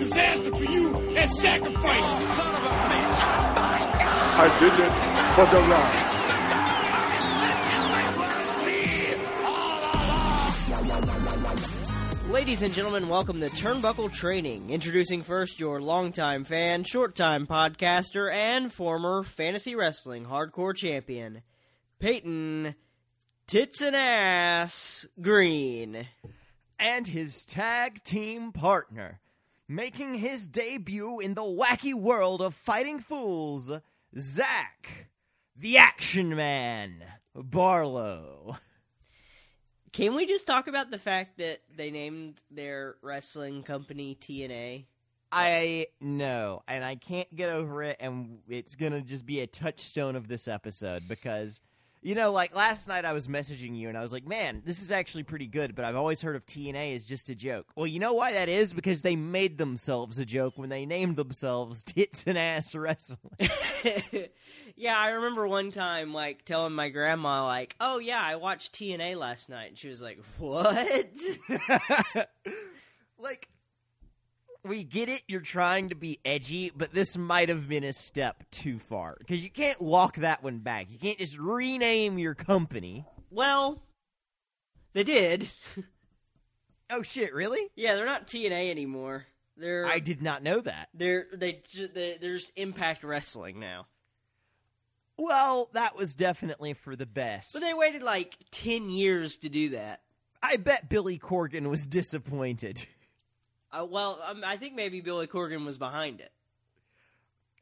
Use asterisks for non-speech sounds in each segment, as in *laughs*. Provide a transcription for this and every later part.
disaster for you and sacrifice. Son of a bitch. I did it for the love. Ladies and gentlemen, welcome to Turnbuckle Training. Introducing first your longtime fan, short time podcaster, and former fantasy wrestling hardcore champion, Peyton Tits and Ass Green. and his tag team partner, making his debut in the wacky world of fighting fools, Zach, the Action Man Barlow. Can we just talk about the fact that they named their wrestling company TNA? I know, and I can't get over it, and it's gonna just be a touchstone of this episode because. You know, like last night I was messaging you and I was like, man, this is actually pretty good, but I've always heard of TNA as just a joke. Well, you know why that is? Because they made themselves a joke when they named themselves *laughs* Tits and Ass Wrestling. *laughs* *laughs* yeah, I remember one time like telling my grandma like, "Oh yeah, I watched TNA last night." And she was like, "What?" like, we get it, you're trying to be edgy, but this might have been a step too far. Because you can't walk that one back. You can't just rename your company. well, they did. *laughs* Oh, shit, really? yeah, they're not TNA anymore. They're I did not know that. they're they they they're just Impact Wrestling now. Well, that was definitely for the best. But they waited like 10 years to do that. I bet Billy Corgan was disappointed. *laughs* Uh, well, um, I think maybe Billy Corgan was behind it.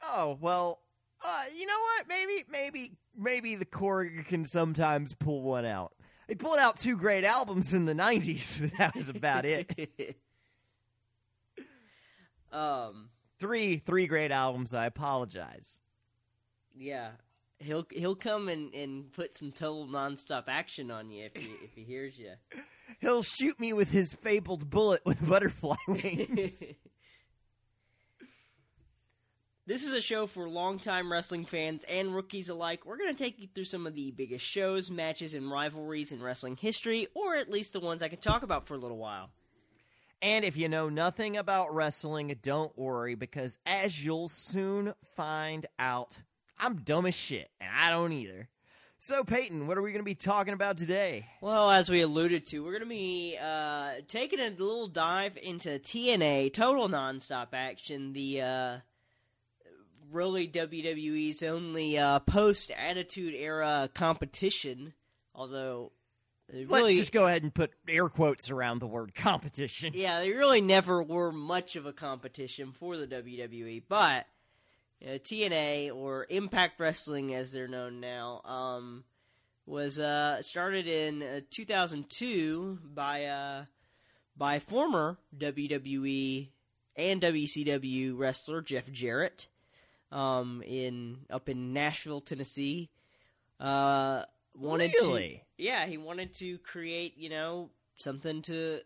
Oh, well, uh, you know what? Maybe, maybe, maybe the Corgan can sometimes pull one out. He pulled out two great albums in the 90s, *laughs* but that was about it. *laughs* um, three, three great albums. I apologize. yeah. He'll he'll come and, and put some total nonstop action on you if he if he hears you. *laughs* He'll shoot me with his fabled bullet with butterfly *laughs* wings. *laughs* This is a show for longtime wrestling fans and rookies alike. We're going to take you through some of the biggest shows, matches, and rivalries in wrestling history, or at least the ones I can talk about for a little while. and if you know nothing about wrestling, don't worry because as you'll soon find out, I'm dumb as shit, and I don't either. So, Peyton, what are we going to be talking about today? Well, as we alluded to, we're going to be uh, taking a little dive into TNA, total nonstop action, the uh, really WWE's only uh, post Attitude Era competition. Although, they Let's just go ahead and put air quotes around the word competition. yeah, they really never were much of a competition for the WWE, but uh, TNA or Impact Wrestling, as they're known now, um, was uh, started in uh, 2002 by uh, by former WWE and WCW wrestler Jeff Jarrett um, in up in Nashville, Tennessee. Uh, wanted Really? to, yeah, he wanted to create, you know, something to.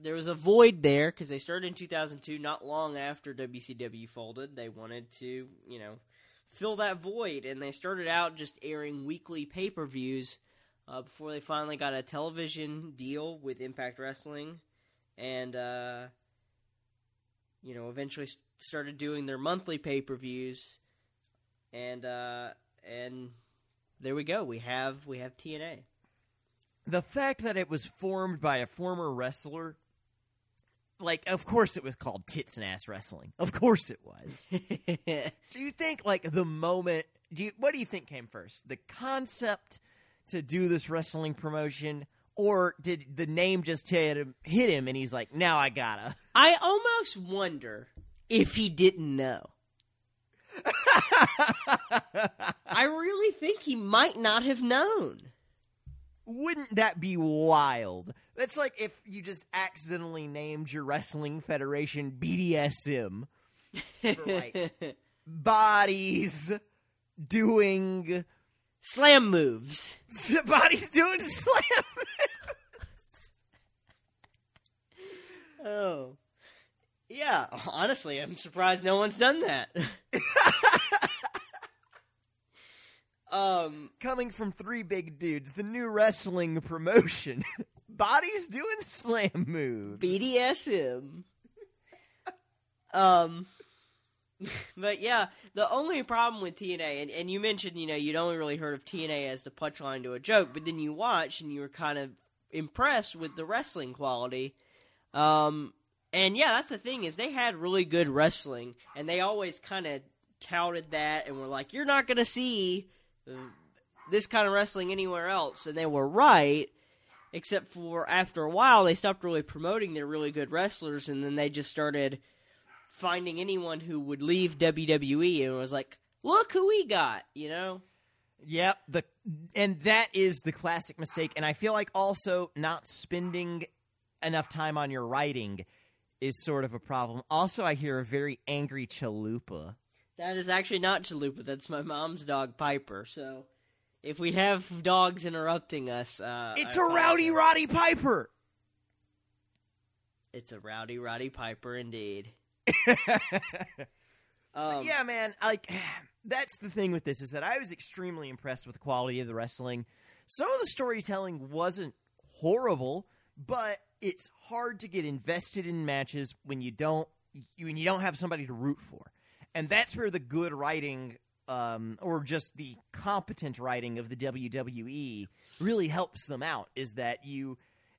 There was a void there because they started in 2002, not long after WCW folded. They wanted to, you know, fill that void, and they started out just airing weekly pay per views uh, before they finally got a television deal with Impact Wrestling, and uh, you know, eventually started doing their monthly pay per views, and uh, and there we go. We have we have TNA. The fact that it was formed by a former wrestler, like, of course it was called tits and ass wrestling. Of course it was. *laughs* do you think, like, the moment, do you, what do you think came first? The concept to do this wrestling promotion, or did the name just hit him, hit him and he's like, now I gotta? I almost wonder if he didn't know. *laughs* I really think he might not have known. Wouldn't that be wild? That's like if you just accidentally named your wrestling federation BDSM. For like *laughs* bodies doing Slam moves. bodies doing slam. moves. Oh. Yeah, honestly, I'm surprised no one's done that. *laughs* *laughs* um, Coming from three big dudes, the new wrestling promotion. *laughs* bodies doing slam moves. BDSM. Um, *laughs* but yeah, the only problem with TNA, and, and you mentioned, you know, you'd only really heard of TNA as the punchline to a joke, but then you watch and you were kind of impressed with the wrestling quality. Um, and yeah, that's the thing is they had really good wrestling, and they always kind of touted that and were like, "You're not going to see this kind of wrestling anywhere else," and they were right. Except for after a while, they stopped really promoting their really good wrestlers, and then they just started finding anyone who would leave WWE and was like, "Look who we got," you know. Yep, the and that is the classic mistake and I feel like also not spending enough time on your writing is sort of a problem. Also, I hear a very angry chalupa. That is actually not Chalupa. That's my mom's dog Piper. So, if we have dogs interrupting us, uh, It's I a rowdy. Roddy Piper. It's a rowdy Roddy Piper indeed. *laughs* Um, yeah, man, like *sighs* that's the thing with this is that I was extremely impressed with the quality of the wrestling. Some of the storytelling wasn't horrible, but it's hard to get invested in matches when you don't when you don't have somebody to root for. And that's where the good writing um, or just the competent writing of the WWE really helps them out is that you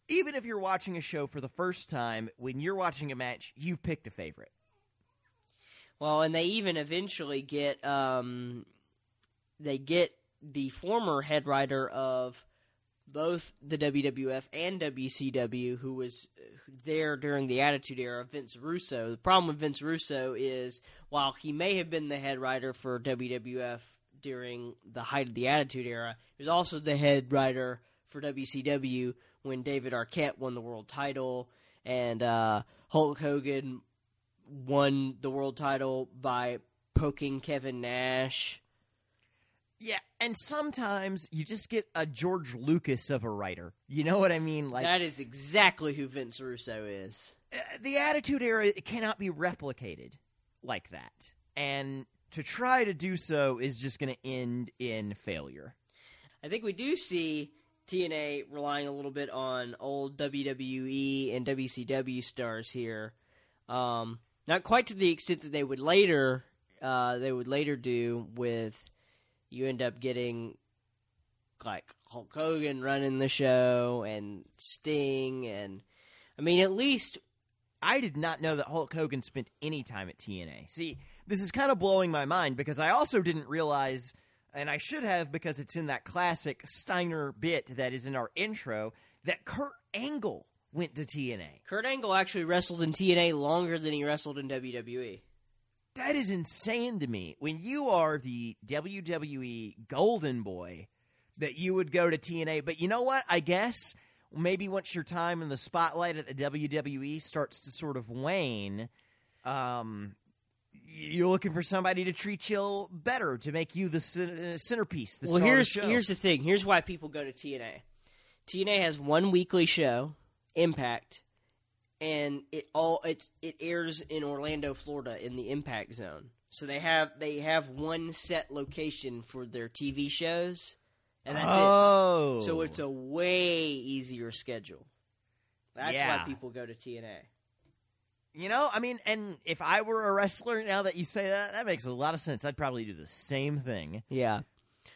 even if you're watching a show for the first time, when you're watching a match, you've picked a favorite. Well, and they even eventually get um, they get the former head writer of both the WWF and WCW, who was there during the Attitude Era, Vince Russo. The problem with Vince Russo is while he may have been the head writer for WWF during the height of the Attitude Era, he was also the head writer for WCW when David Arquette won the world title and uh, Hulk Hogan won the world title by poking Kevin Nash. Yeah, and sometimes you just get a George Lucas of a writer. You know what I mean? Like that is exactly who Vince Russo is. uh, the Attitude Era it cannot be replicated like that, and to try to do so is just going to end in failure. I think we do see TNA relying a little bit on old WWE and WCW stars here. Um, not quite to the extent that they would later uh, they would later do with you end up getting like Hulk Hogan running the show and Sting and I mean at least I did not know that Hulk Hogan spent any time at TNA. See, this is kind of blowing my mind because I also didn't realize, and I should have because it's in that classic Steiner bit that is in our intro, that Kurt Angle went to TNA. Kurt Angle actually wrestled in TNA longer than he wrestled in. WWE. That is insane to me. When you are the WWE golden boy, that you would go to TNA. But you know what? I guess maybe once your time in the spotlight at the WWE starts to sort of wane, um, you're looking for somebody to treat you better, to make you the uh, centerpiece. The well, of the here's here's the thing. Here's why people go to TNA. TNA has one weekly show, Impact, and it all it it airs in Orlando, Florida, in the Impact Zone. So they have they have one set location for their TV shows, and that's oh, it. So it's a way easier schedule. That's Yeah. why people go to TNA. You know, I mean, and if I were a wrestler, now that you say that, that makes a lot of sense. I'd probably do the same thing. Yeah,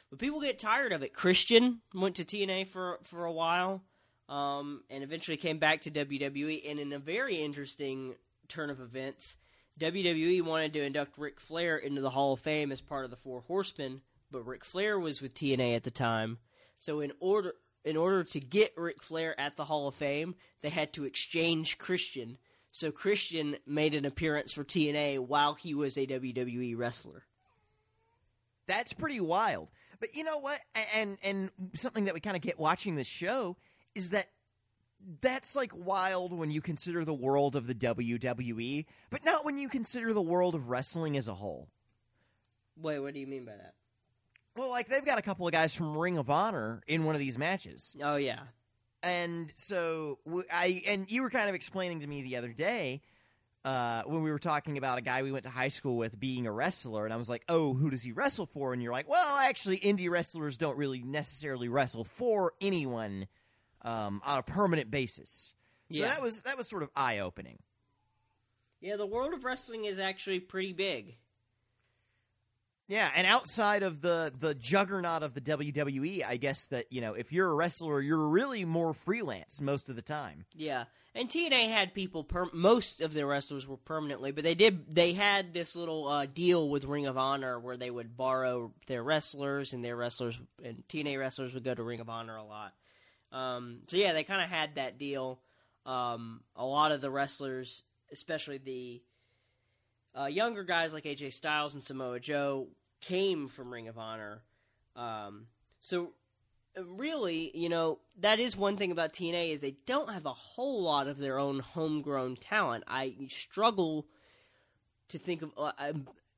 but people get tired of it. Christian went to TNA for for a while, um, and eventually came back to WWE. And in a very interesting turn of events, WWE wanted to induct Ric Flair into the Hall of Fame as part of the Four Horsemen, but Ric Flair was with TNA at the time. So in order in order to get Ric Flair at the Hall of Fame, they had to exchange Christian. So Christian made an appearance for TNA while he was a WWE wrestler. That's pretty wild. But you know what? And and something that we kind of get watching this show is that that's like wild when you consider the world of the WWE, but not when you consider the world of wrestling as a whole. Wait, what do you mean by that? Well, like they've got a couple of guys from Ring of Honor in one of these matches. Oh yeah, and so I and you were kind of explaining to me the other day uh, when we were talking about a guy we went to high school with being a wrestler, and I was like, "Oh, who does he wrestle for?" And you're like, "Well, actually, indie wrestlers don't really necessarily wrestle for anyone um, on a permanent basis." So Yeah. that was that was sort of eye opening. Yeah, the world of wrestling is actually pretty big. Yeah, and outside of the the juggernaut of the WWE, I guess that you know if you're a wrestler, you're really more freelance most of the time. Yeah, and TNA had people. Per- most of their wrestlers were permanently, but they did. They had this little uh, deal with Ring of Honor where they would borrow their wrestlers, and their wrestlers and TNA wrestlers would go to Ring of Honor a lot. Um, so yeah, they kind of had that deal. Um, a lot of the wrestlers, especially the uh, younger guys like AJ Styles and Samoa Joe, came from Ring of Honor. Um, so really, you know, that is one thing about TNA is they don't have a whole lot of their own homegrown talent. I struggle to think of uh,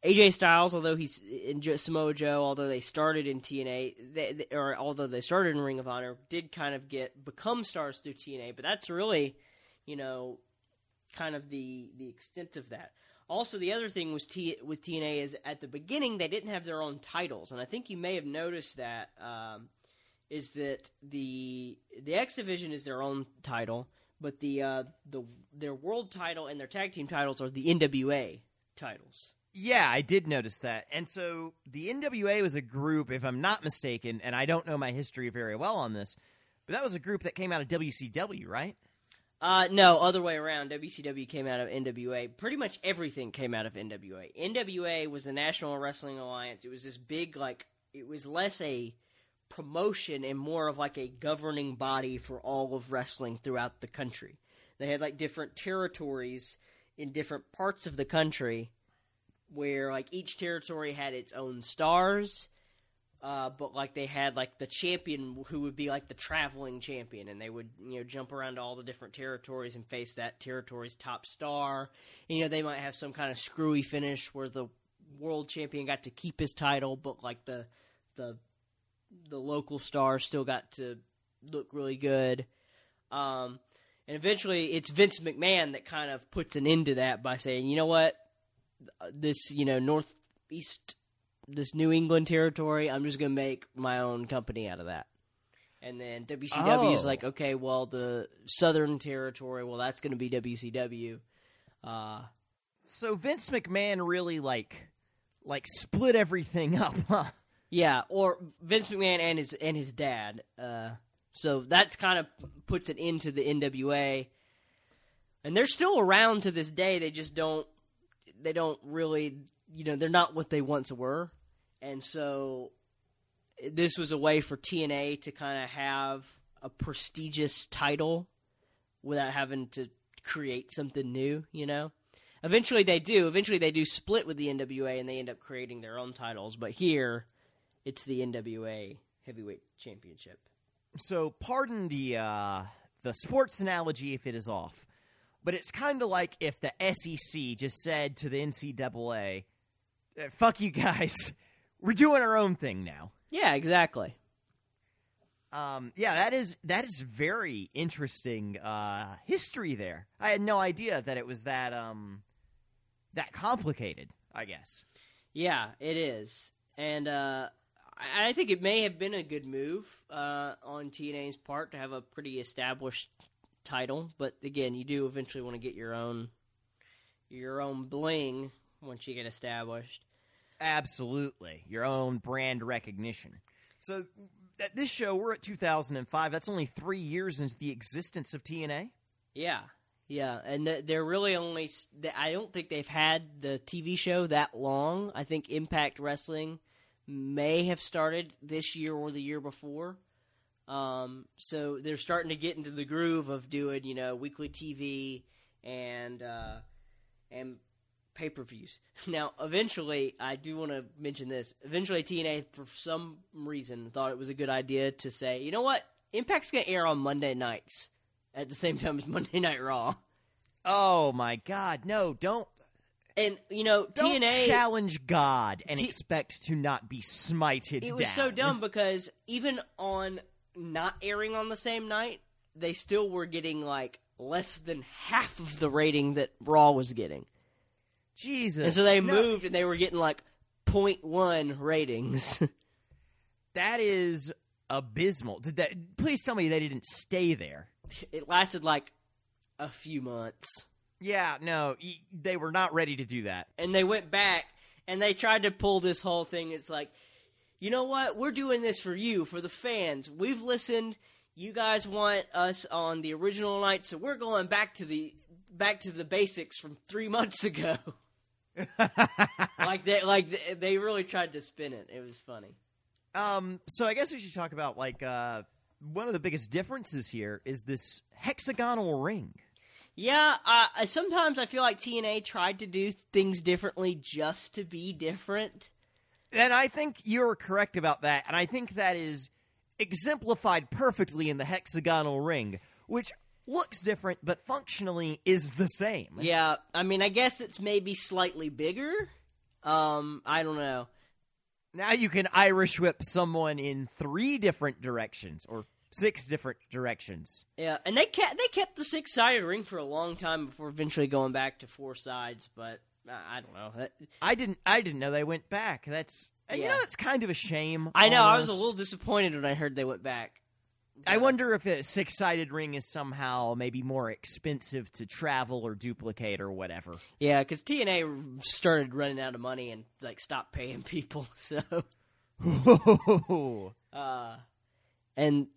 AJ Styles, although he's in Samoa Joe, although they started in TNA, they, they, or although they started in Ring of Honor, did kind of get become stars through TNA. But that's really, you know, kind of the the extent of that. Also, the other thing was T- with TNA is at the beginning they didn't have their own titles, and I think you may have noticed that. Um, is that the the X division is their own title, but the uh, the their world title and their tag team titles are the NWA titles. Yeah, I did notice that. And so the NWA was a group, if I'm not mistaken, and I don't know my history very well on this, but that was a group that came out of WCW, right? Uh, no, other way around. WCW came out of NWA. Pretty much everything came out of NWA. NWA was the National Wrestling Alliance. It was this big, like, it was less a promotion and more of like a governing body for all of wrestling throughout the country. They had like different territories in different parts of the country where like each territory had its own stars uh, but like they had like the champion who would be like the traveling champion, and they would you know jump around to all the different territories and face that territory's top star. And, you know they might have some kind of screwy finish where the world champion got to keep his title, but like the the the local star still got to look really good. Um, and eventually, it's Vince McMahon that kind of puts an end to that by saying, you know what, this you know northeast this New England territory. I'm just gonna make my own company out of that. And then WCW Oh. is like, okay, well, the Southern Territory, well, that's going to be WCW. Uh, So Vince McMahon really like like split everything *laughs* up, huh? yeah, or Vince McMahon and his and his dad. Uh, so that's kind of puts it into the NWA, and they're still around to this day. They just don't. They don't really, you know, they're not what they once were, and so this was a way for TNA to kind of have a prestigious title without having to create something new, you know. Eventually they do. Eventually they do split with the NWA and they end up creating their own titles, but here it's the NWA Heavyweight Championship. So pardon the uh, the sports analogy if it is off, but it's kind of like if the SEC just said to the NCAA, "Uh, "Fuck you guys, *laughs* we're doing our own thing now." Yeah, exactly. Um, yeah, that is that is very interesting uh, history there. I had no idea that it was that um, that complicated. I guess. Yeah, it is. And uh, I I think it may have been a good move uh, on TNA's part to have a pretty established title, but again, you do eventually want to get your own your own bling once you get established. Absolutely, your own brand recognition. So at this show, we're at 2005. That's only three years into the existence of TNA. Yeah, yeah, and they're really only. I don't think they've had the TV show that long. I think Impact Wrestling may have started this year or the year before. Um, so they're starting to get into the groove of doing, you know, weekly TV and uh, and pay per views. *laughs* Now, eventually, I do want to mention this. Eventually, TNA, for some reason, thought it was a good idea to say, you know what, Impact's going to air on Monday nights at the same time as *laughs* Monday Night Raw. Oh my God! No, don't And you know, don't TNA challenge God and T- expect to not be smited. it was so dumb because even on not airing on the same night, they still were getting like less than half of the rating that Raw was getting. Jesus. And so they No, moved and they were getting like 0.1 ratings. *laughs* That is abysmal. Did that? Please tell me they didn't stay there. it lasted like a few months. Yeah, no, they were not ready to do that. and they went back and they tried to pull this whole thing. It's like, you know what? We're doing this for you, for the fans. We've listened. You guys want us on the original night, so we're going back to the back to the basics from three *laughs* months ago. like they like they- really tried to spin it. It was funny. Um, so I guess we should talk about like uh, one of the biggest differences here is this hexagonal ring. Yeah, uh, sometimes I feel like TNA tried to do things differently just to be different. And I think you're correct about that. And I think that is exemplified perfectly in the hexagonal ring, which looks different but functionally is the same. Yeah, I mean, I guess it's maybe slightly bigger. Um, I don't know. Now you can Irish whip someone in three different directions or six different directions. Yeah, and they kept they kept the six sided ring for a long time before eventually going back to four sides. But I don't know. That- I didn't I didn't know they went back. That's you know it's kind of a shame. I know. I was a little disappointed when I heard they went back. I wonder if a six sided ring is somehow maybe more expensive to travel or duplicate or whatever. Yeah, because TNA started running out of money and like stopped paying people. *laughs* So, *laughs* uh, and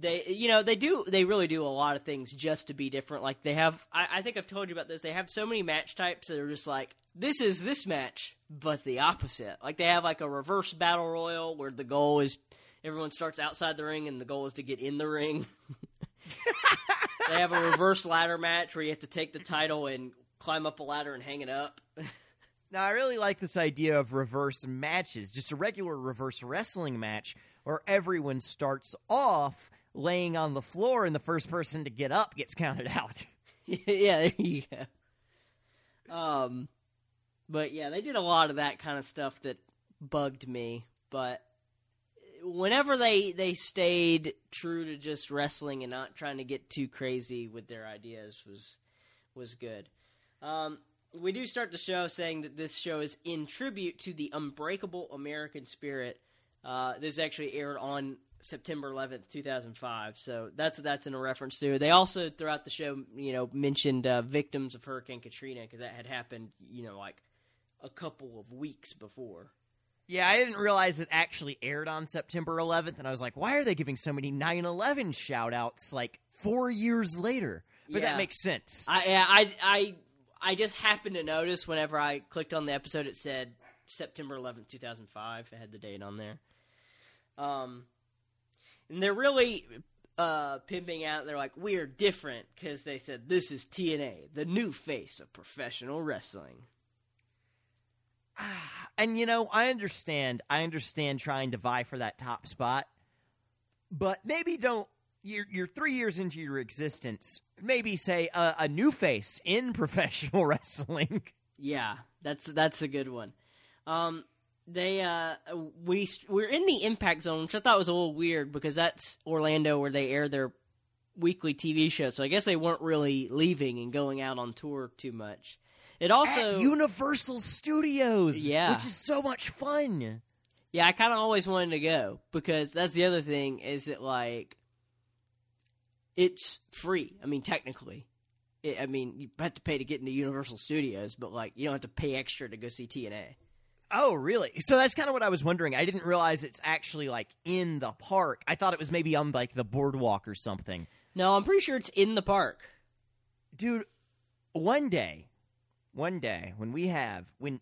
they, you know, they do, they really do a lot of things just to be different. Like they have, I, I think I've told you about this. They have so many match types that are just like, this is this match, but the opposite. Like they have like a reverse battle royal where the goal is everyone starts outside the ring and the goal is to get in the ring. *laughs* they have a reverse ladder match where you have to take the title and climb up a ladder and hang it up. Now, I really like this idea of reverse matches, just a regular reverse wrestling match where everyone starts off laying on the floor and the first person to get up gets counted out. *laughs* yeah, there you go. Um, but yeah, they did a lot of that kind of stuff that bugged me. But whenever they they stayed true to just wrestling and not trying to get too crazy with their ideas was was good. Um, we do start the show saying that this show is in tribute to the unbreakable American spirit. Uh, this actually aired on September 11th, 2005. So that's that's in a reference to. It. They also throughout the show, you know, mentioned uh, victims of Hurricane Katrina because that had happened, you know, like a couple of weeks before. Yeah, I didn't realize it actually aired on September 11th, and I was like, why are they giving so many 9 11 shout outs like four years later? But Yeah. that makes sense. I yeah, I I I just happened to notice whenever I clicked on the episode, it said September 11th, 2005. It had the date on there. Um, and they're really uh, pimping out. They're like, we're different because they said this is TNA, the new face of professional wrestling. *sighs* And you know, I understand. I understand trying to vie for that top spot, but maybe don't. You're, you're three years into your existence. Maybe say a, a new face in *laughs* professional wrestling. Yeah, that's that's a good one. Um, they uh we we're in the Impact Zone, which I thought was a little weird because that's Orlando where they air their weekly TV show. So I guess they weren't really leaving and going out on tour too much. It also At Universal Studios, Yeah. which is so much fun. Yeah, I kind of always wanted to go because that's the other thing is that like it's free. I mean, technically, it, I mean you have to pay to get into Universal Studios, but like you don't have to pay extra to go see TNA. Oh, really? So that's kind of what I was wondering. I didn't realize it's actually like in the park. I thought it was maybe on like the boardwalk or something. No, I'm pretty sure it's in the park. dude one day one day when we have when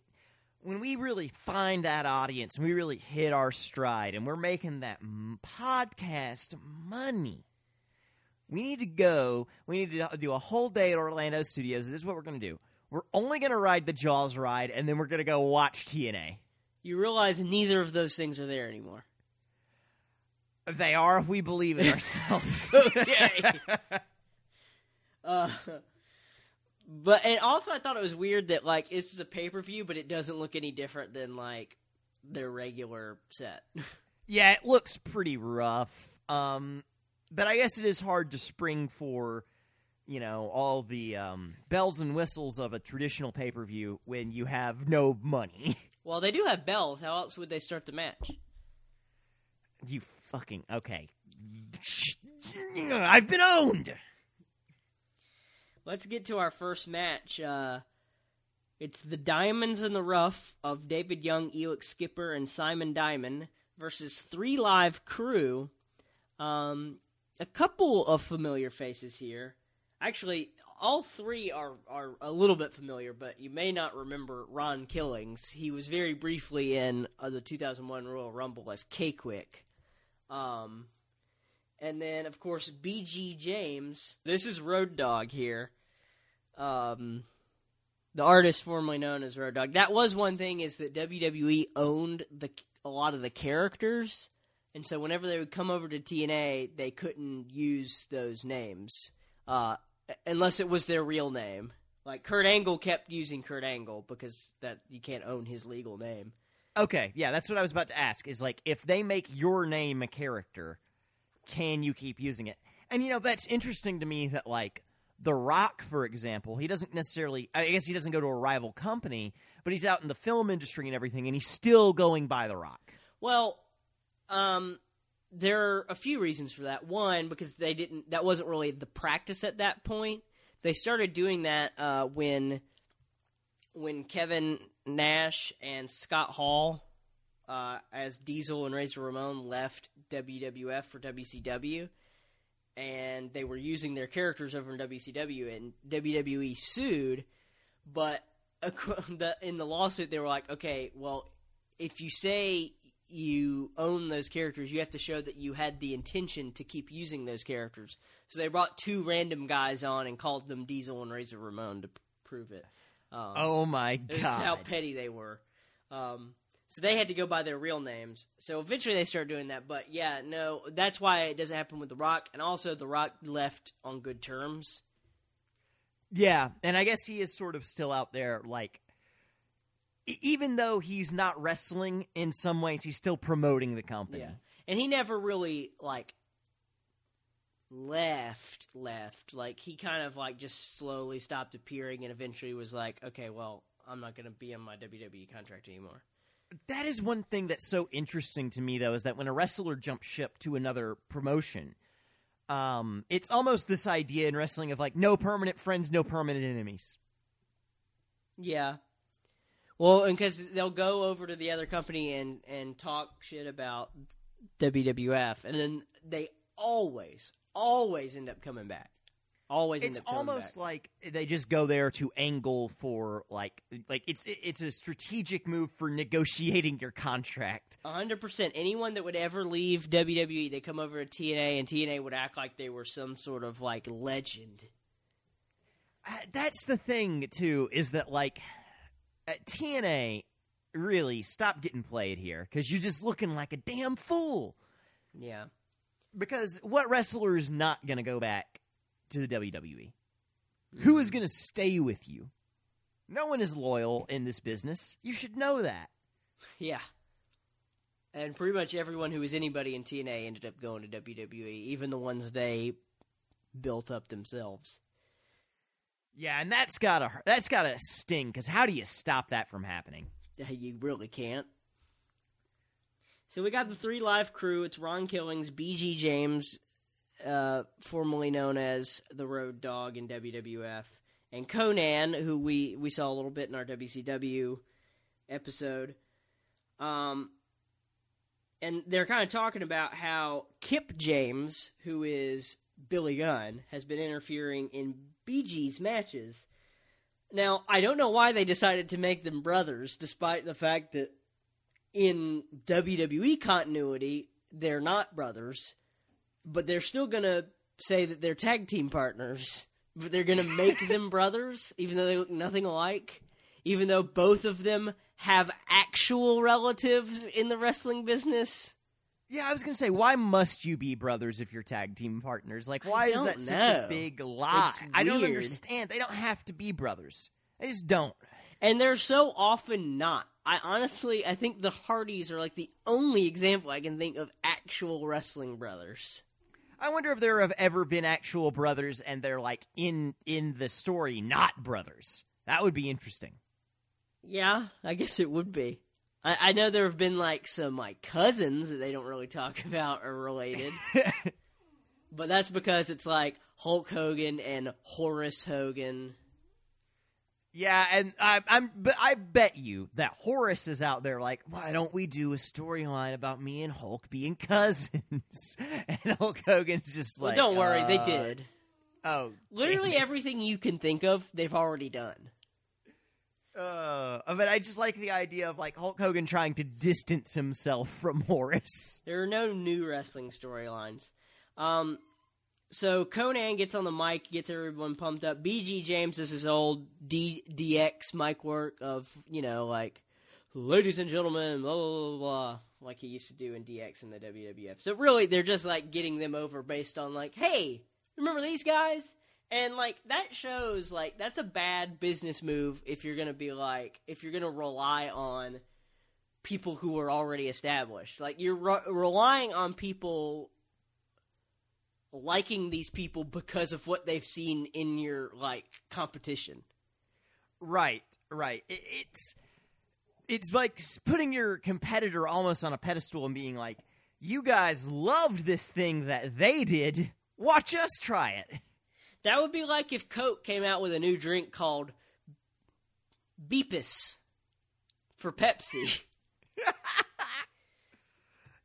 when we really find that audience and we really hit our stride and we're making that m- podcast money we need to go we need to do a whole day at orlando studios this is what we're going to do we're only going to ride the jaws ride and then we're going to go watch tna You realize neither of those things are there anymore. they are if we believe in ourselves *laughs* Okay. *laughs* uh, but and also I thought it was weird that like this is a pay per view, but it doesn't look any different than like their regular set. *laughs* Yeah, it looks pretty rough. Um, but I guess it is hard to spring for, you know, all the um, bells and whistles of a traditional pay per view when you have no money. *laughs* well, they do have bells. How else would they start the match? you fucking okay. *laughs* I've been owned. let's get to our first match. Uh, it's the Diamonds in the Rough of David Young, Elix Skipper, and Simon Diamond versus Three Live Crew. Um, a couple of familiar faces here. Actually, all three are, are a little bit familiar, but you may not remember Ron Killings. He was very briefly in uh, the 2001 Royal Rumble as K-Kwik. Um, and then, of course, BG James. This is Road Dog here. Um, the artist formerly known as Road Dog. That was one thing is that WWE owned the a lot of the characters, and so whenever they would come over to TNA, they couldn't use those names uh, unless it was their real name. Like Kurt Angle kept using Kurt Angle because that you can't own his legal name. Okay, yeah, that's what I was about to ask. Is like if they make your name a character, can you keep using it? And you know that's interesting to me that like The Rock, for example, he doesn't necessarily. I guess he doesn't go to a rival company, but he's out in the film industry and everything, and he's still going by The Rock. Well, um, there are a few reasons for that. One, because they didn't. That wasn't really the practice at that point. They started doing that uh, when when Kevin Nash and Scott Hall, uh, as Diesel and Razor Ramon, left WWF for WCW, and they were using their characters over in WCW, and WWE sued, but *laughs* in the lawsuit they were like, okay, well, if you say you own those characters, you have to show that you had the intention to keep using those characters. So they brought two random guys on and called them Diesel and Razor Ramon to p- prove it. Um, oh my god! how petty they were. Um, so they had to go by their real names. So eventually they started doing that. But yeah, no, that's why it doesn't happen with The Rock. And also, The Rock left on good terms. Yeah, and I guess he is sort of still out there, like even though he's not wrestling in some ways, he's still promoting the company. Yeah, and he never really like left left like he kind of like just slowly stopped appearing and eventually was like okay well i'm not going to be on my wwe contract anymore That is one thing that's so interesting to me, though, is that when a wrestler jumps ship to another promotion, um, it's almost this idea in wrestling of like no permanent friends, no permanent enemies. yeah well and because they'll go over to the other company and and talk shit about wwf and then they always always end up coming back always It's end up almost back. like they just go there to angle for like like it's it's a strategic move for negotiating your contract. A hundred percent. Anyone that would ever leave WWE, they come over to TNA, and TNA would act like they were some sort of like legend. Uh, that's the thing too is that like Uh, TNA really stop getting played here because you're just looking like a damn fool. Yeah, Because what wrestler is not going to go back to the WWE? Who hmm. is going to stay with you? No one is loyal in this business. You should know that. yeah. And pretty much everyone who was anybody in TNA ended up going to WWE, even the ones they built up themselves. Yeah, and that's got to that's got to sting cuz how do you stop that from happening? You really can't. So we got the three live crew. It's Ron Killings, BG James, uh, formerly known as the Road Dog in WWF, and Konnan, who we we saw a little bit in our WCW episode. Um, and they're kind of talking about how Kip James, who is Billy Gunn, has been interfering in BG's matches. Now, I don't know why they decided to make them brothers, despite the fact that in WWE continuity, they're not brothers, but they're still going to say that they're tag team partners. But they're going to make *laughs* them brothers, even though they look nothing alike, even though both of them have actual relatives in the wrestling business. Yeah, I was going to say why must you be brothers if you're tag team partners? Like why is that such a big lie? I don't understand. They don't have to be brothers. They just don't. And they're so often not. I honestly, I think the Hardys are like the only example I can think of actual wrestling brothers. I wonder if there have ever been actual brothers and they're like in in the story not brothers. That would be interesting. Yeah, I guess it would be. I, I know there have been like some like cousins that they don't really talk *laughs* about or related. *laughs* but that's because it's like Hulk Hogan and Horace Hogan. Yeah, and I, I'm, but I bet you that Horace is out there like, why don't we do a storyline about me and Hulk being *laughs* cousins? and Hulk Hogan's just Well, like, don't worry, they uh, did. Oh, Literally everything you can think of, they've already done. Uh, but I just like the idea of like Hulk Hogan trying to distance himself from *laughs* Horace. There are no new wrestling storylines. Um, so Konnan gets on the mic, gets everyone pumped up. BG James is his old D- DX mic work of, you know, like, ladies and gentlemen, blah, blah, blah, blah, like he used to do in DX in the WWF. So really, they're just like getting them over based on, like, hey, remember these guys? And like that shows like that's a bad business move if you're gonna be like if you're gonna rely on people who are already established. Like you're re- relying on people liking these people because of what they've seen in your like competition. Right, right. It, it's it's like putting your competitor almost on a pedestal and being like, "You guys loved this thing that they did. Watch us try it." That would be like if Coke came out with a new drink called Beepus for Pepsi. *laughs*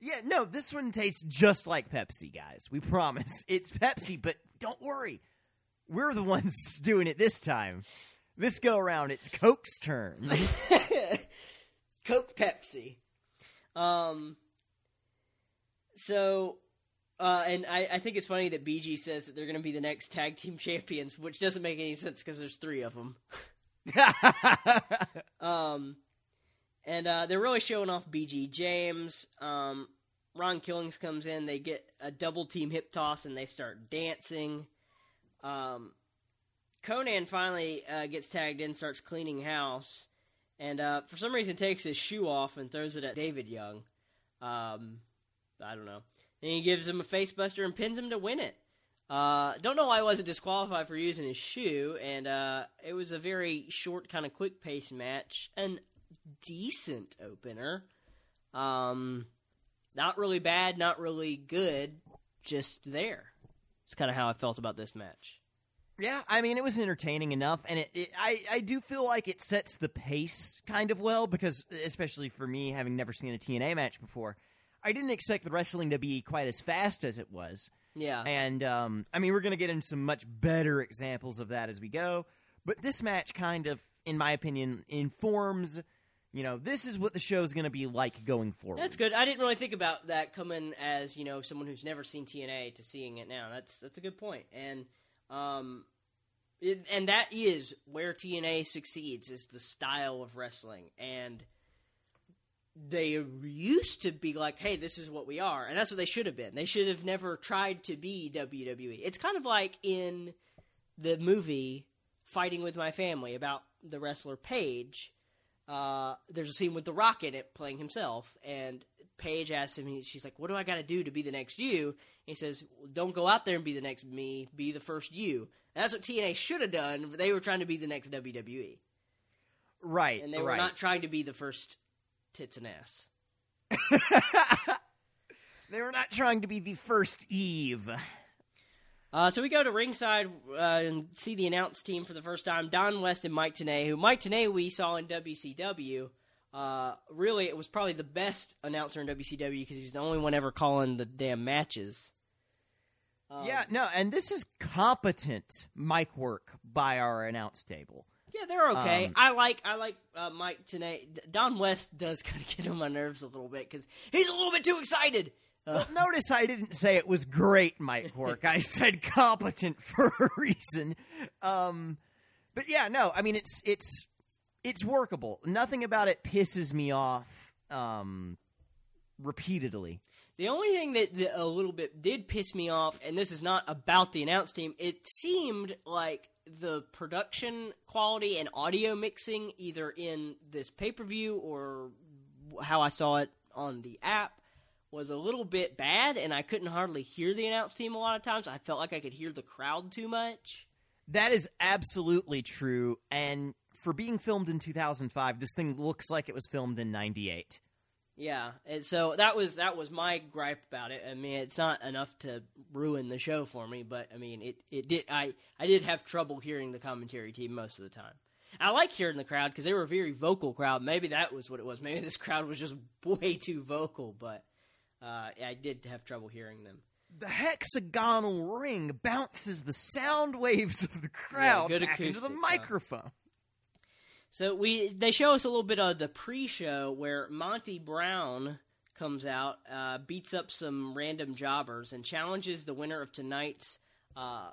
Yeah, no, this one tastes just like Pepsi, guys. We promise. It's Pepsi, but don't worry. We're the ones *laughs* doing it this time. This go around, it's Coke's turn. *laughs* Coke Pepsi. Um. So, uh, and I, I think it's funny that BG says that they're going to be the next tag team *laughs* champions, which doesn't make any sense because there's three of them. *laughs* Um, and uh, they're really showing off BG James. Um, Ron Killings comes in. They get a double team hip toss and they start dancing. Um, Konnan finally uh, gets tagged in, starts cleaning house, and uh, for some reason takes his shoe off and throws it at David Young. Um, I don't know. And he gives him a facebuster and pins him to win it. Uh, don't know why he wasn't disqualified for using his shoe, and uh, it was a very short, kind of quick pace match. An decent opener. Um, not really bad, not really good, just there. It's kind of how I felt about this match. Yeah, I mean, it was entertaining enough, and it, it I I do feel like it sets the pace kind of well because, especially for me, having never seen a TNA match before, I didn't expect the wrestling to be quite as fast as it was. Yeah. And um, I mean, we're going to get into some much better examples of that as we go. But this match kind of, in my opinion, informs. You know, this is what the show is going to be like going forward. That's good. I didn't really think about that coming as you know someone who's never seen TNA to seeing it now. That's that's a good point, and um, it, and that is where TNA succeeds is the style of wrestling, and they used to be like, hey, this is what we are, and that's what they should have been. They should have never tried to be WWE. It's kind of like in the movie Fighting with My Family about the wrestler Paige uh, there's a scene with The Rock in it playing himself, and Paige asks him, she's like, "What do I got to do to be the next you?" And he says, well, "Don't go out there and be the next me. Be the first you." And that's what TNA should have done. They were trying to be the next WWE, right, and they were right. not trying to be the first tits and ass. *laughs* they were not trying to be the first Eve. Uh, so we go to ringside uh, and see the announce team for the first time. Don West and Mike Tenay, who Mike Tenay we saw in WCW. Uh, really, it was probably the best announcer in WCW because he's the only one ever calling the damn matches. Um, yeah, no, and this is competent mic work by our announce table. Yeah, they're okay. Um, I like I like uh, Mike Tenay. Don West does *laughs* kind of get on my nerves a little bit because he's a little bit too excited. Uh, Well, notice I didn't say it was great mic work. I *laughs* said competent *laughs* for a reason. Um, but yeah, no, I mean it's it's it's workable. Nothing about it pisses me off. Um, repeatedly. The only thing that, that a little bit did piss me off, and this is not about the announce team, it seemed like the production quality and audio mixing, either in this pay per view or how I saw it on the app, was a little bit bad, and I couldn't hardly hear the announce team a lot of times. I felt like I could hear the crowd too much. That is absolutely true. And for being filmed in 2005, this thing looks like it was filmed in 98. Yeah, and so that was that was my gripe about it. I mean, it's not enough to ruin the show for me, but I mean, it, it did. I I did have trouble hearing the commentary team most of the time. I like hearing the crowd because they were a very vocal crowd. Maybe that was what it was. Maybe *laughs* this crowd was just way too vocal, but uh, I did have trouble hearing them. The hexagonal ring bounces the sound waves of the crowd good back into the microphone. So we they show us a little bit of the pre-show where Monty Brown comes out, uh, beats up some random jobbers, and challenges the winner of tonight's uh,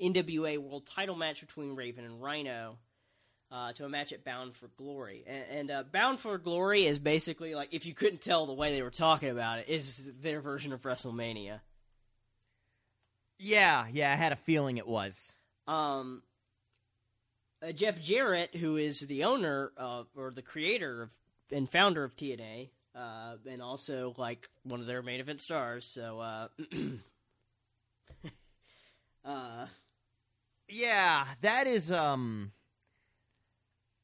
NWA World Title match between Raven and Rhino uh, to a match at Bound for Glory. And, and uh, Bound for Glory is basically like if you couldn't tell the way they were talking about it, is their version of WrestleMania. Yeah, yeah, I had a feeling it was. um, uh, Jeff Jarrett, who is the owner uh, or the creator of and founder of TNA, uh, and also like one of their main event stars. So, uh, *clears throat* uh, Yeah, that is um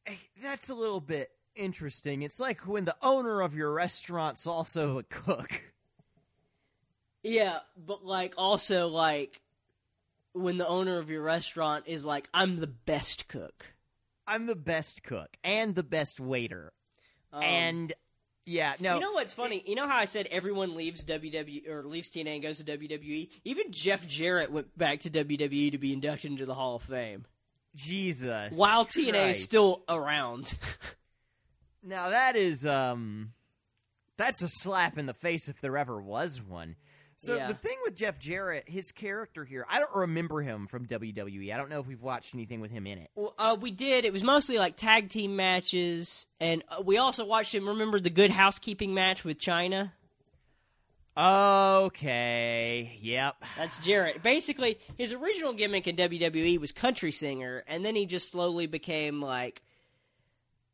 eh, that's a little bit interesting. It's like when the owner of your restaurant's also a cook. yeah, but like also like when the owner of your restaurant is like, "I'm the best cook," I'm the best cook and the best waiter. Um, and yeah, no. You know what's funny? You know how I said everyone leaves WWE or leaves TNA and goes to WWE? Even Jeff Jarrett went back to WWE to be inducted into the Hall of Fame. Jesus. While TNA is still around. Now that is um that's a slap in the face if there ever was one. So Yeah. the thing with Jeff Jarrett, his character here, I don't remember him from WWE. I don't know if we've watched anything with him in it. Well, uh, we did. It was mostly like tag team matches, and uh, we also watched him. Remember the Good Housekeeping match with Chyna? Okay. Yep. That's Jarrett. Basically, his original gimmick in WWE was country singer, and then he just slowly became like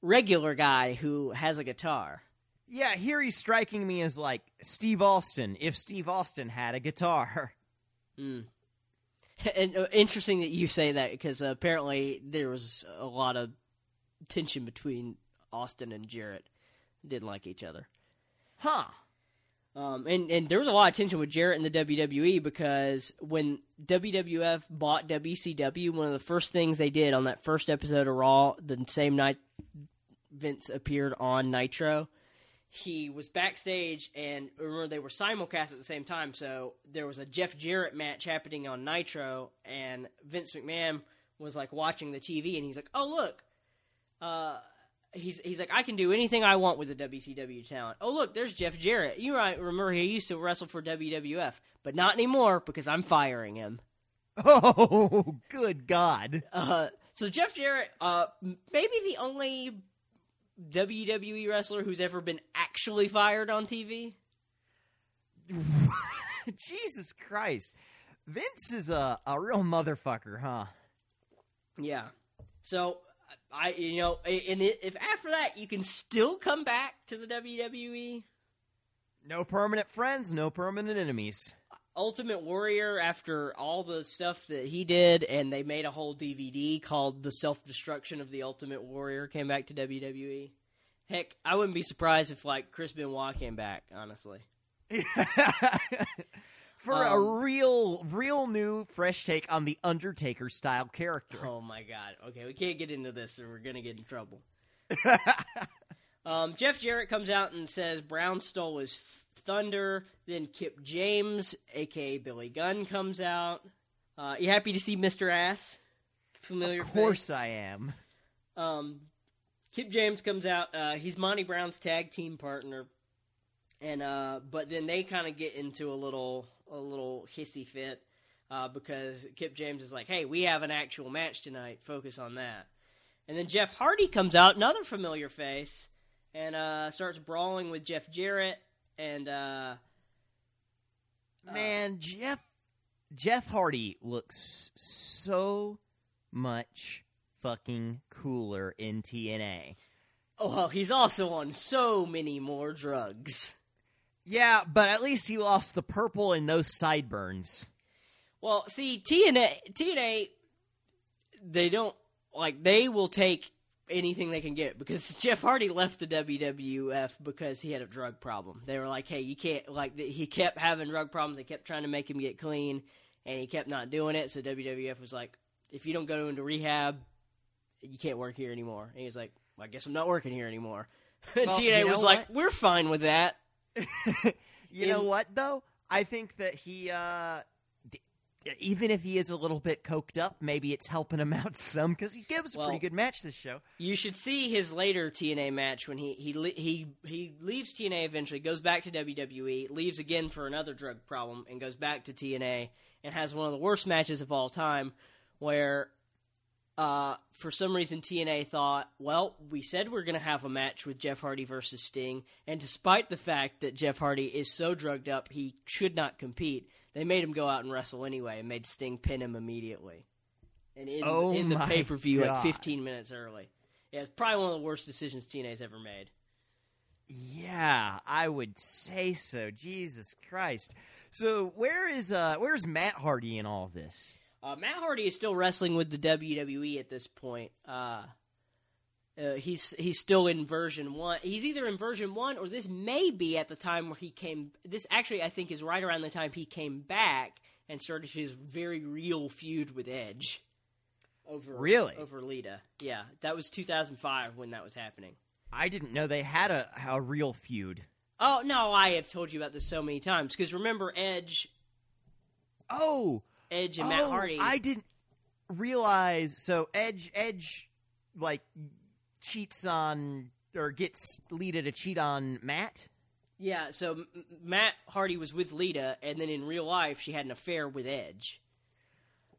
regular guy who has a guitar. Yeah, here he's striking me as like Steve Austin if Steve Austin had a guitar. *laughs* *laughs* And uh, interesting that you say that because uh, apparently there was a lot of tension between Austin and Jarrett. Didn't like each other. Huh. Um, and, and there was a lot of tension with Jarrett in the WWE because when WWF bought WCW, one of the first things they did on that first episode of Raw, the same night Vince appeared on Nitro, he was backstage and remember they were simulcast at the same time. So there was a Jeff Jarrett match happening on Nitro, and Vince McMahon was like watching the TV, and he's like, "Oh look, uh, he's he's like, I can do anything I want with the WCW talent. Oh look, there's Jeff Jarrett. You might remember he used to wrestle for WWF, but not anymore because I'm firing him. *laughs* Oh, good God. Uh, so Jeff Jarrett, uh, maybe the only WWE wrestler who's ever been actually fired on TV. *laughs* Jesus Christ. Vince is a, a real motherfucker, huh? Yeah. So I, you know, and if after that you can still come back to the WWE, No permanent friends, no permanent enemies. Ultimate Warrior, after all the stuff that he did, and they made a whole DVD called "The Self Destruction of the Ultimate Warrior," came back to WWE. Heck, I wouldn't be surprised if like Chris Benoit came back. Honestly, *laughs* For Um, a real, real new, fresh take on the Undertaker style character. oh my god. Okay, we can't get into this, or we're gonna get in trouble. *laughs* um, Jeff Jarrett comes out and says Brown stole his thunder. Then Kip James, aka Billy Gunn, comes out. Uh, you happy to see Mister Ass? Familiar Of course face? I am. Um, Kip James comes out. Uh, he's Monty Brown's tag team partner, and uh, but then they kind of get into a little a little hissy fit uh, because Kip James is like, "Hey, we have an actual match tonight. Focus on that." And then Jeff Hardy comes out, another familiar face, and uh, starts brawling with Jeff Jarrett. And uh, Man, Jeff Jeff Hardy looks so much fucking cooler in TNA. oh, well, he's also on so many more drugs. Yeah, but at least he lost the purple and those sideburns. Well, see, TNA, TNA, they don't like they will take anything they can get because *laughs* Jeff Hardy left the WWF because he had a drug problem. They were like, "Hey, you can't." Like he kept having drug problems. They kept trying to make him get clean, and he kept not doing it. So WWF was like, "If you don't go into rehab, you can't work here anymore." And he was like, well, "I guess I'm not working here anymore." *laughs* And Well, TNA you know was like, "We're fine with that." *laughs* you know what though? I think that he, uh, even if he is a little bit coked up, maybe it's helping him *laughs* out some because he gives a Well- pretty good match this show. You should see his later TNA match when he he he he leaves TNA eventually, goes back to WWE, leaves again for another drug problem, and goes back to TNA and has one of the worst matches of all time, where. Uh, for some reason, TNA thought, well, we said we're going to have a match with Jeff Hardy versus Sting, and despite the fact that Jeff Hardy is so drugged up he should not compete, they made him go out and wrestle anyway, and made Sting pin him immediately. And in, Oh in the pay per view, like 15 minutes early. Yeah, it's probably one of the worst decisions TNA's ever made. Yeah, I would say so. Jesus Christ. So where is uh where's Matt Hardy in all of this? Uh, Matt Hardy is still wrestling with the WWE at this point. Uh, uh, he's he's still in version one. He's either in version one or this may be at the time where he came. This actually I think is right around the time he came back and started his very real feud with Edge. Over Really? over Lita. Yeah, that was 2005 when that was happening. I didn't know they had a a real feud. Oh no, I have told you about this so many times because remember Edge, Oh, Edge and oh, Matt Hardy. I didn't realize. So Edge, Edge, like cheats on or gets Lita to cheat on Matt. Yeah, so Matt Hardy was with Lita, and then in real life, she had an affair with Edge.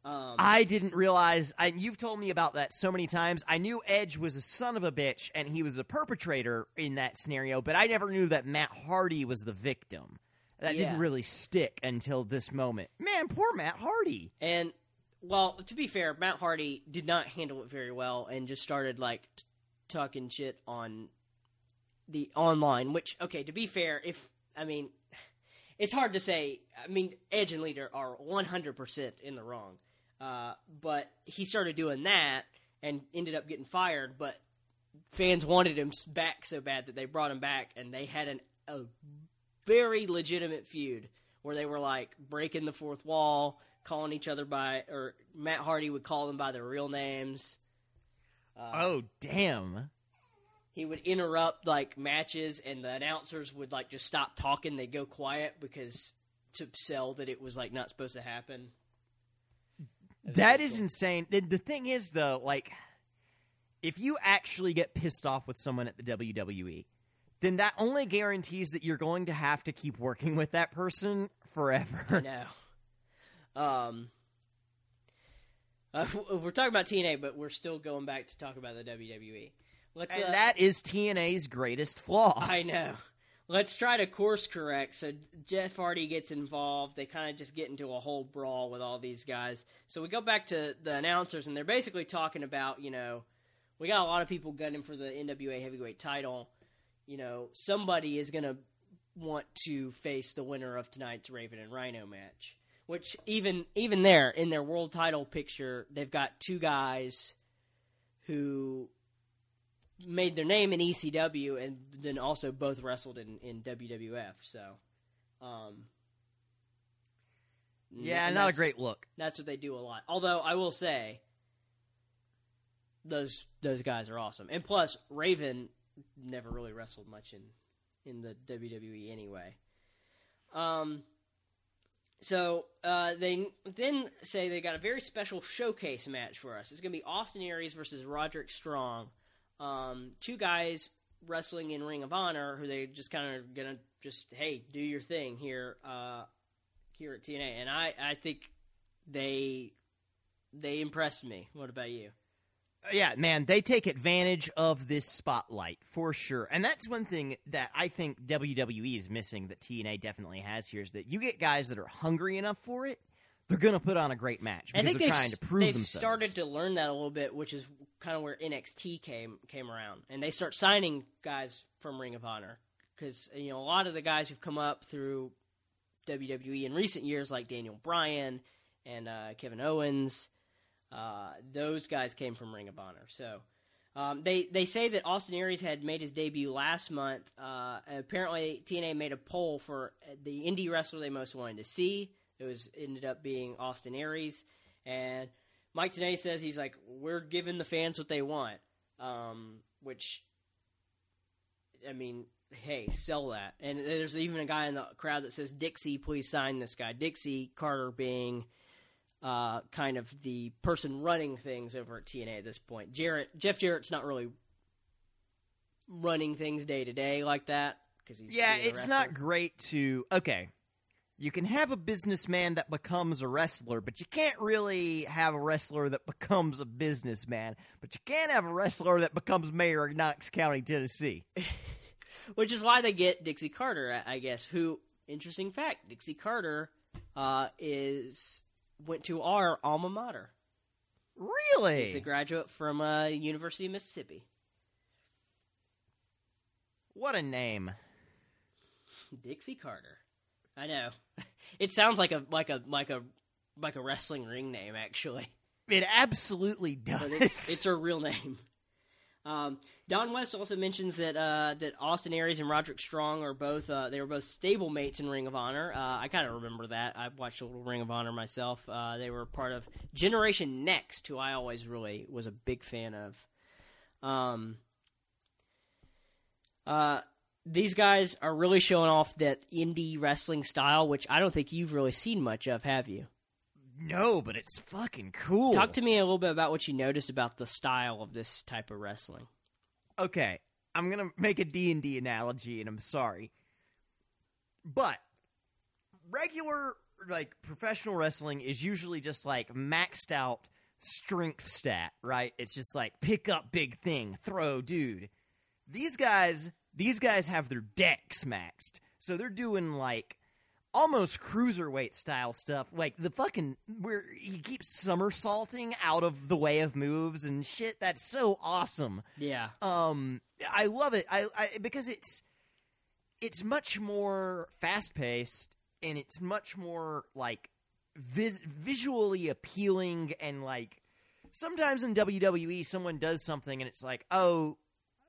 Um, I didn't realize. I, you've told me about that so many times. I knew Edge was a son of a bitch and he was a perpetrator in that scenario, but I never knew that Matt Hardy was the victim. That Yeah. didn't really stick until this moment. Man, poor Matt Hardy. and well, to be fair, Matt Hardy did not handle it very well, and just started like t- talking shit on the online. Which, okay, to be fair, if I mean, *laughs* it's hard to say. I mean, Edge and Lita are one hundred percent in the wrong, uh, but he started doing that and ended up getting fired. But fans wanted him back so bad that they brought him back, and they had an, a very legitimate feud where they were like breaking the fourth wall, calling each other by, or Matt Hardy would call them by their real names. Uh, Oh, damn. He would interrupt like matches, and the announcers would like just stop talking. They'd go quiet because to sell that it was like not supposed to happen. That is cool. insane. The, the thing is, though, like, if you actually get pissed off with someone at the WWE, then that only guarantees that you're going to have to keep working with that person forever. No. Um. Uh, we're talking about TNA, but we're still going back to talk about the WWE. Let's. and uh, that is TNA's greatest flaw. *laughs* I know. Let's try to course correct. So Jeff Hardy gets involved. They kind of just get into a whole brawl with all these guys. So we go back to the announcers, and they're basically talking about, you know, we got a lot of people gunning for the NWA heavyweight title. You know, somebody is going to want to face the winner of tonight's Raven and Rhino match. Which even even there in their world title picture, they've got two guys who made their name in ECW and then also both wrestled in, in WWF. So, um, yeah, not a great look. That's what they do a lot. Although I will say, those those guys are awesome. And plus, Raven never really wrestled much in in the WWE anyway. Um. So uh, they then say they got a very special showcase match for us. It's going to be Austin Aries versus Roderick Strong, um, two guys wrestling in Ring of Honor who they just kind of gonna just hey do your thing here uh, here at TNA, and I I think they they impressed me. What about you? Yeah, man, they take advantage of this spotlight for sure. And that's one thing that I think WWE is missing that TNA definitely has here is that you get guys that are hungry enough for it, they're going to put on a great match I because think they're they've, trying to prove they've themselves. started to learn that a little bit, which is kind of where NXT came came around, and they start signing guys from Ring of Honor because you know a lot of the guys who've come up through WWE in recent years, like Daniel Bryan and uh, Kevin Owens, uh, those guys came from Ring of Honor. So Um, they they say that Austin Aries had made his debut last month. Uh, apparently, TNA made a poll for the indie wrestler they most wanted to see. It was ended up being Austin Aries, and Mike Tenay says he's like, we're giving the fans what they want, um, which, I mean, hey, sell that. And there's even a guy in the crowd that says, Dixie, please sign this guy. Dixie Carter being uh, kind of the person running things over at TNA at this point. Jarrett, Jeff Jarrett's not really running things day to day like that because he's yeah, it's not great to. Okay. You can have a businessman that becomes a wrestler, but you can't really have a wrestler that becomes a businessman. But you can have a wrestler that becomes mayor of Knox County, Tennessee. *laughs* which is why they get Dixie Carter, I guess. Who, interesting fact, Dixie Carter uh, is went to our alma mater. Really? He's a graduate from uh, University of Mississippi. What a name. Dixie Carter. I know. *laughs* It sounds like a like a like a like a wrestling ring name, actually. It absolutely does. It's, it's her real name. Um, Don West also mentions that uh, that Austin Aries and Roderick Strong are both uh, they were both stable mates in Ring of Honor. Uh, I kind of remember that. I watched a little Ring of Honor myself. Uh, they were part of Generation Next, who I always really was a big fan of. Um, uh, these guys are really showing off that indie wrestling style, which I don't think you've really seen much of, have you? No, but it's fucking cool. Talk to me a little bit about what you noticed about the style of this type of wrestling. okay i'm gonna make a d&d analogy and i'm sorry but regular like professional wrestling is usually just like maxed out strength stat right it's just like pick up big thing throw dude these guys these guys have their dex maxed so they're doing like almost cruiserweight style stuff. Like the fucking where he keeps somersaulting out of the way of moves and shit. That's so awesome. Yeah. um i love it. I, I because it's it's much more fast paced and it's much more like vis- visually appealing and like sometimes in WWE someone does something and it's like oh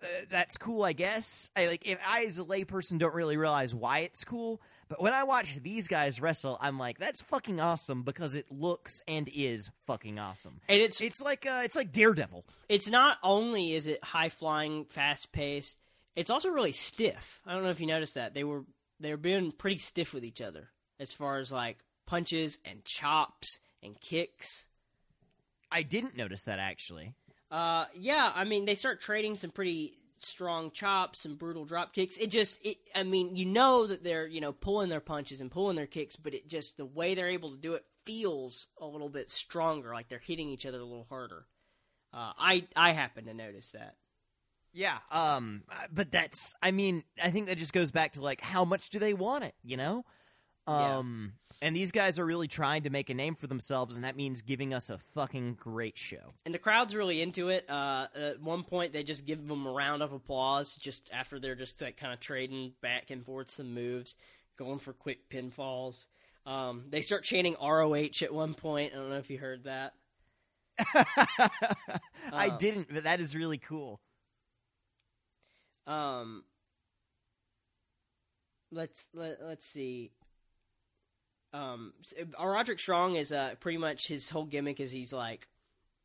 uh, that's cool I guess. I like if I as a layperson don't really realize why it's cool but when I watch these guys wrestle I'm like that's fucking awesome because it looks and is fucking awesome And it's it's like uh it's like Daredevil it's not only is it high flying, fast paced, it's also really stiff. I don't know if you noticed that. They were they were being pretty stiff with each other as far as like punches and chops and kicks. I didn't notice that actually Uh, yeah, I mean they start trading some pretty strong chops and brutal drop kicks. It just, it, I mean, you know that they're you know pulling their punches and pulling their kicks, but it just the way they're able to do it feels a little bit stronger, like they're hitting each other a little harder. Uh, I I happen to notice that. Yeah, um, but that's. I mean, I think that just goes back to like how much do they want it, you know? Yeah. Um, and these guys are really trying to make a name for themselves, and that means giving us a fucking great show. And the crowd's really into it. Uh, at one point, they just give them a round of applause just after they're just like kind of trading back and forth some moves, going for quick pinfalls. Um, they start chanting ROH at one point. I don't know if you heard that. *laughs* I Uh, didn't, but that is really cool. Um, let's let, let's see. Um, uh, Roderick Strong is uh pretty much his whole gimmick is he's like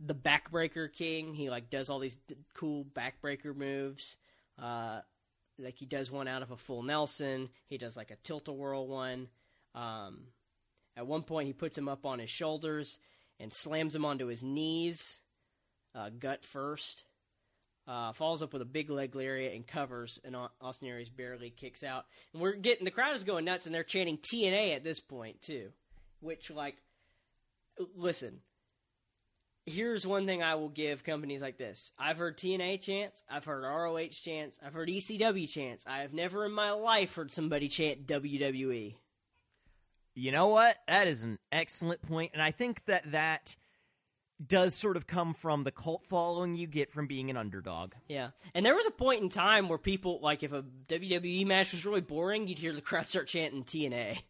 the backbreaker king. He like does all these d- cool backbreaker moves. Uh, like he does one out of a full Nelson. He does like a tilt a whirl one. Um, at one point he puts him up on his shoulders and slams him onto his knees, uh, gut first uh, falls up with a big leg lariat and covers, and Austin Aries barely kicks out. And we're getting the crowd is going nuts, and they're chanting TNA at this point too, which like, listen. Here's one thing I will give companies like this. I've heard TNA chants, I've heard ROH chants, I've heard ECW chants. I have never in my life heard somebody chant. WWE. You know what? That is an excellent point, and I think that that does sort of come from the cult following you get from being an underdog. Yeah, and there was a point in time where people like if a WWE match was really boring, you'd hear the crowd start chanting TNA.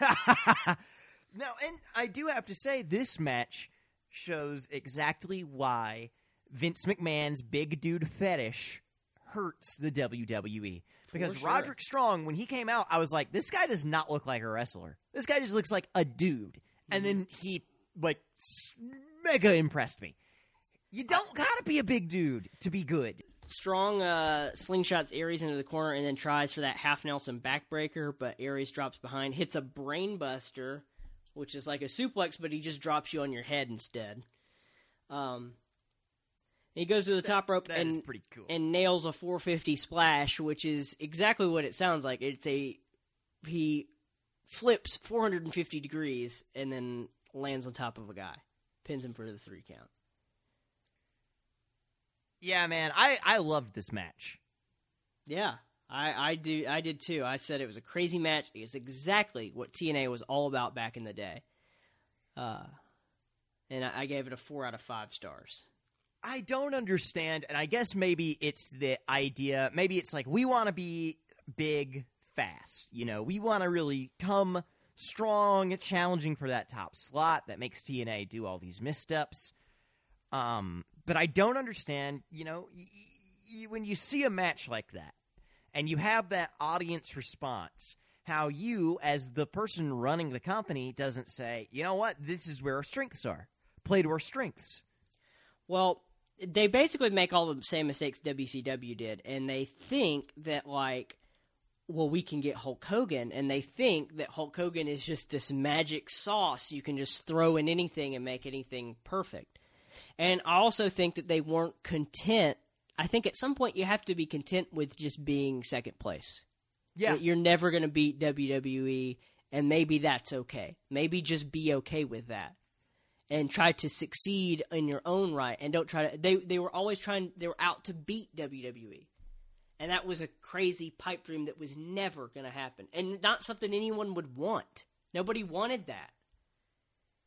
*laughs* now, and I do have to say, this match shows exactly why Vince McMahon's big dude fetish hurts the WWE. Because sure. Roderick Strong, when he came out, I was like, this guy does not look like a wrestler. This guy just looks like a dude. And mm-hmm. then he, like, mega impressed me. You don't gotta be a big dude to be good. Strong uh, slingshots Aries into the corner and then tries for that half Nelson backbreaker, but Aries drops behind, hits a brainbuster, which is like a suplex, but he just drops you on your head instead. Um, he goes to the top rope That and pretty cool. and nails a 450 splash, which is exactly what it sounds like. It's a he flips 450 degrees and then lands on top of a guy, pins him for the three count. yeah, man, I, I loved this match. Yeah, I, I do. I did too. I said it was a crazy match. It's exactly what TNA was all about back in the day. Uh, and I, I gave it a four out of five stars. I don't understand, and I guess maybe it's the idea. Maybe it's like we want to be big, fast. You know, we want to really come strong, challenging for that top slot. That makes TNA do all these missteps. Um, but I don't understand. You know, y- y- when you see a match like that, and you have that audience response. How you, as the person running the company, doesn't say, you know what, this is where our strengths are. Play to our strengths. Well, they basically make all the same mistakes WCW did, and they think that like, well, we can get Hulk Hogan, and they think that Hulk Hogan is just this magic sauce you can just throw in anything and make anything perfect. And I also think that they weren't content. I think at some point you have to be content with just being second place. Yeah, That you're never going to beat WWE, and maybe that's okay. Maybe just be okay with that, and try to succeed in your own right, and don't try to. They they were always trying. They were out to beat WWE, and that was a crazy pipe dream that was never going to happen, and not something anyone would want. Nobody wanted that.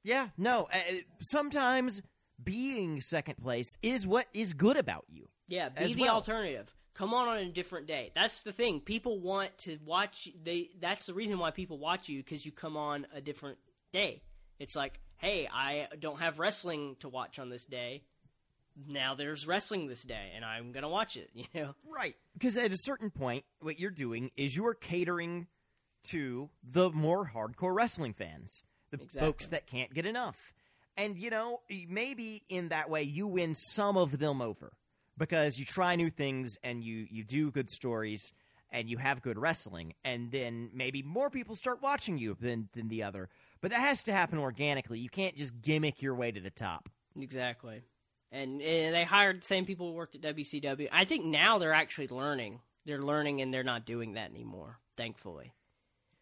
Yeah, no. Uh, sometimes being second place is what is good about you. Yeah, be the well. alternative. Come on on a different day. That's the thing. People want to watch. They. That's the reason why people watch you because you come on a different day. It's like, hey, I don't have wrestling to watch on this day. Now there's wrestling this day, and I'm gonna watch it. *laughs* You know. Right. Because at a certain point, what you're doing is you are catering to the more hardcore wrestling fans, the Exactly. folks that can't get enough. And, you know, maybe in that way you win some of them over because you try new things and you, you do good stories and you have good wrestling. And then maybe more people start watching you than, than the other. But that has to happen organically. You can't just gimmick your way to the top. Exactly. And, and they hired the same people who worked at WCW. I think now they're actually learning. They're learning, and they're not doing that anymore. Thankfully.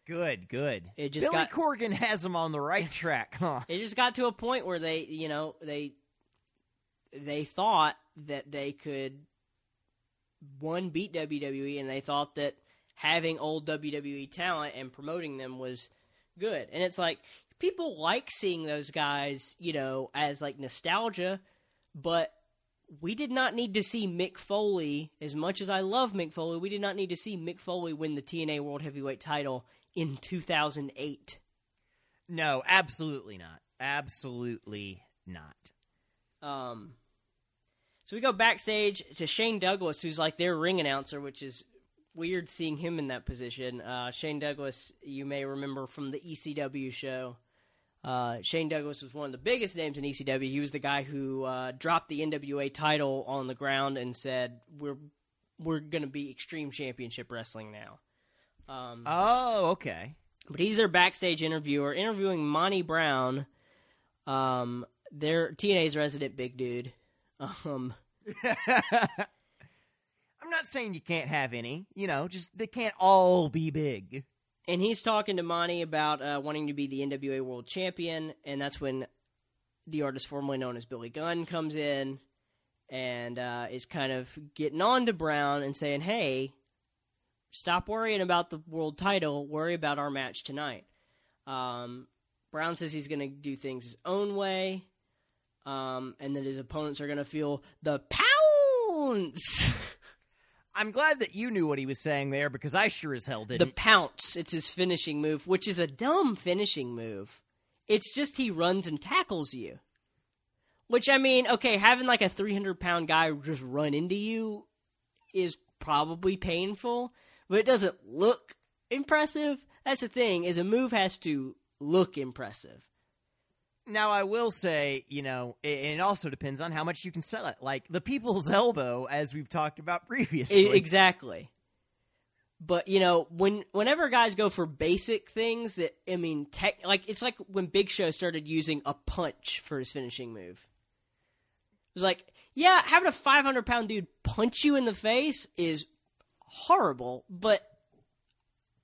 Good, good. It just Billy got- Corgan has them on the right *laughs* track, huh? It just got to a point where they, you know, they they thought that they could one beat WWE, and they thought that having old WWE talent and promoting them was good. And it's like people like seeing those guys, you know, as like nostalgia, but we did not need to see Mick Foley as much as I love Mick Foley. We did not need to see Mick Foley win the TNA World Heavyweight Title in 2008. No, absolutely not. Absolutely not. Um, so we go backstage to Shane Douglas, who's like their ring announcer, which is weird seeing him in that position. Uh, Shane Douglas, you may remember from the ECW show. Uh, Shane Douglas was one of the biggest names in ECW. He was the guy who uh, dropped the NWA title on the ground and said, "We're we're going to be Extreme Championship Wrestling now." Um, Oh, okay. but he's their backstage interviewer, interviewing Monty Brown, um, their TNA's resident big dude. Um, *laughs* I'm not saying you can't have any. You know, just they can't all be big. And he's talking to Monty about uh, wanting to be the NWA World Champion, and that's when the artist formerly known as Billy Gunn comes in and uh, is kind of getting on to Brown and saying, "Hey, stop worrying about the world title. Worry about our match tonight." Um, Brown says he's going to do things his own way, um, and that his opponents are going to feel the pounce. I'm glad that you knew what he was saying there because I sure as hell didn't. The pounce. It's his finishing move, which is a dumb finishing move. It's just he runs and tackles you. Which I mean, okay, having like a 300 pound guy just run into you is probably painful, but it doesn't look impressive. That's the thing is a move has to look impressive. Now, I will say, you know, it, it also depends on how much you can sell it. Like the people's *laughs* elbow, as we've talked about *laughs* previously. Exactly. But you know, when whenever guys go for basic things that I mean, tech, like it's like when Big Show started using a punch for his finishing move. It was like, yeah, having a 500 pound dude punch you in the face is horrible, but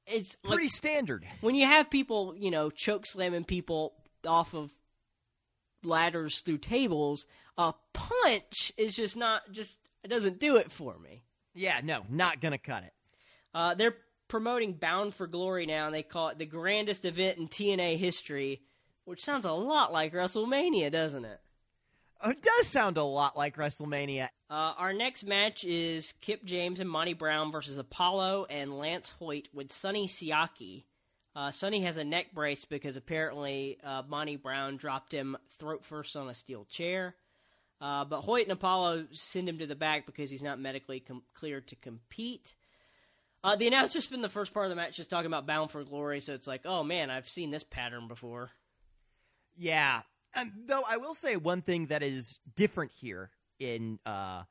it's like Pretty standard. when you have people, you know, choke slamming people off of ladders through tables, a punch is just not just it doesn't do it for me. Yeah, no, not gonna cut it. Uh, they're promoting Bound for Glory now, and they call it the grandest event in TNA history, which sounds a lot like WrestleMania, doesn't it? Oh, It does sound a lot like WrestleMania. Uh, our next match is Kip James and Monty Brown versus Apollo and Lance Hoyt with Sonny Siaki. Uh, Sonny has a neck brace because apparently uh, Monty Brown dropped him throat first on a steel chair. Uh, but Hoyt and Apollo send him to the back because he's not medically com- cleared to compete. Uh, the announcer spent the first part of the match just talking about Bound for Glory, so it's like, oh man, I've seen this pattern before. Yeah. Um, though I will say one thing that is different here in uh,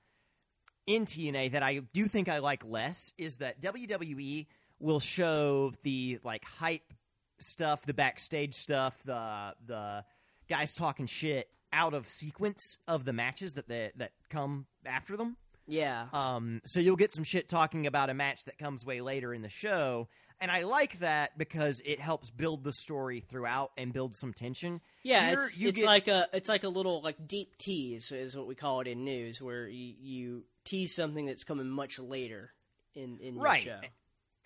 in TNA that I do think I like less is that WWE will show the like hype stuff, the backstage stuff, the the guys talking shit out of sequence of the matches that they, that come after them. Yeah. Um, so you'll get some shit talking about a match that comes way later in the show, and I like that because it helps build the story throughout and build some tension. Yeah, Here, it's, it's get- like a it's like a little like deep tease is what we call it in news, where you, you tease something that's coming much later in in your Right. show.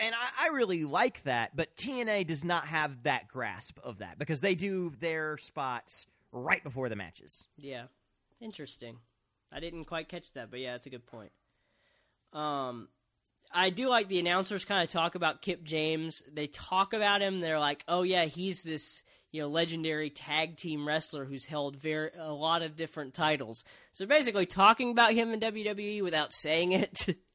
And I, I really like that, but TNA does not have that grasp of that because they do their spots right before the matches. Yeah, interesting. I didn't quite catch that, but yeah, that's a good point. Um, I do like the announcers kind of talk about Kip James. They talk about him. They're like, "Oh yeah, he's this you know legendary tag team wrestler who's held very a lot of different titles." So basically, talking about him in WWE without saying it. *laughs*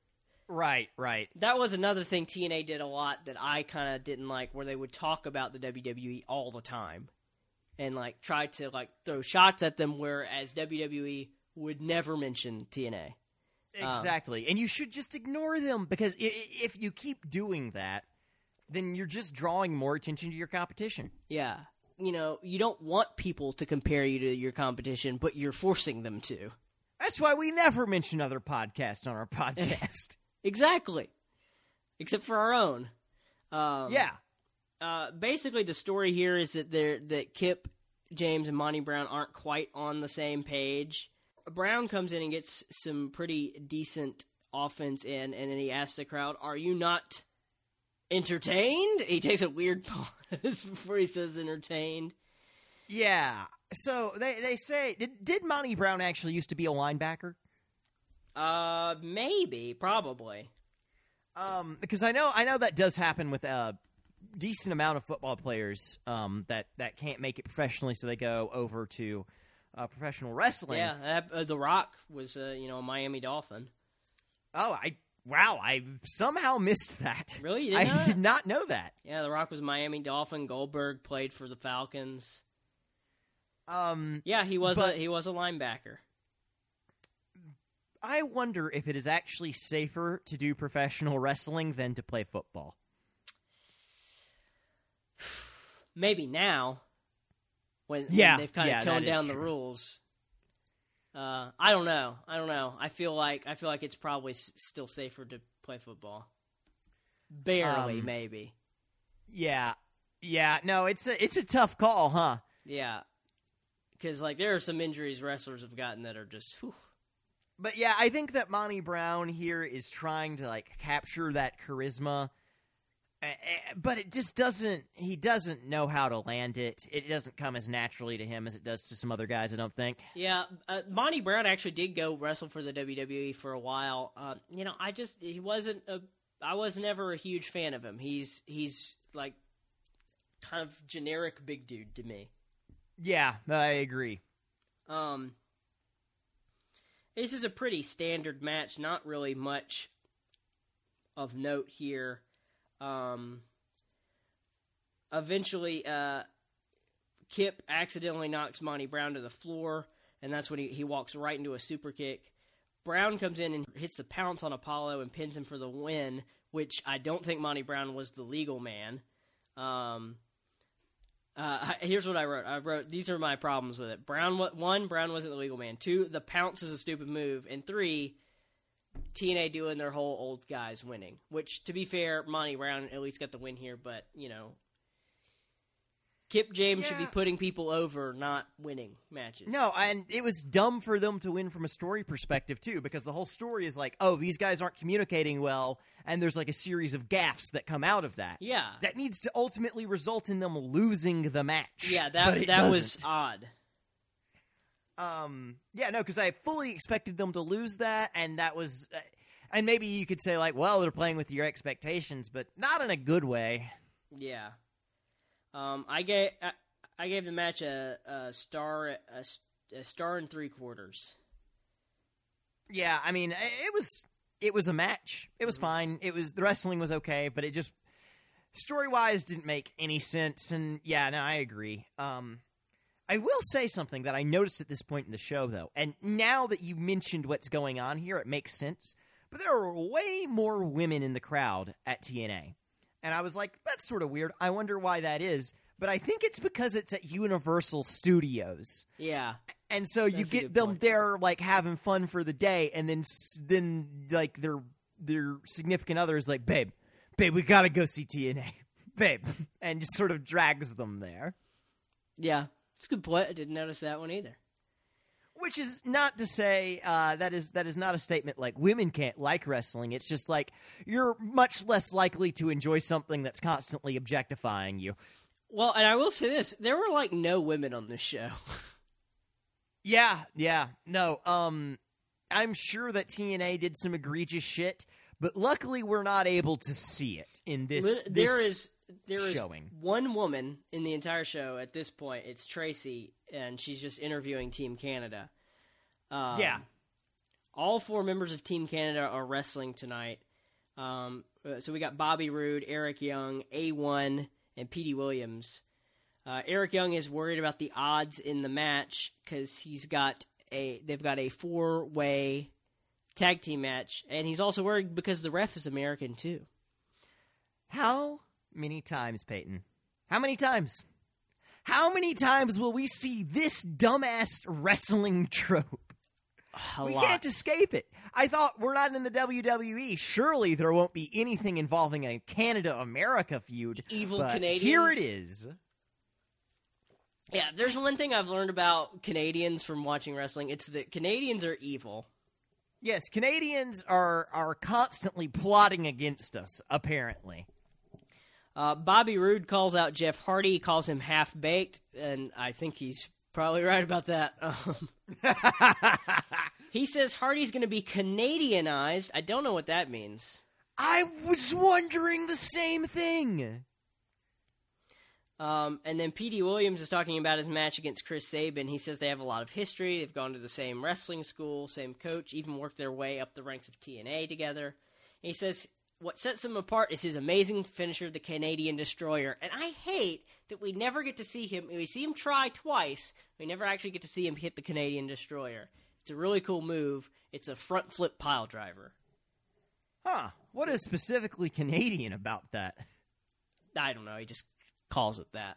Right, right. that was another thing TNA did a lot that I kind of didn't like, where they would talk about the WWE all the time, and like try to like throw shots at them, whereas WWE would never mention TNA. Um, Exactly. and you should just ignore them because if you keep doing that, then you're just drawing more attention to your competition. Yeah, you know, you don't want people to compare you to your competition, but you're forcing them to. That's why we never mention other podcasts on our *laughs* podcast. Exactly, except for our own. Um, yeah. uh, basically the story here is that they're that Kip, James, and Monty Brown aren't quite on the same page. Brown comes in and gets some pretty decent offense in, and then he asks the crowd, "Are you not entertained?" He takes a weird *laughs* pause before he says "entertained." Yeah. So they, they say did did Monty Brown actually used to be a linebacker? Uh, maybe, probably. Um, because I know I know that does happen with a decent amount of football players um, that that can't make it professionally, so they go over to uh, professional wrestling. Yeah, that, uh, The Rock was, uh, you know, a Miami Dolphin. Oh, I wow! I somehow missed that. Really? You I know did not know that. Yeah, The Rock was a Miami Dolphin. Goldberg played for the Falcons. Um, Yeah, he was But- a he was a linebacker. I wonder if it is actually safer to do professional wrestling than to play football. Maybe now, when, when Yeah, they've kind yeah, of toned down the true. rules. Uh, I don't know. I don't know. I feel like I feel like it's probably s- still safer to play football. Barely, Um, maybe. Yeah, yeah. No, it's a it's a tough call, huh? Yeah, because like there are some injuries wrestlers have gotten that are just. Whew. But yeah, I think that Monty Brown here is trying to like capture that charisma, but it just doesn't. He doesn't know how to land it. It doesn't come as naturally to him as it does to some other guys. I don't think. Yeah, uh, Monty Brown actually did go wrestle for the WWE for a while. Uh, you know, I just he wasn't a. I was never a huge fan of him. He's he's like kind of generic big dude to me. Yeah, I agree. Um, This is a pretty standard match, not really much of note here. Um, eventually, uh, Kip accidentally knocks Monty Brown to the floor, and that's when he, he walks right into a super kick. Brown comes in and hits the pounce on Apollo and pins him for the win, which I don't think Monty Brown was the legal man. Um, uh, here's what I wrote. I wrote these are my problems with it. Brown one, Brown wasn't the legal man. Two, the pounce is a stupid move, and three, TNA doing their whole old guys winning. Which, to be fair, Monty Brown at least got the win here, but you know, Kip James should be putting people over, not winning matches. No, and it was dumb for them to win from a story perspective too, because the whole story is like, oh, these guys aren't communicating well, and there's like a series of gaffes that come out of that. Yeah. That needs to ultimately result in them losing the match. yeah, that that was doesn't. odd. Um, yeah, no, because I fully expected them to lose that, and that was, uh, and maybe you could say like, well, they're playing with your expectations, but not in a good way. Yeah. Um, I gave I, I gave the match a, a star a, a star and three quarters. Yeah, I mean, it was it was a match. It was fine. It was the wrestling was okay, but it just story wise didn't make any sense. And yeah, no, I agree. Um, I will say something that I noticed at this point in the show, though, and now that you mentioned what's going on here, it makes sense. But there are way more women in the crowd at TNA, and I was like, that's sort of weird. I wonder why that is. But I think it's because it's at Universal Studios Yeah. and so you That's get them point. there like having fun for the day and then then like their their significant other is like babe babe we gotta go see tna *laughs* babe *laughs* and just sort of drags them there Yeah. It's a good point. I didn't notice that one either. Which is not to say uh, that is that is not a statement like women can't like wrestling it's just like you're much less likely to enjoy something that's constantly objectifying you Well, and I will say this: there were like no women on this show. *laughs* Yeah, yeah. No, um I'm sure that TNA did some egregious shit, but luckily we're not able to see it in this. Lit- there this- is there is showing. one woman in the entire show at this point. It's Tracy, and she's just interviewing Team Canada. Um, Yeah. all four members of Team Canada are wrestling tonight. Um, uh, so we got Bobby Roode, Eric Young, A1, and Petey Williams. Uh, Eric Young is worried about the odds in the match because he's got a they've got a four way tag team match, and he's also worried because the ref is American too. How many times, Peyton? How many times? How many times will we see this dumbass wrestling *laughs* trope? A we lot. can't escape it. I thought we're not in the WWE. Surely there won't be anything involving a Canada America feud. Evil but Canadians. Here it is. Yeah, there's one thing I've learned about Canadians from watching wrestling. It's that Canadians are evil. Yes, Canadians are are constantly plotting against us. Apparently, Uh, Bobby Roode calls out Jeff Hardy, calls him half baked, and I think he's probably right about that. *laughs* Um, *laughs* he says Hardy's going to be Canadianized. I don't know what that means. I was wondering the same thing. Um, and then Petey Williams is talking about his match against Chris Sabin. He says they have a lot of history. They've gone to the same wrestling school, same coach, even worked their way up the ranks of TNA together. he says what sets him apart is his amazing finisher, the Canadian Destroyer. And I hate that we never get to see him. We see him try twice. We never actually get to see him hit the Canadian Destroyer. It's a really cool move. It's a front flip pile driver. Huh? What is specifically Canadian about that? I don't know. He just calls it that.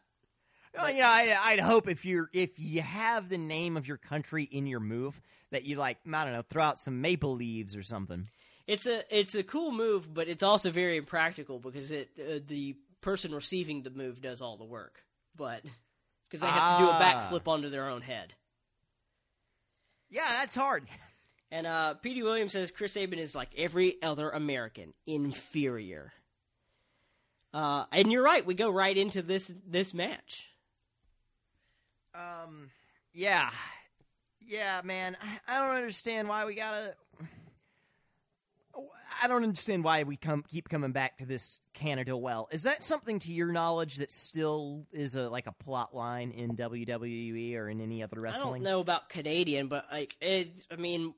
Oh, yeah, I, I'd hope if you're if you have the name of your country in your move that you like, I don't know, throw out some maple leaves or something. It's a it's a cool move, but it's also very impractical because it uh, the person receiving the move does all the work, but because they have to do a Ah. backflip onto their own head. Yeah, that's hard. And uh, Petey Williams says Chris Sabin is like every other American, inferior. Uh, and you're right. We go right into this this match. Um, yeah, yeah, man. I, I don't understand why we gotta. Oh, I don't understand why we come keep coming back to this Canada well. Is that something to your knowledge that still is a like a plot line in WWE or in any other wrestling? I don't know about Canadian, but like it. I mean,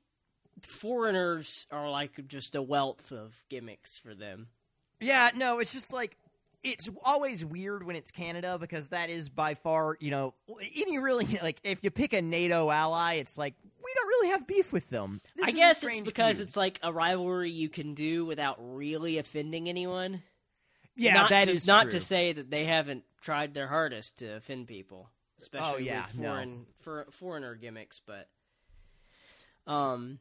foreigners are like just a wealth of gimmicks for them. Yeah, no, it's just like it's always weird when it's Canada because that is by far, you know, any really *laughs* like if you pick a NATO ally, it's like we don't really have beef with them. This I guess it's because feud. it's like a rivalry you can do without really offending anyone. yeah, not that to, is not true. to say that they haven't tried their hardest to offend people, especially Oh, yeah, with no. for, foreigner gimmicks. But um,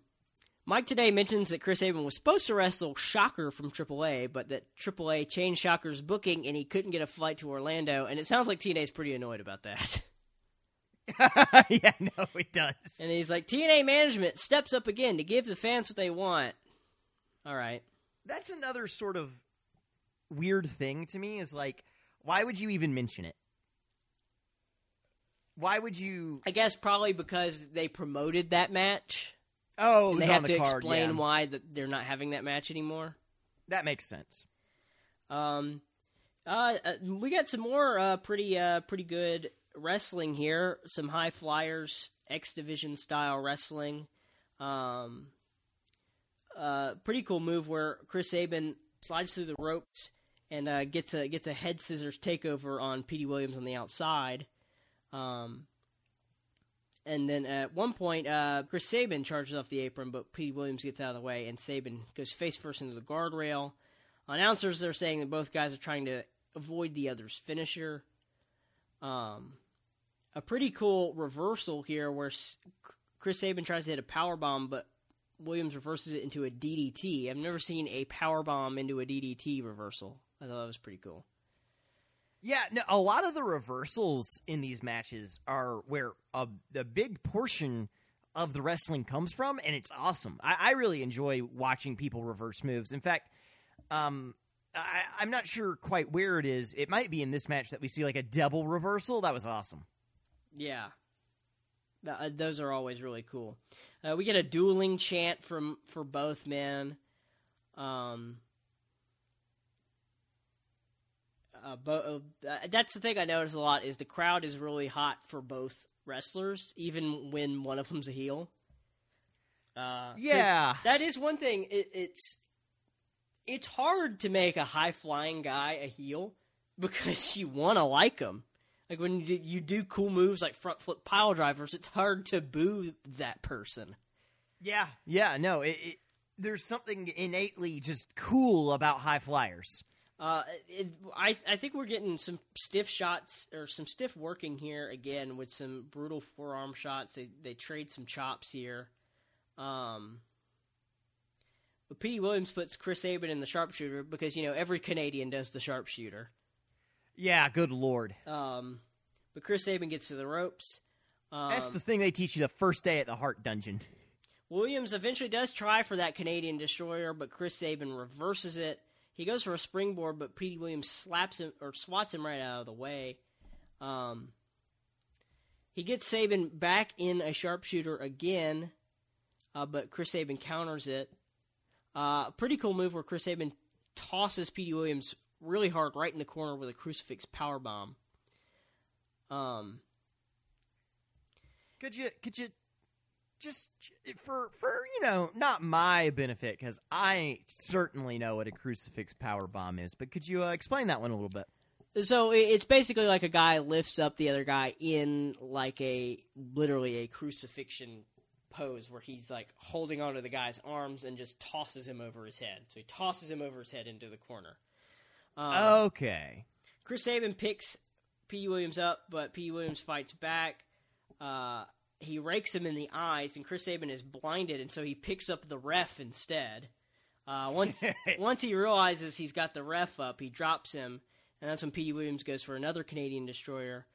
Mike Tenay mentions that Chris Sabin was supposed to wrestle Shocker from AAA, but that AAA changed Shocker's booking and he couldn't get a flight to Orlando. And it sounds like TNA's pretty annoyed about that. *laughs* yeah, no, it does. and he's like, TNA management steps up again to give the fans what they want. All right. That's another sort of weird thing to me is like why would you even mention it? Why would you I guess probably because they promoted that match. Oh, they have the to card, explain yeah. why that they're not having that match anymore. That makes sense. Um, uh, uh, we got some more uh, pretty uh, pretty good wrestling here. Some high flyers, X Division style wrestling. Um, uh, pretty cool move where Chris Sabin slides through the ropes and uh, gets a gets a head scissors takeover on Petey Williams on the outside. Um, and then at one point, uh, Chris Sabin charges off the apron, but Petey Williams gets out of the way, and Sabin goes face first into the guardrail. Announcers are saying that both guys are trying to avoid the other's finisher. Um, a pretty cool reversal here where Chris Sabin tries to hit a power bomb, but Williams reverses it into a DDT. I've never seen a power bomb into a DDT reversal. I thought that was pretty cool. Yeah, no, a lot of the reversals in these matches are where a, a big portion of the wrestling comes from, and it's awesome. I, I really enjoy watching people reverse moves. In fact, um, I, I'm not sure quite where it is. It might be in this match that we see like a double reversal. That was awesome. Yeah, Th- uh, those are always really cool. Uh, we get a dueling chant from for both men. Um, uh, bo- uh, that's the thing I notice a lot is the crowd is really hot for both wrestlers, even when one of them's a heel. Uh, Yeah. that is one thing. It, it's it's hard to make a high flying guy a heel because you want to like him. Like when you do, you do cool moves like front flip pile drivers, it's hard to boo that person. Yeah, yeah. No, it, it, there's something innately just cool about high flyers. Uh, it, I I think we're getting some stiff shots or some stiff working here again with some brutal forearm shots. They they trade some chops here. Um, but Petey Williams puts Chris Sabin in the sharpshooter because you know every Canadian does the sharpshooter. Yeah, good lord. Um, but Chris Sabin gets to the ropes. Um, That's the thing they teach you the first day at the Hart Dungeon. Williams eventually does try for that Canadian destroyer, but Chris Sabin reverses it. He goes for a springboard, but Petey Williams slaps him or swats him right out of the way. Um, he gets Sabin back in a sharpshooter again, uh, but Chris Sabin counters it. Uh, pretty cool move where Chris Sabin tosses Petey Williams really hard right in the corner with a crucifix power bomb. Um, Could you could you just for for you know not my benefit because I certainly know what a crucifix power bomb is, but could you uh, explain that one a little bit? So it's basically like a guy lifts up the other guy in like a literally a crucifixion pose where he's like holding onto the guy's arms and just tosses him over his head. So he tosses him over his head into the corner. Um, Okay. Chris Sabin picks P. Williams up, but P. Williams fights back. Uh, he rakes him in the eyes, and Chris Sabin is blinded, and so he picks up the ref instead. Uh, once *laughs* once he realizes he's got the ref up, he drops him, and that's when P. Williams goes for another Canadian destroyer.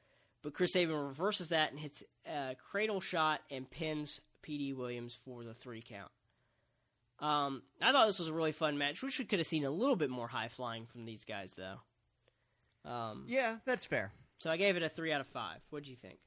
But Chris Sabin reverses that and hits a cradle shot and pins Petey Williams for the three count. Um, I thought this was a really fun match. Wish we could have seen a little bit more high flying from these guys, though. Um, Yeah, that's fair. so I gave it a three out of five. What do you think?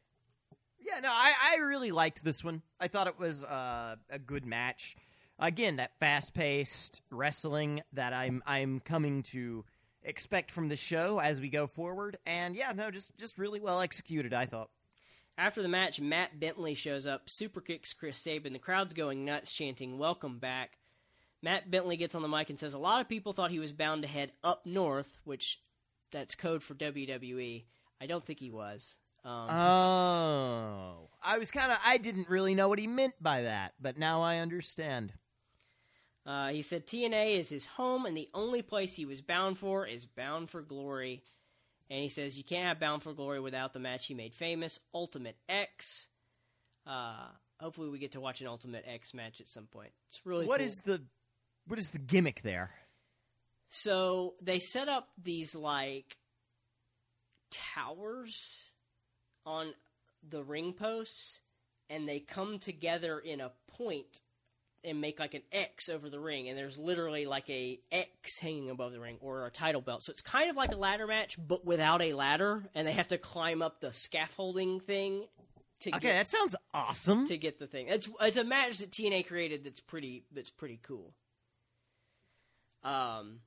Yeah, no, I, I really liked this one. I thought it was uh, a good match. Again, that fast paced wrestling that I'm I'm coming to expect from the show as we go forward. And yeah, no, just just really well executed. I thought. After the match, Matt Bentley shows up, super kicks Chris Sabin. The crowd's going nuts, chanting "Welcome back." Matt Bentley gets on the mic and says, "A lot of people thought he was bound to head up north, which that's code for WWE. I don't think he was." Um, Oh, I was kind of. I didn't really know what he meant by that, but now I understand. Uh, he said TNA is his home, and the only place he was bound for is Bound for Glory. And he says you can't have Bound for Glory without the match he made famous, Ultimate X. Uh, hopefully, we get to watch an Ultimate X match at some point. It's really What cool. is the what is the gimmick there? So they set up these like towers on the ring posts, and they come together in a point and make like an X over the ring, and there's literally like a X hanging above the ring or a title belt. So it's kind of like a ladder match, but without a ladder, and they have to climb up the scaffolding thing to Okay, get that sounds awesome. to get the thing. It's it's a match that TNA created that's pretty that's pretty cool. Um,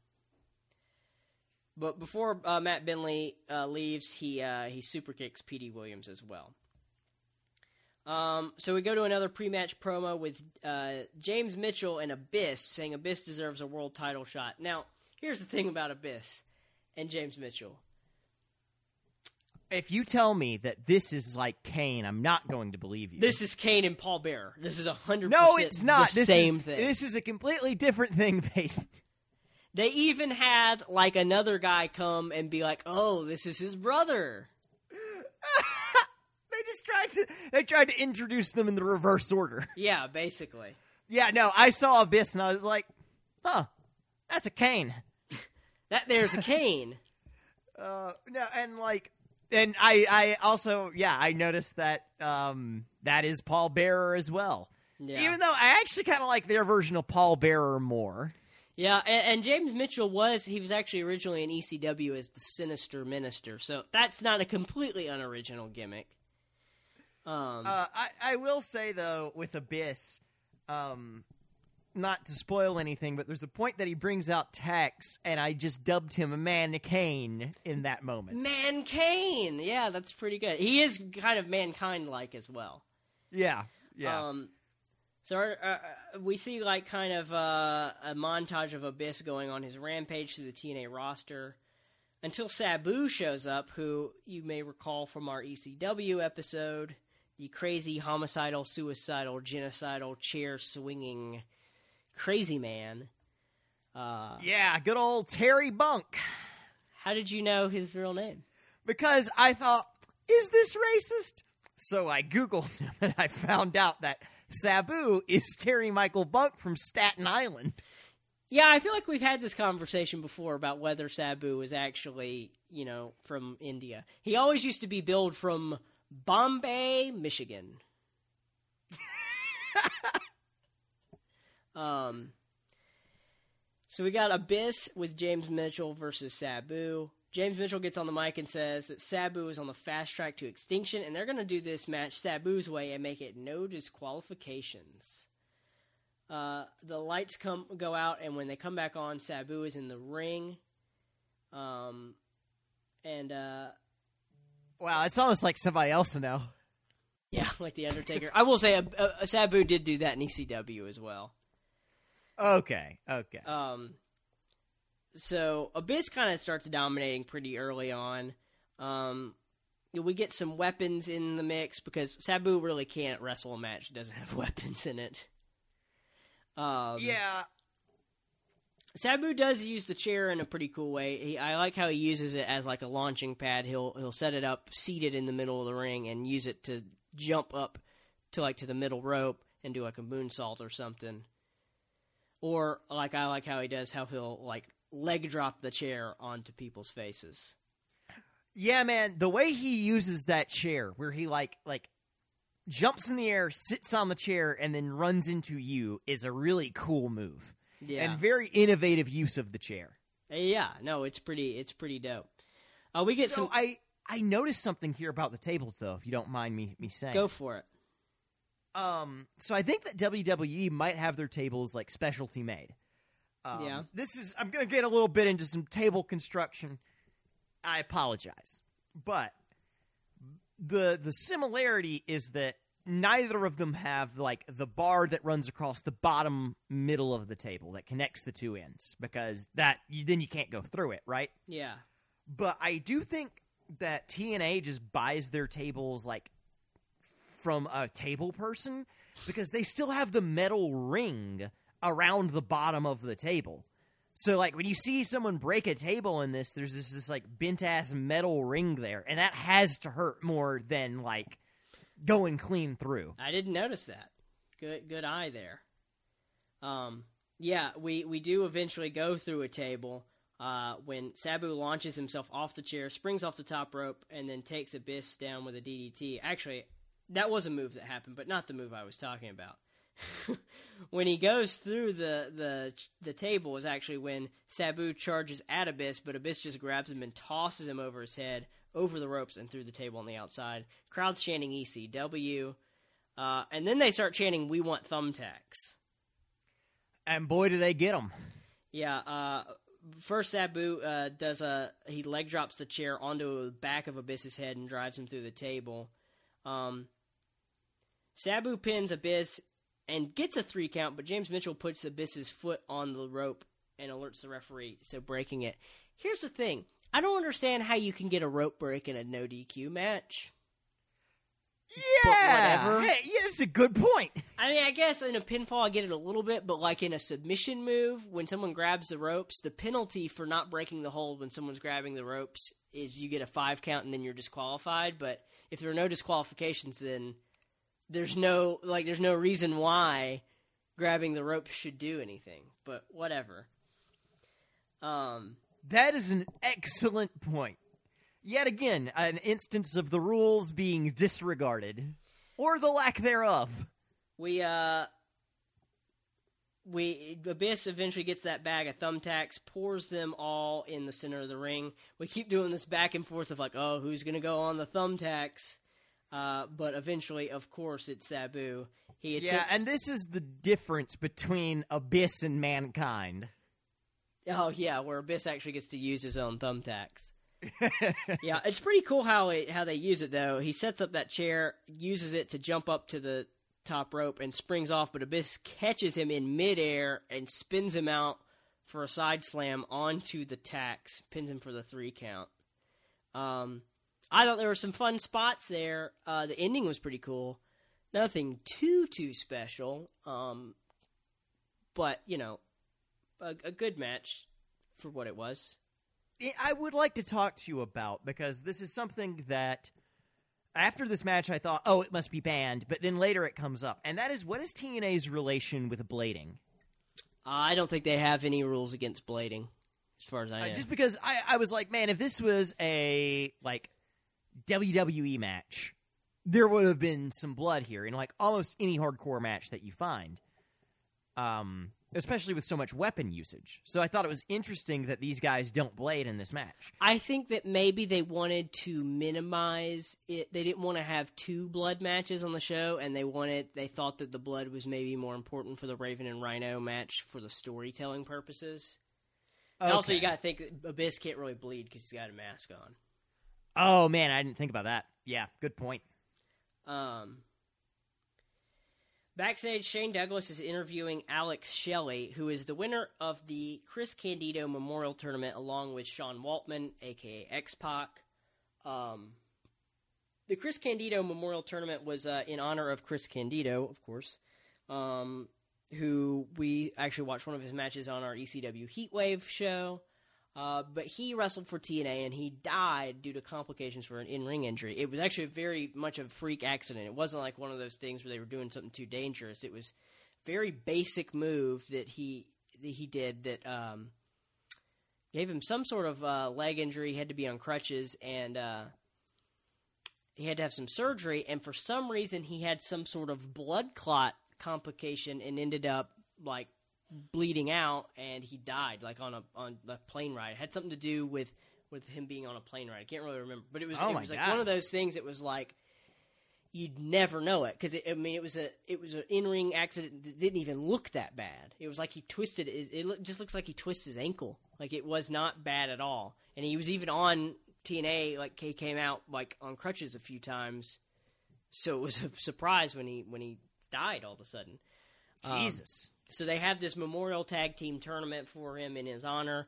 but before uh, Matt Bentley uh, leaves, he uh, he super kicks Petey Williams as well. Um, so we go to another pre-match promo with uh, James Mitchell and Abyss saying Abyss deserves a world title shot. Now, here's the thing about Abyss and James Mitchell. If you tell me that this is like Kane, I'm not going to believe you. This is Kane and Paul Bearer. This is a hundred. no, it's not. the this same is, thing. This is a completely different thing, *laughs* Peyton. They even had like another guy come and be like, "Oh, this is his brother." *laughs* They just tried to they tried to introduce them in the reverse order. Yeah, basically. Yeah, no, I saw Abyss and I was like, huh, that's a cane." *laughs* That there's a cane. *laughs* Uh, no, and like, and I, I also, yeah, I noticed that um, that is Paul Bearer as well. Yeah. Even though I actually kind of like their version of Paul Bearer more. Yeah, and, and James Mitchell was he was actually originally in ECW as the Sinister Minister, so that's not a completely unoriginal gimmick. Um, Uh, I, I will say though, with Abyss, um, not to spoil anything, but there's a point that he brings out tacks, and I just dubbed him a man Kane in that moment. Man Kane, yeah, that's pretty good. He is kind of mankind like as well. Yeah, yeah. Um, so our, uh, uh, we see like kind of uh, a montage of Abyss going on his rampage through the TNA roster until Sabu shows up, who you may recall from our ECW episode, the crazy, homicidal, suicidal, genocidal, chair swinging crazy man. Uh, yeah, good old Terry Brunk. how did you know his real name? because I thought, is this racist? So I Googled him *laughs* and I found out that Sabu is *laughs* Terry Michael Brunk from Staten Island. Yeah, I feel like we've had this conversation before about whether Sabu is actually, you know, from India. He always used to be billed from Bombay, Michigan. *laughs* um, so we got Abyss with James Mitchell versus Sabu. James Mitchell gets on the mic and says that Sabu is on the fast track to extinction, and they're going to do this match Sabu's way and make it no disqualifications. Uh, the lights come go out, and when they come back on, Sabu is in the ring. Um, and uh, Wow, it's almost like somebody else to know. yeah, *laughs* like the Undertaker. I will say, uh, uh, Sabu did do that in ECW as well. Okay, okay. Um, so Abyss kind of starts dominating pretty early on. Um, we get some weapons in the mix because Sabu really can't wrestle a match that doesn't *laughs* have weapons in it. Um, yeah, Sabu does use the chair in a pretty cool way. He, I like how he uses it as like a launching pad. He'll he'll set it up seated in the middle of the ring and use it to jump up to like to the middle rope and do like a moonsault or something. Or like I like how he does how he'll like leg drop the chair onto people's faces. yeah, man. The way he uses that chair, where he like like jumps in the air, sits on the chair, and then runs into you, is a really cool move Yeah, and very innovative use of the chair. yeah. No, it's pretty. It's pretty dope. Uh, we get so some. I I noticed something here about the tables, though. If you don't mind me me saying, Go for it. Um, so I think that WWE might have their tables like specialty made. Um, Yeah. This is I'm gonna get a little bit into some table construction. I apologize, but the the similarity is that neither of them have like the bar that runs across the bottom middle of the table that connects the two ends because that you, then you can't go through it, right? Yeah. But I do think that TNA just buys their tables like from a table person because they still have the metal ring around the bottom of the table. So like when you see someone break a table in this, there's this, this like bent ass metal ring there, and that has to hurt more than like going clean through. I didn't notice that. Good good eye there. Um yeah, we we do eventually go through a table uh, when Sabu launches himself off the chair, springs off the top rope, and then takes Abyss down with a DDT. Actually, that was a move that happened, but not the move I was talking about. When he goes through the, the the table is actually when Sabu charges at Abyss, but Abyss just grabs him and tosses him over his head, over the ropes, and through the table on the outside. Crowd's chanting ECW, uh, and then they start chanting "We want thumbtacks." And boy, do they get them! Yeah. Uh, first, Sabu uh, does a he leg drops the chair onto the back of Abyss's head and drives him through the table. Um, Sabu pins Abyss and gets a three count, but James Mitchell puts Abyss's foot on the rope and alerts the referee, so breaking it. Here's the thing I don't understand how you can get a rope break in a no DQ match. Yeah, whatever. Hey, yeah, that's a good point. I mean, I guess in a pinfall I get it a little bit, but like in a submission move, when someone grabs the ropes, the penalty for not breaking the hold when someone's grabbing the ropes is you get a five count and then you're disqualified. But if there are no disqualifications, then there's no like there's no reason why grabbing the ropes should do anything. But whatever. Um, That is an excellent point. Yet again, an instance of the rules being disregarded, or the lack thereof. we uh we Abyss eventually gets that bag of thumbtacks, pours them all in the center of the ring. We keep doing this back and forth of like, oh, who's gonna go on the thumbtacks? Uh, but eventually, of course, it's Sabu. He attempts, Yeah, and this is the difference between Abyss and Mankind. oh yeah, where Abyss actually gets to use his own thumbtacks. *laughs* yeah, it's pretty cool how it, how they use it though. He sets up that chair, uses it to jump up to the top rope, and springs off. But Abyss catches him in midair and spins him out for a side slam onto the tacks, pins him for the three count. Um, I thought there were some fun spots there. Uh, the ending was pretty cool. Nothing too too special, um, but you know, a, a good match for what it was. I would like to talk to you about because this is something that after this match I thought, oh, it must be banned, but then later it comes up, and that is what is TNA's relation with blading? Uh, I don't think they have any rules against blading, as far as I know. Uh, just because I, I was like, man, if this was a like WWE match, there would have been some blood here in like almost any hardcore match that you find. Um, especially with so much weapon usage. So I thought it was interesting that these guys don't blade in this match. I think that maybe they wanted to minimize it. They didn't want to have two blood matches on the show, and they wanted they thought that the blood was maybe more important for the Raven and Rhino match for the storytelling purposes. And Also, you got to think Abyss can't really bleed because he's got a mask on. Oh man, I didn't think about that. Yeah, good point. Um, backstage, Shane Douglas is interviewing Alex Shelley, who is the winner of the Chris Candido Memorial Tournament, along with Sean Waltman, aka X Pac. Um, the Chris Candido Memorial Tournament was uh, in honor of Chris Candido, of course, um, who we actually watched one of his matches on our ECW Heatwave show. Uh, but he wrestled for TNA and he died due to complications for an in-ring injury. It was actually very much a freak accident. It wasn't like one of those things where they were doing something too dangerous. It was very basic move that he that he did that um, gave him some sort of uh, leg injury. He had to be on crutches and uh, he had to have some surgery. And for some reason, he had some sort of blood clot complication and ended up like bleeding out and he died like on a on a plane ride. It had something to do with with him being on a plane ride. I can't really remember, but it was Oh it was like God. one of those things. It was like you'd never know it because I mean it was a it was an in ring accident that didn't even look that bad. It was like he twisted it. It look, just looks like he twisted his ankle. Like it was not bad at all. And he was even on TNA like he came out like on crutches a few times, so it was a surprise when he when he died all of a sudden. Um, Jesus. So they have this memorial tag team tournament for him in his honor.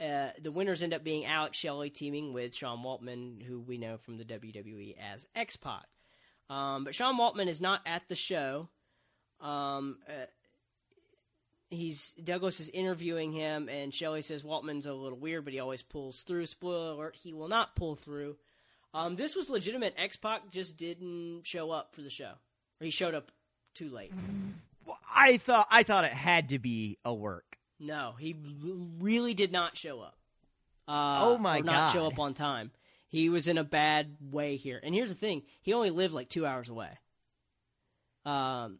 Uh, the winners end up being Alex Shelley teaming with Sean Waltman, who we know from the WWE as X Pac. Um, but Sean Waltman is not at the show. Um, uh, he's Douglas is interviewing him, and Shelley says Waltman's a little weird, but he always pulls through. Spoiler alert: he will not pull through. Um, this was legitimate. X Pac just didn't show up for the show. Or he showed up too late. I thought I thought it had to be a work. No, he really did not show up. Uh, Oh, my or not show up on time. He was in a bad way here. And here's the thing: he only lived like two hours away. Um,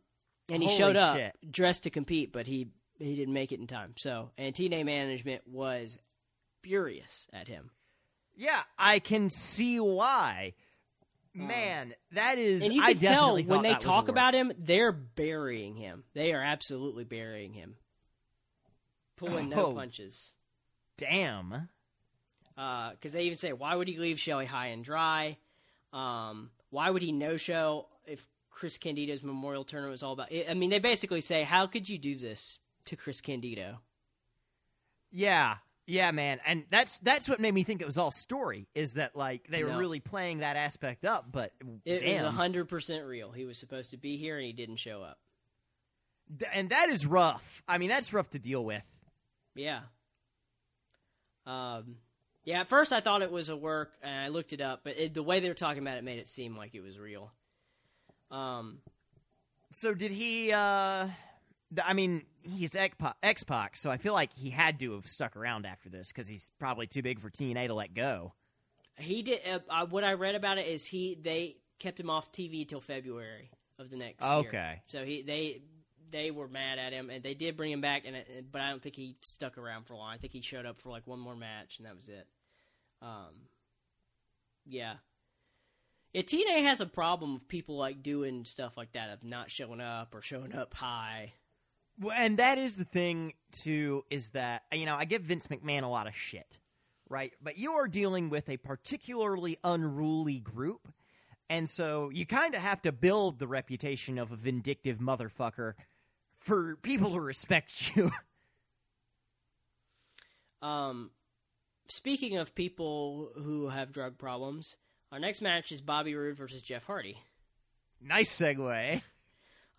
and he Holy showed up shit. dressed to compete, but he he didn't make it in time. So, and TNA management was furious at him. Yeah, I can see why. Man, that is. Um, And you I can tell when they that was a talk about him, they're burying him. They are absolutely burying him, pulling no Oh. punches. Damn. because they even say, why would he leave Shelley high and dry? Um, why would he no show if Chris Candido's memorial tournament was all about? I mean, they basically say, how could you do this to Chris Candido? Yeah, yeah, man, and that's that's what made me think it was all story. Is that like they were really playing that aspect up? But It damn, was hundred percent real. He was supposed to be here and he didn't show up. And that is rough. I mean, that's rough to deal with. Yeah. Um. Yeah. At first, I thought it was a work, and I looked it up, but it, the way they were talking about it made it seem like it was real. Um. So did he? uh I mean, he's X Pac, so I feel like he had to have stuck around after this because he's probably too big for TNA to let go. He did. Uh, uh, what I read about it is he they kept him off TV till February of the next year. Okay. So he they they were mad at him and they did bring him back, and it, but I don't think he stuck around for long. I think he showed up for like one more match and that was it. Um. Yeah. Yeah, TNA has a problem of people like doing stuff like that of not showing up or showing up high. Well, and that is the thing too is that you know I give Vince McMahon a lot of shit, right? But you are dealing with a particularly unruly group, and so you kind of have to build the reputation of a vindictive motherfucker for people to respect *laughs* you. Um, speaking of people who have drug problems, our next match is Bobby Roode versus Jeff Hardy. nice segue.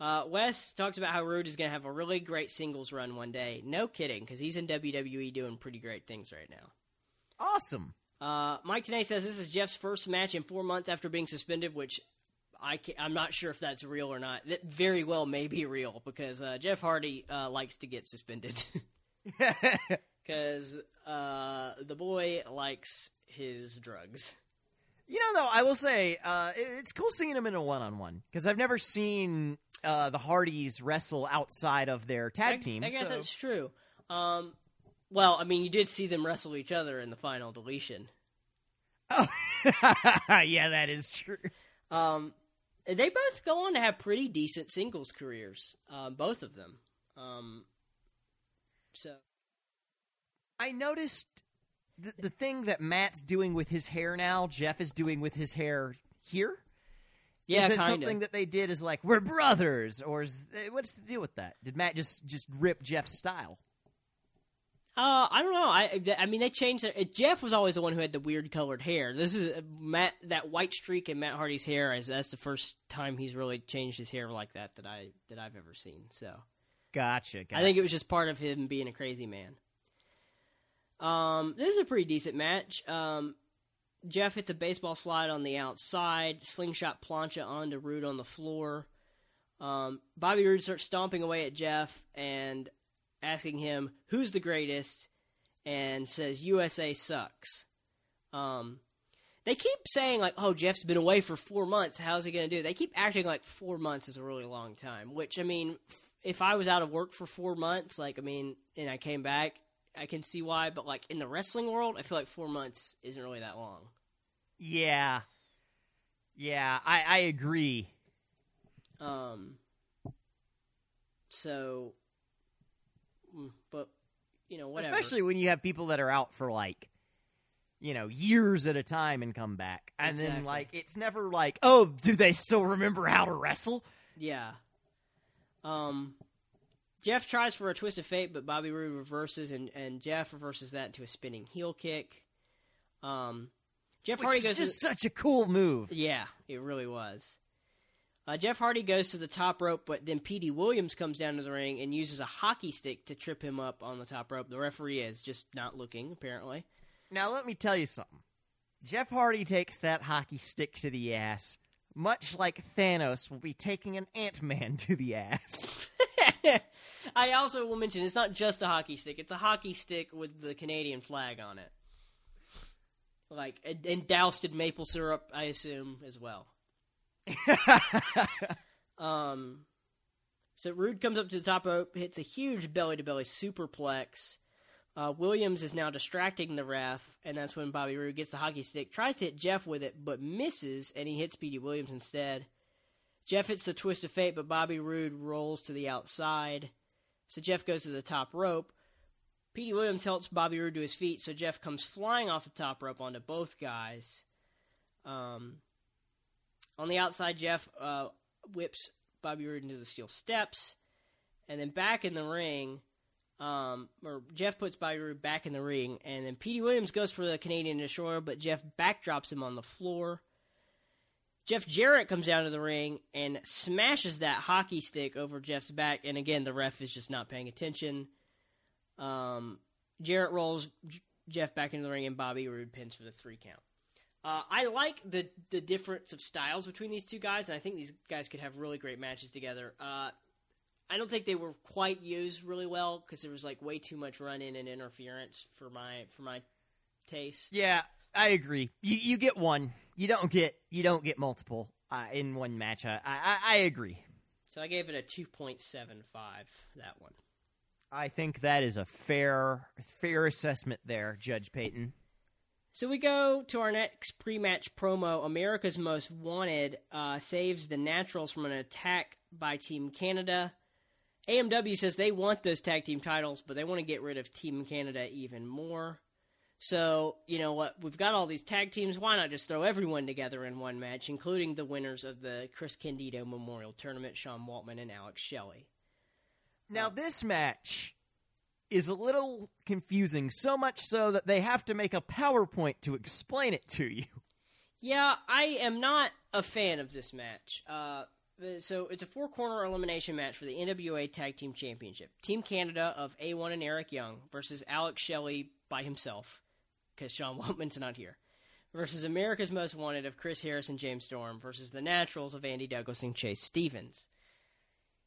Uh, West talks about how Roode is going to have a really great singles run one day. No kidding, because he's in WWE doing pretty great things right now. Awesome. Uh, Mike Tenay says this is Jeff's first match in four months after being suspended, which I ca I'm not sure if that's real or not. That very well may be real because uh, Jeff Hardy uh, likes to get suspended *laughs* *laughs* because uh, the boy likes his drugs. You know, though, I will say uh, it- it's cool seeing them in a one-on-one because I've never seen uh, the Hardys wrestle outside of their tag I, team. I guess so- that's true. Um, well, I mean, you did see them wrestle each other in the final deletion. Oh, *laughs* yeah, that is true. Um, they both go on to have pretty decent singles careers, um, both of them. Um, so I noticed the, the thing that Matt's doing with his hair now, Jeff is doing with his hair here. yeah, is it something that they did is like we're brothers, or is eh, what's the deal with that? Did Matt just just rip Jeff's style? Uh, I don't know. I I mean, they changed their. Jeff was always the one who had the weird colored hair. This is Matt. That white streak in Matt Hardy's hair is that's the first time he's really changed his hair like that that I that I've ever seen. So Gotcha. gotcha. I think it was just part of him being a crazy man. Um, this is a pretty decent match. Um, Jeff hits a baseball slide on the outside, slingshot plancha onto Roode on the floor. Um, Bobby Roode starts stomping away at Jeff and asking him who's the greatest, and says USA sucks. Um, they keep saying like, "Oh, Jeff's been away for four months. How's he going to do?" They keep acting like four months is a really long time. Which I mean, if I was out of work for four months, like I mean, and I came back, I can see why. But like in the wrestling world, I feel like four months isn't really that long. yeah, yeah. I I agree. Um. So, mm, but you know, whatever. Especially when you have people that are out for like you know, years at a time and come back. And then like it's never like, oh, do they still remember how to wrestle? Yeah. Um, Jeff tries for a twist of fate, but Bobby Roode reverses, and, and Jeff reverses that into a spinning heel kick. Um, Jeff Which Hardy is goes. just to, such a cool move. yeah, it really was. Uh, Jeff Hardy goes to the top rope, but then Petey Williams comes down to the ring and uses a hockey stick to trip him up on the top rope. The referee is just not looking, apparently. Now let me tell you something. Jeff Hardy takes that hockey stick to the ass, much like Thanos will be taking an Ant Man *laughs* to the ass. I also will mention it's not just a hockey stick; it's a hockey stick with the Canadian flag on it, like and, and doused in maple syrup, I assume as well. *laughs* um, so Roode comes up to the top rope, hits a huge belly to belly superplex. Uh, Williams is now distracting the ref, and that's when Bobby Roode gets the hockey stick, tries to hit Jeff with it, but misses, and he hits Petey Williams instead. Jeff hits the twist of fate, but Bobby Roode rolls to the outside. So Jeff goes to the top rope. Petey Williams helps Bobby Roode to his feet, so Jeff comes flying off the top rope onto both guys. Um, on the outside, Jeff uh, whips Bobby Roode into the steel steps, and then back in the ring, um, or Jeff puts Bobby Roode back in the ring, and then Petey Williams goes for the Canadian Destroyer, but Jeff backdrops him on the floor. Jeff Jarrett comes down to the ring and smashes that hockey stick over Jeff's back, and again, the ref is just not paying attention. Um, Jarrett rolls J- Jeff back into the ring, and Bobby Roode pins for the three count. Uh, I like the the difference of styles between these two guys, and I think these guys could have really great matches together. Uh, I don't think they were quite used really well because there was like way too much run in and interference for my for my taste. yeah, I agree. You you get one. You don't get you don't get multiple uh, in one match. I, I I agree. So I gave it a two point seven five. That one. I think that is a fair fair assessment there, Judge Payton. So we go to our next pre-match promo. America's Most Wanted uh, saves the Naturals from an attack by Team Canada. AMW says they want those tag team titles, but they want to get rid of Team Canada even more. So, you know what? We've got all these tag teams. Why not just throw everyone together in one match, including the winners of the Chris Candido Memorial Tournament, Sean Waltman and Alex Shelley? Now this match is a little confusing, so much so that they have to make a PowerPoint to explain it to you. Yeah, I am not a fan of this match. Uh, Uh, so it's a four corner elimination match for the NWA Tag Team Championship. Team Canada of A1 and Eric Young versus Alex Shelley by himself, because Sean *laughs* Waltman's not here. Versus America's Most Wanted of Chris Harris and James Storm versus the Naturals of Andy Douglas and Chase Stevens.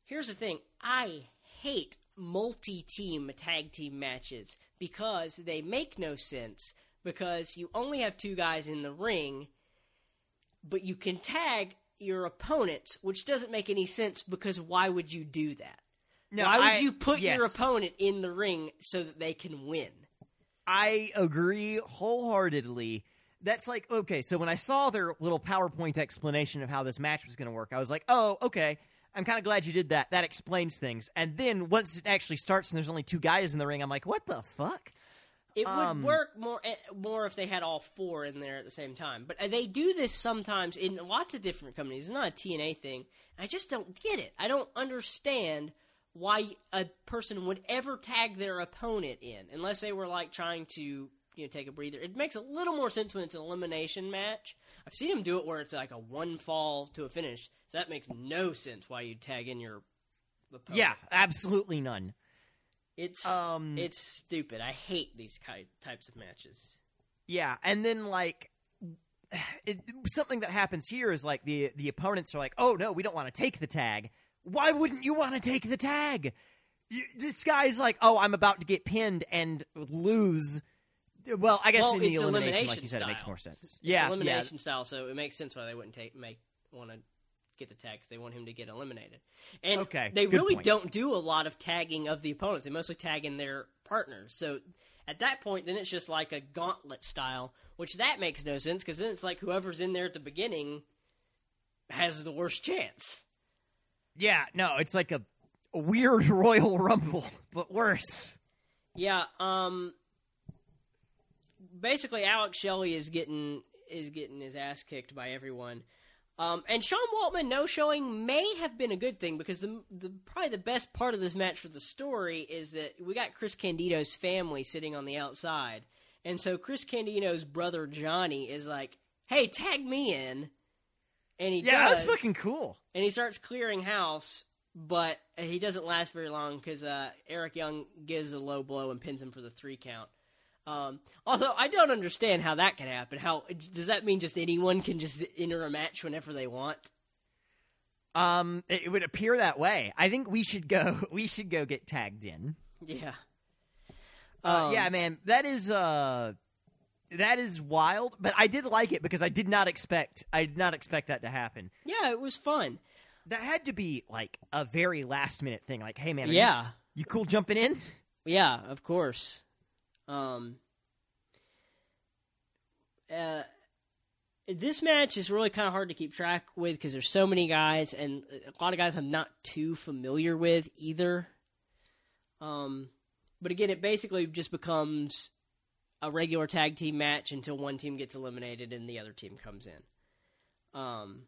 Here's the thing I hate multi team tag team matches because they make no sense because you only have two guys in the ring, but you can tag your opponents, which doesn't make any sense because why would you do that? No, why would I- you put your opponent in the ring so that they can win? I agree wholeheartedly. That's like okay. So when I saw their little PowerPoint explanation of how this match was going to work, I was like, "Oh, okay. I'm kind of glad you did that. That explains things." And then once it actually starts and there's only two guys in the ring, I'm like, "What the fuck?" It Um, would work more eh, more if they had all four in there at the same time. But uh, they do this sometimes in lots of different companies. It's not a TNA thing. I just don't get it. I don't understand why a person would ever tag their opponent in unless they were like trying to you know take a breather. It makes a little more sense when it's an elimination match. I've seen them do it where it's like a one fall to a finish. So that makes no sense why you tag in your opponent. Yeah, absolutely none. It's Um, it's stupid. I hate these ki- types of matches. Yeah, and then like *sighs* it, something that happens here is like the the opponents are like, "Oh no, we don't want to take the tag." Why wouldn't you want to take the tag? You, this guy's like, "Oh, I'm about to get pinned and lose." Well, I guess well, in the elimination, elimination like you said, style. it makes more sense. It's yeah, elimination style, so it makes sense why they wouldn't take make want to get the tag because they want him to get eliminated. And Okay, they really point. don't do a lot of tagging of the opponents. They mostly tag in their partners. So at that point, then it's just like a gauntlet style, which that makes no sense because then it's like whoever's in there at the beginning has the worst chance. yeah, yeah. No, it's like a, a weird *laughs* Royal Rumble, but worse. Yeah, um basically, Alex Shelley is getting is getting his ass kicked by everyone. Um, and Sean Waltman no showing may have been a good thing because the, the probably the best part of this match for the story is that we got Chris Candido's family sitting on the outside, and so Chris Candido's brother Johnny is like, "Hey, tag me in," and he Yeah, does, that's fucking cool. and he starts clearing house, but he doesn't last very long because uh, Eric Young gives a low blow and pins him for the three count. Um, although I don't understand how that can happen. How does that mean? Just anyone can just enter a match whenever they want? Um, it would appear that way. I think we should go. *laughs* We should go get tagged in. Yeah. Uh, Um, yeah, man, that is uh, that is wild. But I did like it because I did not expect. I did not expect that to happen. Yeah, it was fun. That had to be like a very last minute thing. Like, hey, man, are you- Yeah, you, cool jumping in? yeah, of course. Um, uh, this match is really kind of hard to keep track with because there's so many guys, and a lot of guys I'm not too familiar with either. Um, but again, it basically just becomes a regular tag team match until one team gets eliminated and the other team comes in. Um,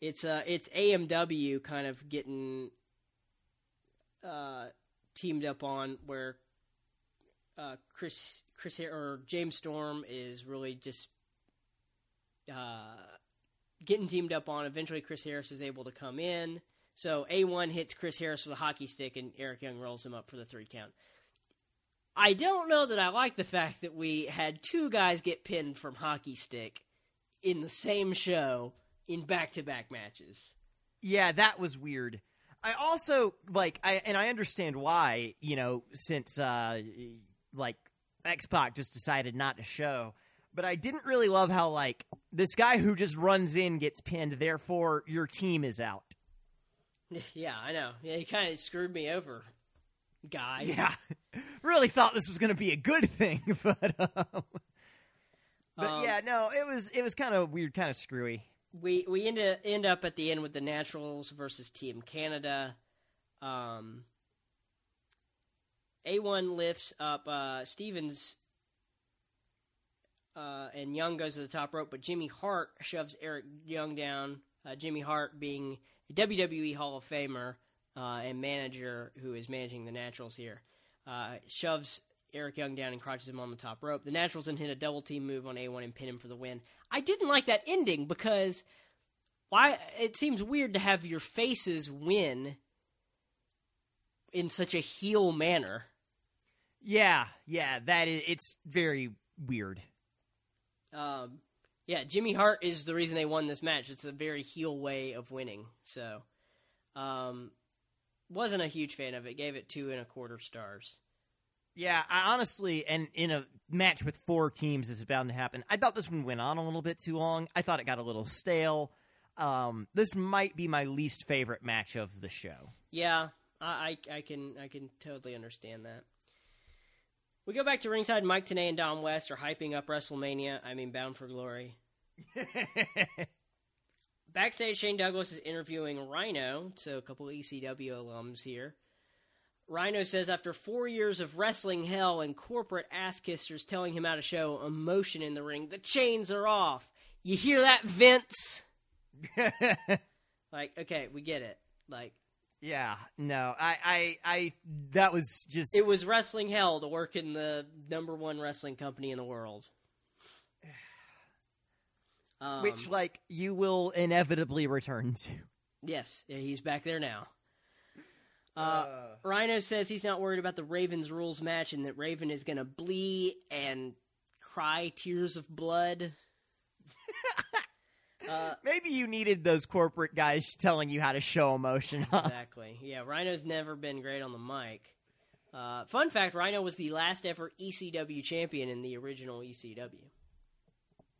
it's uh, it's AMW kind of getting uh, teamed up on where uh, Chris Chris or James Storm is really just uh, getting teamed up on. Eventually, Chris Harris is able to come in. So A1 hits Chris Harris with a hockey stick, and Eric Young rolls him up for the three count. I don't know that I like the fact that we had two guys get pinned from hockey stick in the same show in back to back matches. Yeah, that was weird. I also like I and I understand why, you know, since uh like X Pac just decided not to show. But I didn't really love how like this guy who just runs in gets pinned, therefore your team is out. *laughs* Yeah, I know. Yeah, he kind of screwed me over, guy. *laughs* Yeah. really thought this was gonna be a good thing, *laughs* but um, But Um, yeah, no, it was it was kind of weird, kind of screwy. we we end, up, end up at the end with the Naturals versus Team Canada. Um, A1 lifts up uh, Stevens uh, and Young goes to the top rope, but Jimmy Hart shoves Eric Young down. Uh, Jimmy Hart being a WWE Hall of Famer uh, and manager who is managing the Naturals here, uh, shoves Eric Young down and crouches him on the top rope. The Naturals then hit a double team move on A1 and pin him for the win. I didn't like that ending because why it seems weird to have your faces win in such a heel manner. Yeah, yeah, that is it's very weird. Um, yeah, Jimmy Hart is the reason they won this match. It's a very heel way of winning. So, um, wasn't a huge fan of it. Gave it two and a quarter stars. Yeah, I honestly, and in a match with four teams, this is bound to happen. I thought this one went on a little bit too long. I thought it got a little stale. Um, this might be my least favorite match of the show. Yeah, I, I, I can I can totally understand that. We go back to ringside. Mike Tenay and Don West are hyping up WrestleMania. I mean, Bound for Glory. *laughs* Backstage, Shane Douglas is interviewing Rhino, so a couple ECW alums here. Rhino says after four years of wrestling hell and corporate ass kissers telling him how to show emotion in the ring, the chains are off. You hear that, Vince? *laughs* Like, okay, we get it. Like, yeah, no, I, I, I, that was just it was wrestling hell to work in the number one wrestling company in the world. *sighs* Um, which like you will inevitably return to. Yes, yeah, he's back there now. Uh, Rhino says he's not worried about the Ravens rules match and that Raven is going to bleed and cry tears of blood. *laughs* uh, Maybe you needed those corporate guys telling you how to show emotion. Huh? exactly. Yeah, Rhino's never been great on the mic. Uh, fun fact Rhino was the last ever ECW champion in the original ECW.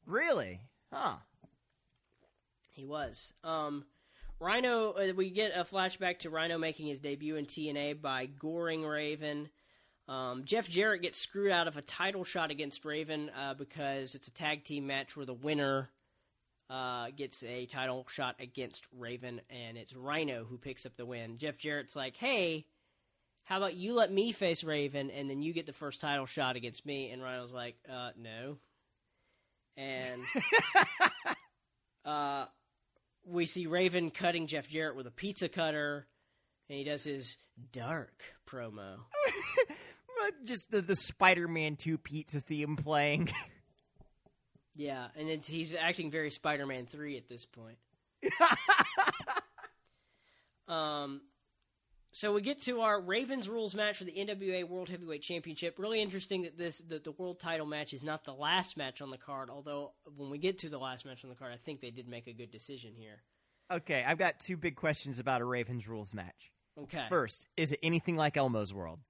really? Huh? He was. Um, Rhino, uh, we get a flashback to Rhino making his debut in TNA by goring Raven. Um, Jeff Jarrett gets screwed out of a title shot against Raven uh, because it's a tag team match where the winner uh, gets a title shot against Raven, and it's Rhino who picks up the win. Jeff Jarrett's like, hey, how about you let me face Raven and then you get the first title shot against me? And Rhino's like, uh, no. And *laughs* uh, we see Raven cutting Jeff Jarrett with a pizza cutter, and he does his dark promo. *laughs* Just the, the Spider-Man Two pizza theme playing. *laughs* Yeah, and it's, he's acting very Spider-Man three at this point. *laughs* um, so we get to our Ravens rules match for the NWA World Heavyweight Championship. Really interesting that this the, the world title match is not the last match on the card. Although when we get to the last match on the card, I think they did make a good decision here. okay, I've got two big questions about a Ravens rules match. Okay, First, is it anything like Elmo's World?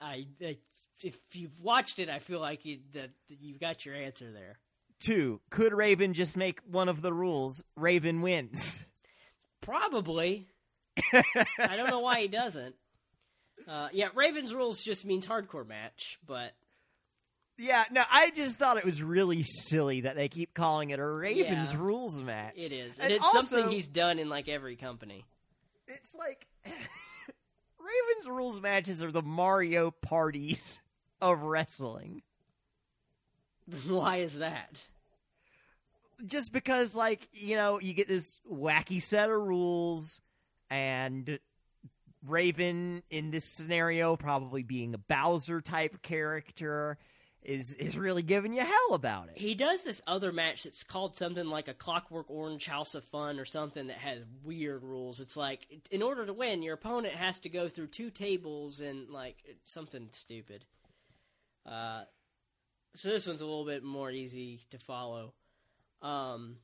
I, I if you've watched it, I feel like you that you've got your answer there. Two, could Raven just make one of the rules Raven wins? Probably. I don't know why he doesn't. Uh, yeah, Ravens rules just means hardcore match, but Yeah, no, I just thought it was really silly that they keep calling it a Ravens Yeah. rules match. it is, And and, it's also- something he's done in like every company. It's like *laughs* Ravens rules matches are the Mario parties of wrestling. why is that? Just because, like, you know, you get this wacky set of rules, and Raven in this scenario, probably being a Bowser type character, is is really giving you hell about it. He does this other match that's called something like a Clockwork Orange House of Fun or something that has weird rules. It's like in order to win, your opponent has to go through two tables and like something stupid. Uh, so this one's a little bit more easy to follow. Um,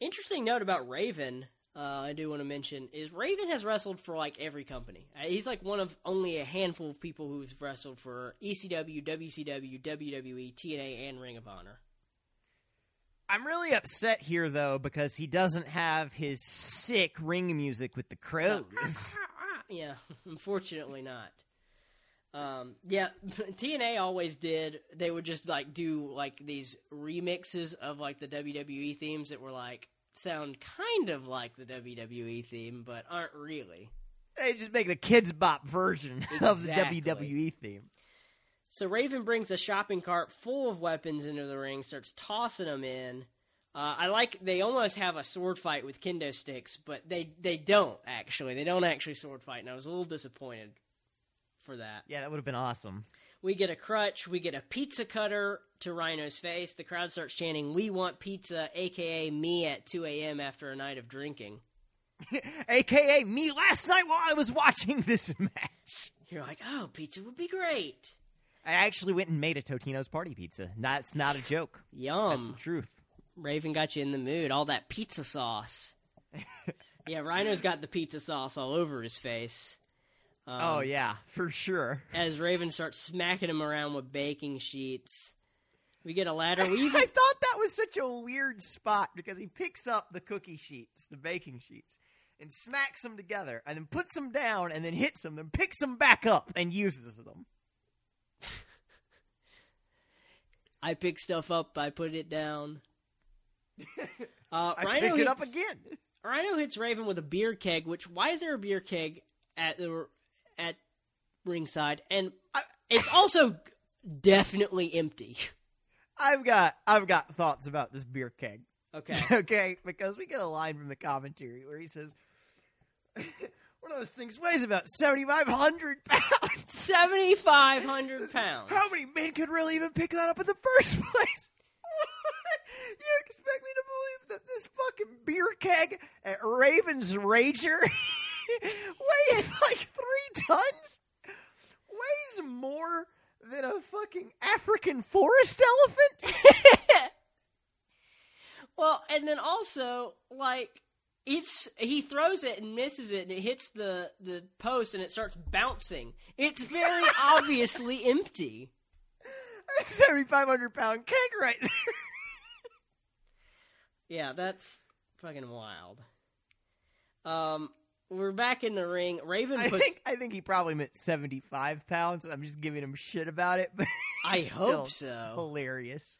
interesting note about Raven. Uh, I do want to mention is Raven has wrestled for like every company. Uh, He's like one of only a handful of people who's wrestled for ECW, WCW, WWE, TNA, and Ring of Honor. I'm really upset here though because he doesn't have his sick ring music with the crows. *laughs* Yeah, unfortunately not. Um, yeah, *laughs* TNA always did. They would just like do like these remixes of like the WWE themes that were like sound kind of like the WWE theme, but aren't really. they just make the Kidz Bop version of the WWE theme. So Raven brings a shopping cart full of weapons into the ring, starts tossing them in. Uh, I like they almost have a sword fight with kendo sticks, but they they don't actually. They don't actually sword fight, and I was a little disappointed for that. Yeah, that would have been awesome. We get a crutch, we get a pizza cutter to Rhino's face. The crowd starts chanting, "We want pizza," aka me at 2 a.m. after a night of drinking. *laughs* AKA me last night while I was watching this match. You're like, "Oh, pizza would be great." I actually went and made a Totino's party pizza. That's not a joke. Yum. That's the truth. Raven got you in the mood. All that pizza sauce. *laughs* yeah, Rhino's got the pizza sauce all over his face. Um, oh yeah, for sure. *laughs* As Raven starts smacking him around with baking sheets, we get a ladder. We *laughs* I thought that was such a weird spot because he picks up the cookie sheets, the baking sheets, and smacks them together, and then puts them down, and then hits them, then picks them back up and uses them. *laughs* I pick stuff up, I put it down. Uh, I Rhino pick it up again. Rhino hits Raven with a beer keg. Which why is there a beer keg at the at ringside? And I- it's also definitely empty. I've got I've got thoughts about this beer keg. Okay, *laughs* okay, because we get a line from the commentary where he says, *laughs* "One of those things weighs about seventy five hundred pounds. *laughs* seventy five hundred pounds. How many men could really even pick that up in the first place?" you expect me to believe that this fucking beer keg at Raven's Rager weighs like tons? Weighs more than a fucking African forest elephant? *laughs* Well, and then also like it's he throws it and misses it, and it hits the the post, and it starts bouncing. It's very *laughs* obviously empty. Seventy five hundred pound keg right there. *laughs* Yeah, that's fucking wild. Um, we're back in the ring. Raven I puts. think I think he probably meant seventy five pounds. I'm just giving him shit about it, *laughs* but I hope so. Hilarious.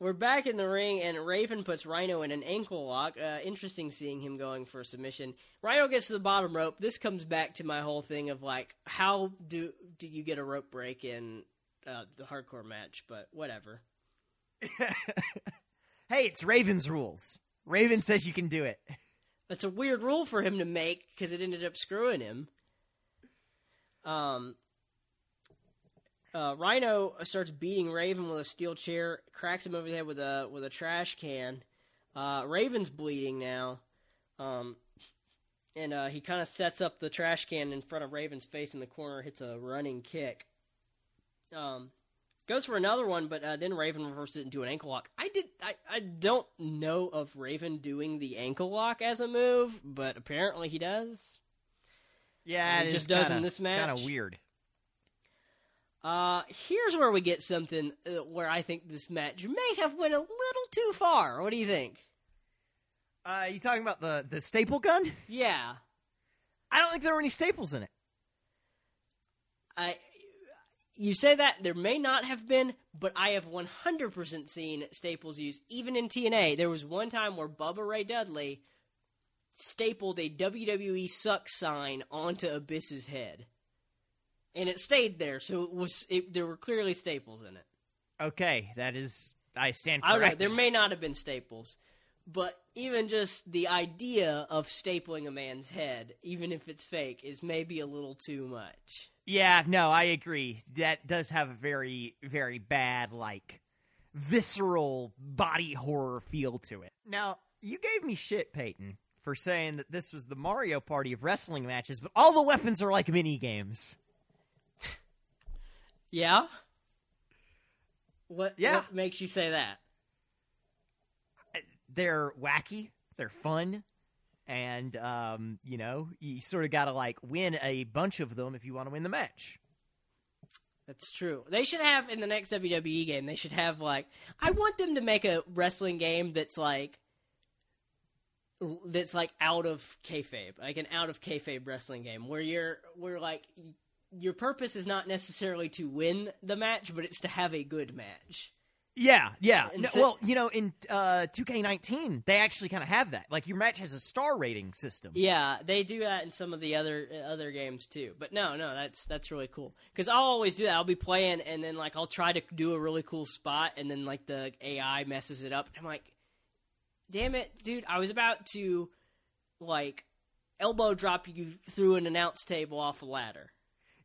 We're back in the ring, and Raven puts Rhino in an ankle lock. Uh, interesting seeing him going for a submission. Rhino gets to the bottom rope. This comes back to my whole thing of like, how do do you get a rope break in uh, the hardcore match? But whatever. *laughs* hey, it's Raven's rules. Raven says you can do it. *laughs* That's a weird rule for him to make because it ended up screwing him. Um, uh, Rhino starts beating Raven with a steel chair, cracks him over the head with a with a trash can. Uh, Raven's bleeding now, um, and uh, he kind of sets up the trash can in front of Raven's face in the corner, hits a running kick. Um, goes for another one, but uh, then Raven reverses it into an ankle lock. I did. I, I don't know of Raven doing the ankle lock as a move, but apparently he does. Yeah, it just does kinda, in this match. Kind of weird. Uh, here's where we get something uh, where I think this match may have went a little too far. What do you think? Uh, you talking about the the staple gun? Yeah, I don't think there were any staples in it. I. You say that there may not have been, but I have 100% seen staples used, even in TNA. There was one time where Bubba Ray Dudley stapled a WWE suck sign onto Abyss's head, and it stayed there. So it was it, there were clearly staples in it. Okay, that is. I stand I don't know. corrected. There may not have been staples, but even just the idea of stapling a man's head, even if it's fake, is maybe a little too much. Yeah, no, I agree. That does have a very, very bad, like, visceral body horror feel to it. Now, you gave me shit, Peyton, for saying that this was the Mario Party of wrestling matches, but all the weapons are like mini games. *laughs* Yeah. What? Yeah. What makes you say that? They're wacky, they're fun, and um, you know, you sort of got to like win a bunch of them if you want to win the match. That's true. They should have in the next WWE game. They should have like I want them to make a wrestling game that's like that's like out of kayfabe, like an out of kayfabe wrestling game where you're where like your purpose is not necessarily to win the match, but it's to have a good match. Yeah, yeah. No, well, you know, in uh, 2K19, they actually kind of have that. Like your match has a star rating system. Yeah, they do that in some of the other uh, other games too. But no, no, that's that's really cool. Because I'll always do that. I'll be playing, and then like I'll try to do a really cool spot, and then like the AI messes it up. I'm like, damn it, dude! I was about to like elbow drop you through an announce table off a ladder.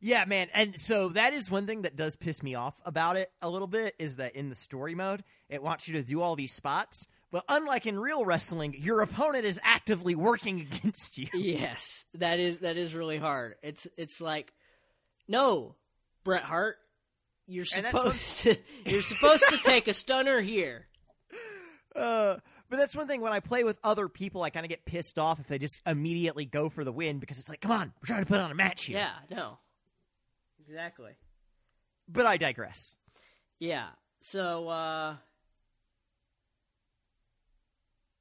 Yeah, man. And so that is one thing that does piss me off about it a little bit is that in the story mode, it wants you to do all these spots. But unlike in real wrestling, your opponent is actively working *laughs* against you. Yes, that is that is really hard. It's it's like, no, Bret Hart, you're And that's what- supposed to *laughs* you're supposed to take a stunner here. *laughs* Uh, but that's one thing when I play with other people, I kind of get pissed off if they just immediately go for the win because it's like, come on, we're trying to put on a match here. Yeah, no. Exactly. But I digress. Yeah. So uh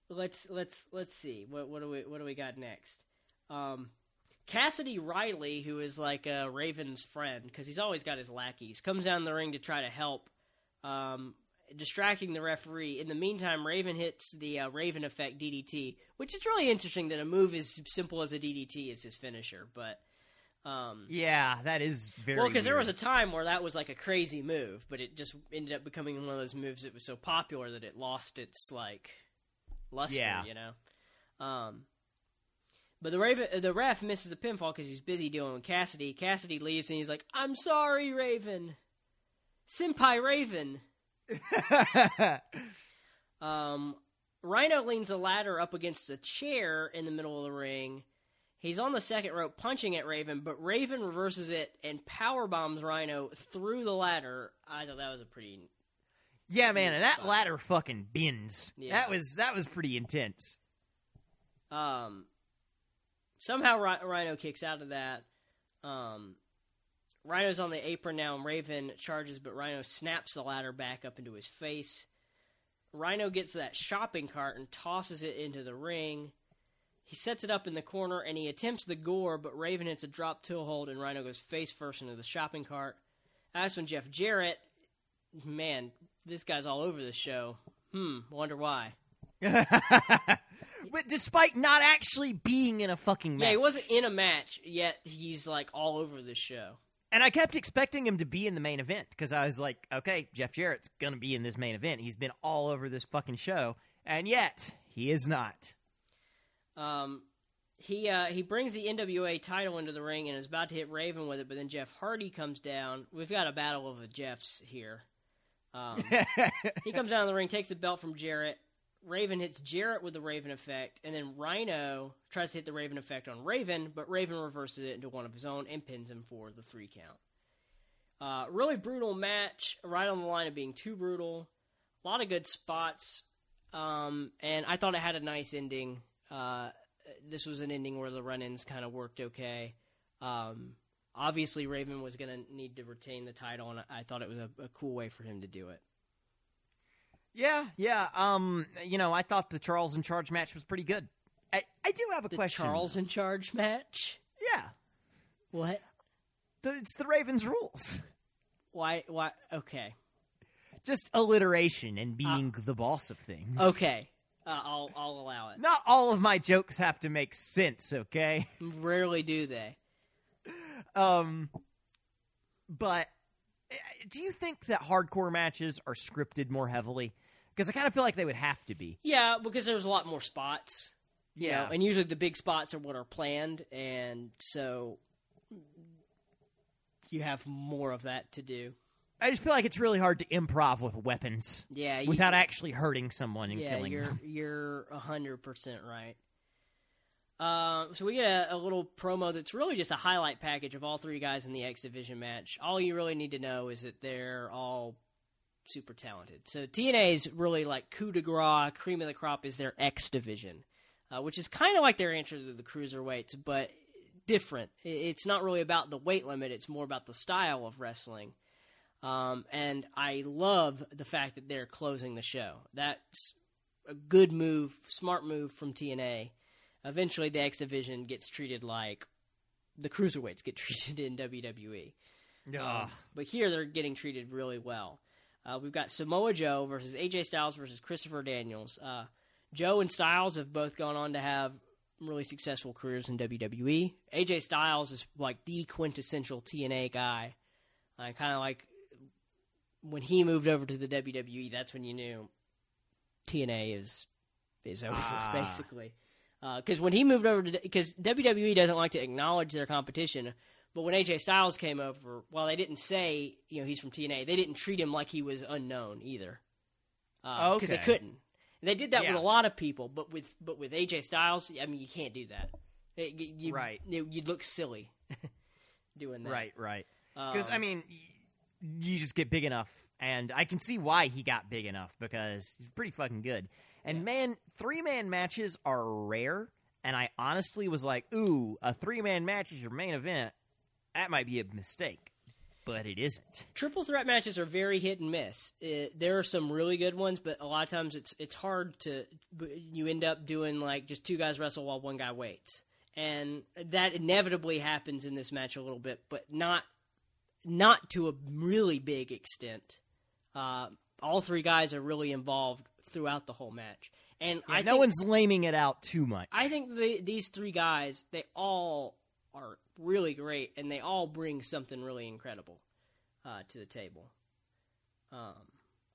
let's let's let's see. What what do we what do we got next? Um Cassidy Riley, who is like uh, Raven's friend, because he's always got his lackeys, comes down the ring to try to help, um, distracting the referee. In the meantime, Raven hits the uh, Raven effect DDT, which is really interesting that a move as simple as a DDT is his finisher. But um, Yeah, that is very well, because there was a time where that was like a crazy move, but it just ended up becoming one of those moves that was so popular that it lost its like luster. Yeah. You know. Um, but the Raven, the ref misses the pinfall because he's busy dealing with Cassidy. Cassidy leaves and he's like, "I'm sorry, Raven, Senpai Raven." *laughs* Um, Rhino leans a ladder up against a chair in the middle of the ring. He's on the second rope punching at Raven, but Raven reverses it and power bombs Rhino through the ladder. I thought that was a pretty. Yeah, man, and that ladder fucking bends. Yeah. That was that was pretty intense. Um, somehow Rhino kicks out of that. Um, Rhino's on the apron now, and Raven charges, but Rhino snaps the ladder back up into his face. Rhino gets that shopping cart and tosses it into the ring. He sets it up in the corner and he attempts the gore, but Raven hits a drop toe hold and Rhino goes face first into the shopping cart. That's when Jeff Jarrett, man, this guy's all over the show. Hmm, wonder why. *laughs* but despite not actually being in a fucking match. Yeah, he wasn't in a match yet. He's like all over the show. And I kept expecting him to be in the main event because I was like, okay, Jeff Jarrett's going to be in this main event. He's been all over this fucking show. And yet, he is not. Um, he uh, he brings the NWA title into the ring and is about to hit Raven with it, but then Jeff Hardy comes down. We've got a battle of the Jeffs here. Um, *laughs* he comes down the ring, takes the belt from Jarrett. Raven hits Jarrett with the Raven effect, and then Rhino tries to hit the Raven effect on Raven, but Raven reverses it into one of his own and pins him for the three count. Uh, really brutal match, right on the line of being too brutal. A lot of good spots, um, and I thought it had a nice ending. Uh, this was an ending where the run-ins kind of worked okay. Um, obviously, Raven was going to need to retain the title, and I thought it was a, a cool way for him to do it. Yeah, yeah. Um, you know, I thought the Charles in Charge match was pretty good. I, I do have a The question. Charles in Charge match. Yeah, What? the, it's the Ravens' rules. Why? Why? Okay. Just alliteration and being the boss of things. Okay. Uh, I'll I'll allow it. Not all of my jokes have to make sense, okay? Rarely do they. Um, but uh, do you think that hardcore matches are scripted more heavily? Because I kind of feel like they would have to be. Yeah, because there's a lot more spots. you Yeah. know, and usually the big spots are what are planned, and so you have more of that to do. I just feel like it's really hard to improv with weapons Yeah, you, without actually hurting someone and yeah, killing you're them. you're a hundred percent right. Uh, so we get a, a little promo that's really just a highlight package of all three guys in the X Division match. All you really need to know is that they're all super talented. So TNA is really like coup de grace, cream of the crop is their X Division, uh, which is kind of like their answer to the cruiserweights, but different. It's not really about the weight limit; it's more about the style of wrestling. Um, and I love the fact that they're closing the show. That's a good move, smart move from TNA. Eventually, the X Division gets treated like the cruiserweights get *laughs* treated in WWE. Um, but here, they're getting treated really well. Uh, we've got Samoa Joe versus AJ Styles versus Christopher Daniels. Uh, Joe and Styles have both gone on to have really successful careers in WWE. AJ Styles is like the quintessential TNA guy. I kind of like when he moved over to the WWE. That's when you knew TNA is is over Ah. *laughs* basically. Because when he moved over to because WWE doesn't like to acknowledge their competition, but when AJ Styles came over, while they didn't say you know he's from TNA, they didn't treat him like he was unknown either. Because they Okay. couldn't. And They did that Yeah. with a lot of people, but with but with AJ Styles, I mean, you can't do that. It- you- Right. you- you'd look silly *laughs* doing that. Right, right. Because I Um, mean, y- you just get big enough, and I can see why he got big enough because he's pretty fucking good. And man, three man matches are rare. And I honestly was like, "Ooh, a three man match is your main event. That might be a mistake, but it isn't." triple threat matches are very hit and miss. It, there are some really good ones, but a lot of times it's it's hard to. You end up doing like just two guys wrestle while one guy waits, and that inevitably happens in this match a little bit, but not not to a really big extent. Uh, all three guys are really involved throughout the whole match, and I no think, one's laming it out too much. I think the, these three guys they all are really great, and they all bring something really incredible uh, to the table. Um,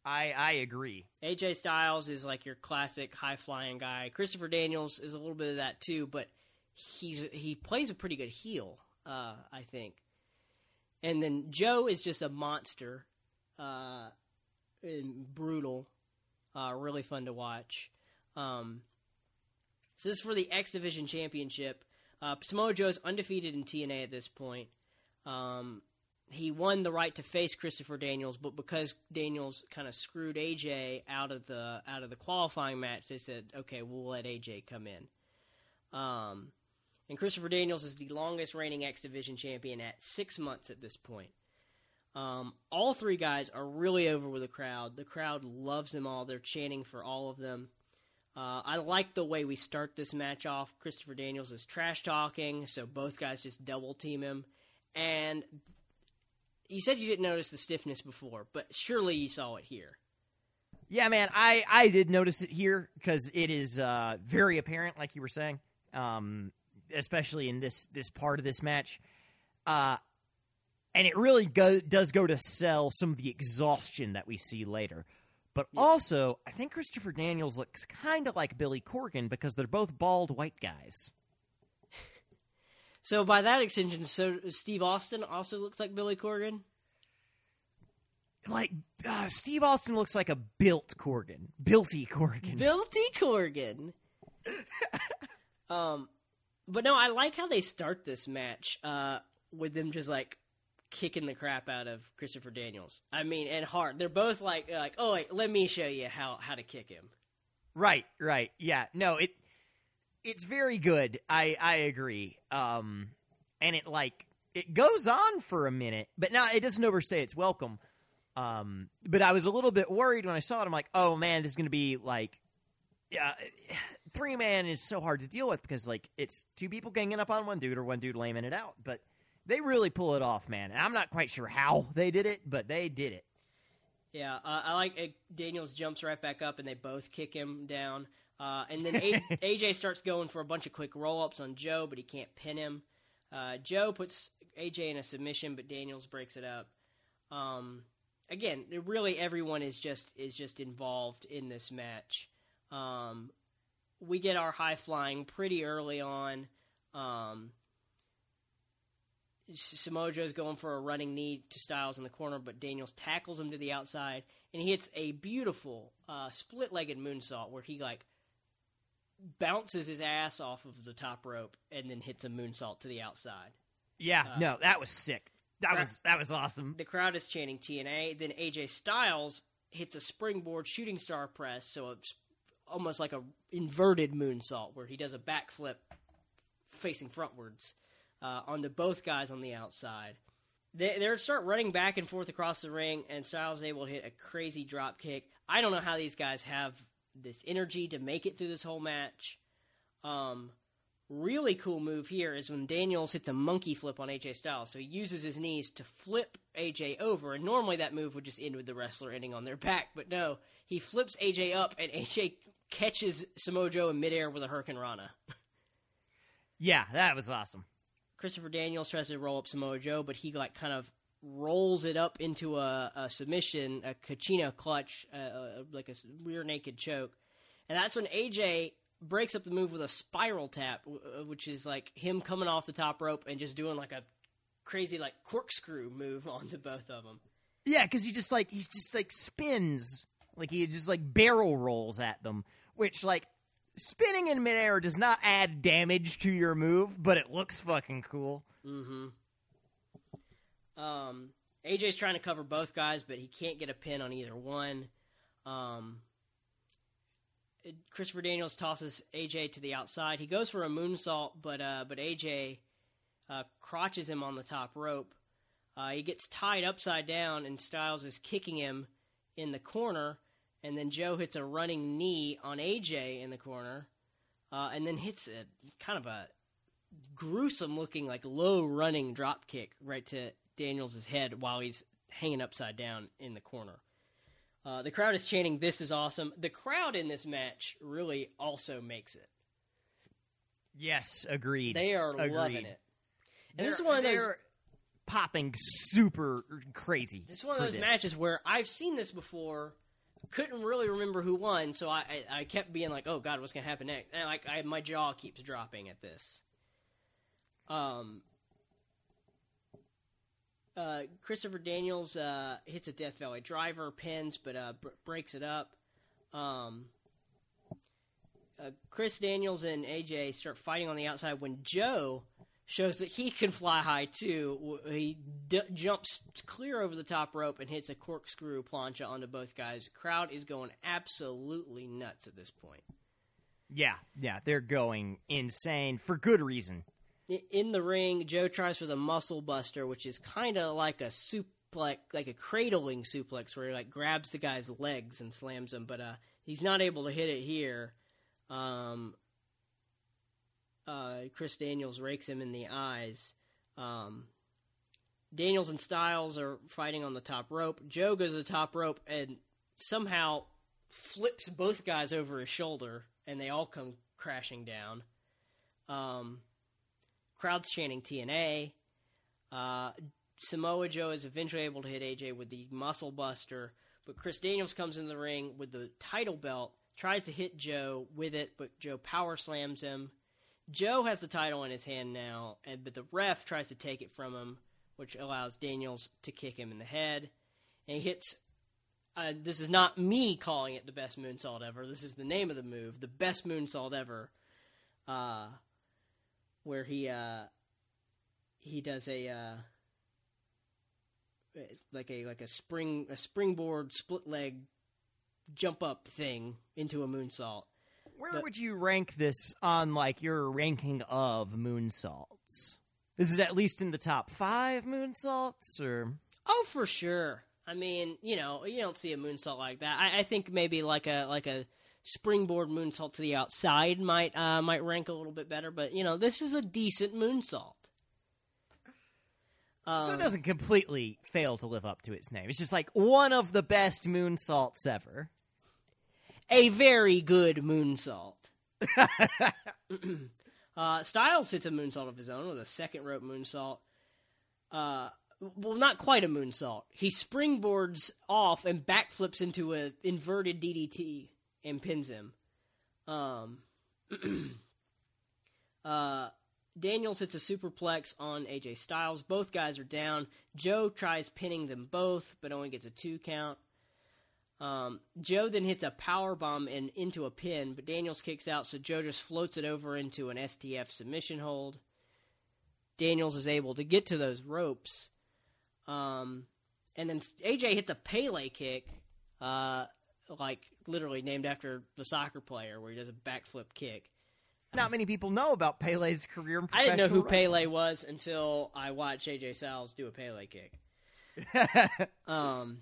I I agree. AJ Styles is like your classic high flying guy. Christopher Daniels is a little bit of that too, but he's he plays a pretty good heel, uh, I think. And then Joe is just a monster, uh, and brutal, uh, really fun to watch. Um, so this is for the X Division Championship. Uh, Samoa Joe is undefeated in TNA at this point. Um, he won the right to face Christopher Daniels, but because Daniels kind of screwed AJ out of the out of the qualifying match, they said, "Okay, we'll let AJ come in." Um, and Christopher Daniels is the longest reigning X Division champion at six months at this point. Um, all three guys are really over with the crowd. The crowd loves them all. They're chanting for all of them. Uh, I like the way we start this match off. Christopher Daniels is trash talking, so both guys just double team him. And you said you didn't notice the stiffness before, but surely you saw it here. Yeah, man, I I did notice it here because it is uh, very apparent, like you were saying, um, especially in this this part of this match, uh, and it really go, does go to sell some of the exhaustion that we see later. But also, I think Christopher Daniels looks kind of like Billy Corgan because they're both bald white guys. So by that extension, so Steve Austin also looks like Billy Corgan. Like uh, Steve Austin looks like a built Corgan, builty Corgan. Bilty Corgan. *laughs* um, but no, I like how they start this match uh, with them just like kicking the crap out of Christopher Daniels. I mean, and hard. They're both like like, oh wait, let me show you how how to kick him. Right, right. Yeah. No, it it's very good. I I agree. Um and it like it goes on for a minute, but now it doesn't overstay its welcome. Um but I was a little bit worried when I saw it. I'm like, "Oh man, this is going to be like yeah, three man is so hard to deal with because like it's two people ganging up on one dude or one dude laming it out, but they really pull it off, man. And I'm not quite sure how they did it, but they did it. Yeah, uh, I like uh, Daniels jumps right back up and they both kick him down. Uh, and then *laughs* a- AJ starts going for a bunch of quick roll ups on Joe, but he can't pin him. Uh, Joe puts AJ in a submission, but Daniels breaks it up. Um, again, really everyone is just is just involved in this match. Um, we get our high flying pretty early on. Um, Joe's going for a running knee to Styles in the corner, but Daniels tackles him to the outside, and he hits a beautiful uh, split-legged moonsault where he like bounces his ass off of the top rope and then hits a moonsault to the outside. Yeah, no, that was sick. That was that was awesome. The crowd is chanting TNA. Then AJ Styles hits a springboard shooting star press, so it's almost like a inverted moonsault where he does a backflip facing frontwards uh, onto both guys on the outside. They they start running back and forth across the ring, and Styles is able to hit a crazy drop kick. I don't know how these guys have this energy to make it through this whole match. Um, really cool move here is when Daniels hits a monkey flip on AJ Styles. So he uses his knees to flip AJ over, and normally that move would just end with the wrestler ending on their back, but no, he flips AJ up, and AJ catches Samoa Joe in midair with a Hurricanrana. Yeah, that was awesome. Christopher Daniels tries to roll up Samoa Joe, but he like kind of rolls it up into a, a submission, a Kachina clutch, uh, like a rear naked choke, and that's when AJ breaks up the move with a spiral tap, uh, which is like him coming off the top rope and just doing like a crazy like corkscrew move *laughs* onto both of them. Yeah, because he just like he just like spins, like he just like barrel rolls at them, which like spinning in midair does not add damage to your move, but it looks fucking cool. Mm-hmm. Um, AJ's trying to cover both guys, but he can't get a pin on either one. Um, Christopher Daniels tosses AJ to the outside. He goes for a moonsault, but uh, but AJ uh, crotches him on the top rope. Uh, he gets tied upside down, and Styles is kicking him in the corner. And then Joe hits a running knee on AJ in the corner, uh, and then hits a kind of a gruesome looking, like low running drop kick right to Daniels' head while he's hanging upside down in the corner. Uh, the crowd is chanting, "This is awesome." The crowd in this match really also makes it. Yes, agreed. They are agreed. loving it. And They're, this is one of those. they're popping super crazy. This is one of those this. matches where I've seen this before, couldn't really remember who won, so I I, I kept being like, "Oh God, what's gonna happen next?" And like I, my jaw keeps dropping at this. Um. Uh, Christopher Daniels uh, hits a Death Valley driver, pins, but uh, br- breaks it up. Um, uh, Chris Daniels and AJ start fighting on the outside when Joe shows that he can fly high too. He d- jumps clear over the top rope and hits a corkscrew plancha onto both guys. Crowd is going absolutely nuts at this point. Yeah, yeah, they're going insane for good reason. In the ring, Joe tries for the muscle buster, which is kind of like a suplex, like a cradling suplex, where he like grabs the guy's legs and slams him, but uh, he's not able to hit it here. Um, uh, Chris Daniels rakes him in the eyes. Um, Daniels and Styles are fighting on the top rope. Joe goes to the top rope and somehow flips both guys over his shoulder, and they all come crashing down. Um, crowd's chanting TNA. Uh, Samoa Joe is eventually able to hit AJ with the Muscle Buster, but Chris Daniels comes in the ring with the title belt, tries to hit Joe with it, but Joe power slams him. Joe has the title in his hand now, and but the ref tries to take it from him, which allows Daniels to kick him in the head. And he hits. Uh, this is not me calling it the best moonsault ever. This is the name of the move, the best moonsault ever. Uh, where he uh, he does a uh, like a like a spring a springboard split leg jump up thing into a moonsault. Where But- would you rank this on like your ranking of moon moonsaults? Is it at least in the top five moonsaults, or Oh, for sure. I mean, you know, you don't see a moonsault like that. I, I think maybe like a like a springboard moonsault to the outside might uh, might rank a little bit better. But you know, this is a decent moonsault. so Um, it doesn't completely fail to live up to its name? It's just like one of the best moonsaults ever. A very good moonsault. *laughs* uh, Styles hits a moonsault of his own with a second rope moonsault. Uh, well, not quite a moonsault. He springboards off and backflips into a inverted DDT and pins him. Um, *clears throat* uh, Daniels hits a superplex on AJ Styles. Both guys are down. Joe tries pinning them both, but only gets a two count. Um, Joe then hits a power bomb and into a pin, but Daniels kicks out, so Joe just floats it over into an STF submission hold. Daniels is able to get to those ropes, um, and then AJ hits a Pele kick, uh, like literally named after the soccer player, where he does a backflip kick. Not many people know about Pele's career. In I didn't know who professional Pele was until I watched AJ Styles do a Pele kick. *laughs* Um,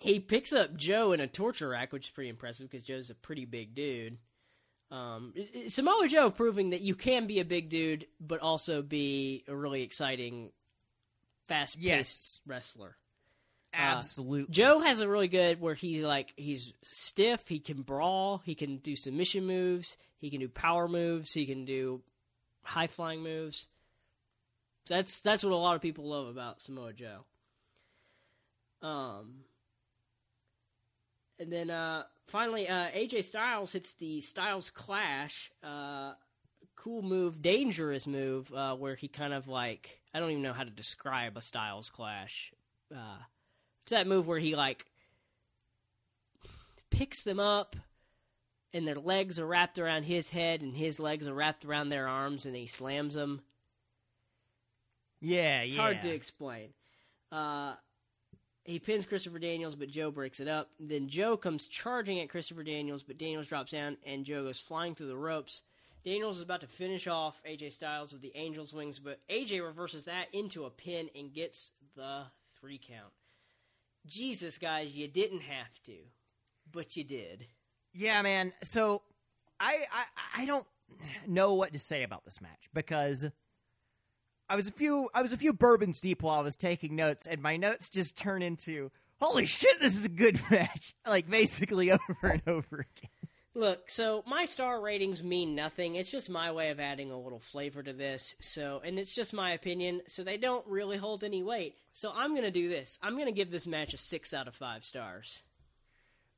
he picks up Joe in a torture rack, which is pretty impressive because Joe's a pretty big dude. Um, Samoa Joe proving that you can be a big dude, but also be a really exciting, fast paced Yes. wrestler. Absolutely. Joe has a really good where he's like he's stiff. He can brawl. He can do submission moves. He can do power moves. He can do high flying moves. That's that's what a lot of people love about Samoa Joe. Um, and then uh, finally, uh, AJ Styles hits the Styles Clash. Uh, cool move, dangerous move, uh, where he kind of like I don't even know how to describe a Styles Clash. Uh, it's that move where he like picks them up and their legs are wrapped around his head and his legs are wrapped around their arms and he slams them. yeah, It's yeah. hard to explain. He pins Christopher Daniels, but Joe breaks it up. Then Joe comes charging at Christopher Daniels, but Daniels drops down and Joe goes flying through the ropes. Daniels is about to finish off AJ Styles with the Angel's wings, but AJ reverses that into a pin and gets the three count. Jesus, guys, you didn't have to, but you did. Yeah, man. So I, I I don't know what to say about this match because I was a few I was a few bourbons deep while I was taking notes, and my notes just turn into holy shit, this is a good *laughs* match, like basically *laughs* over and over again. Look, so my star ratings mean nothing. It's just my way of adding a little flavor to this. So, and it's just my opinion. So they don't really hold any weight. So I'm gonna do this. I'm gonna give this match a six out of five stars.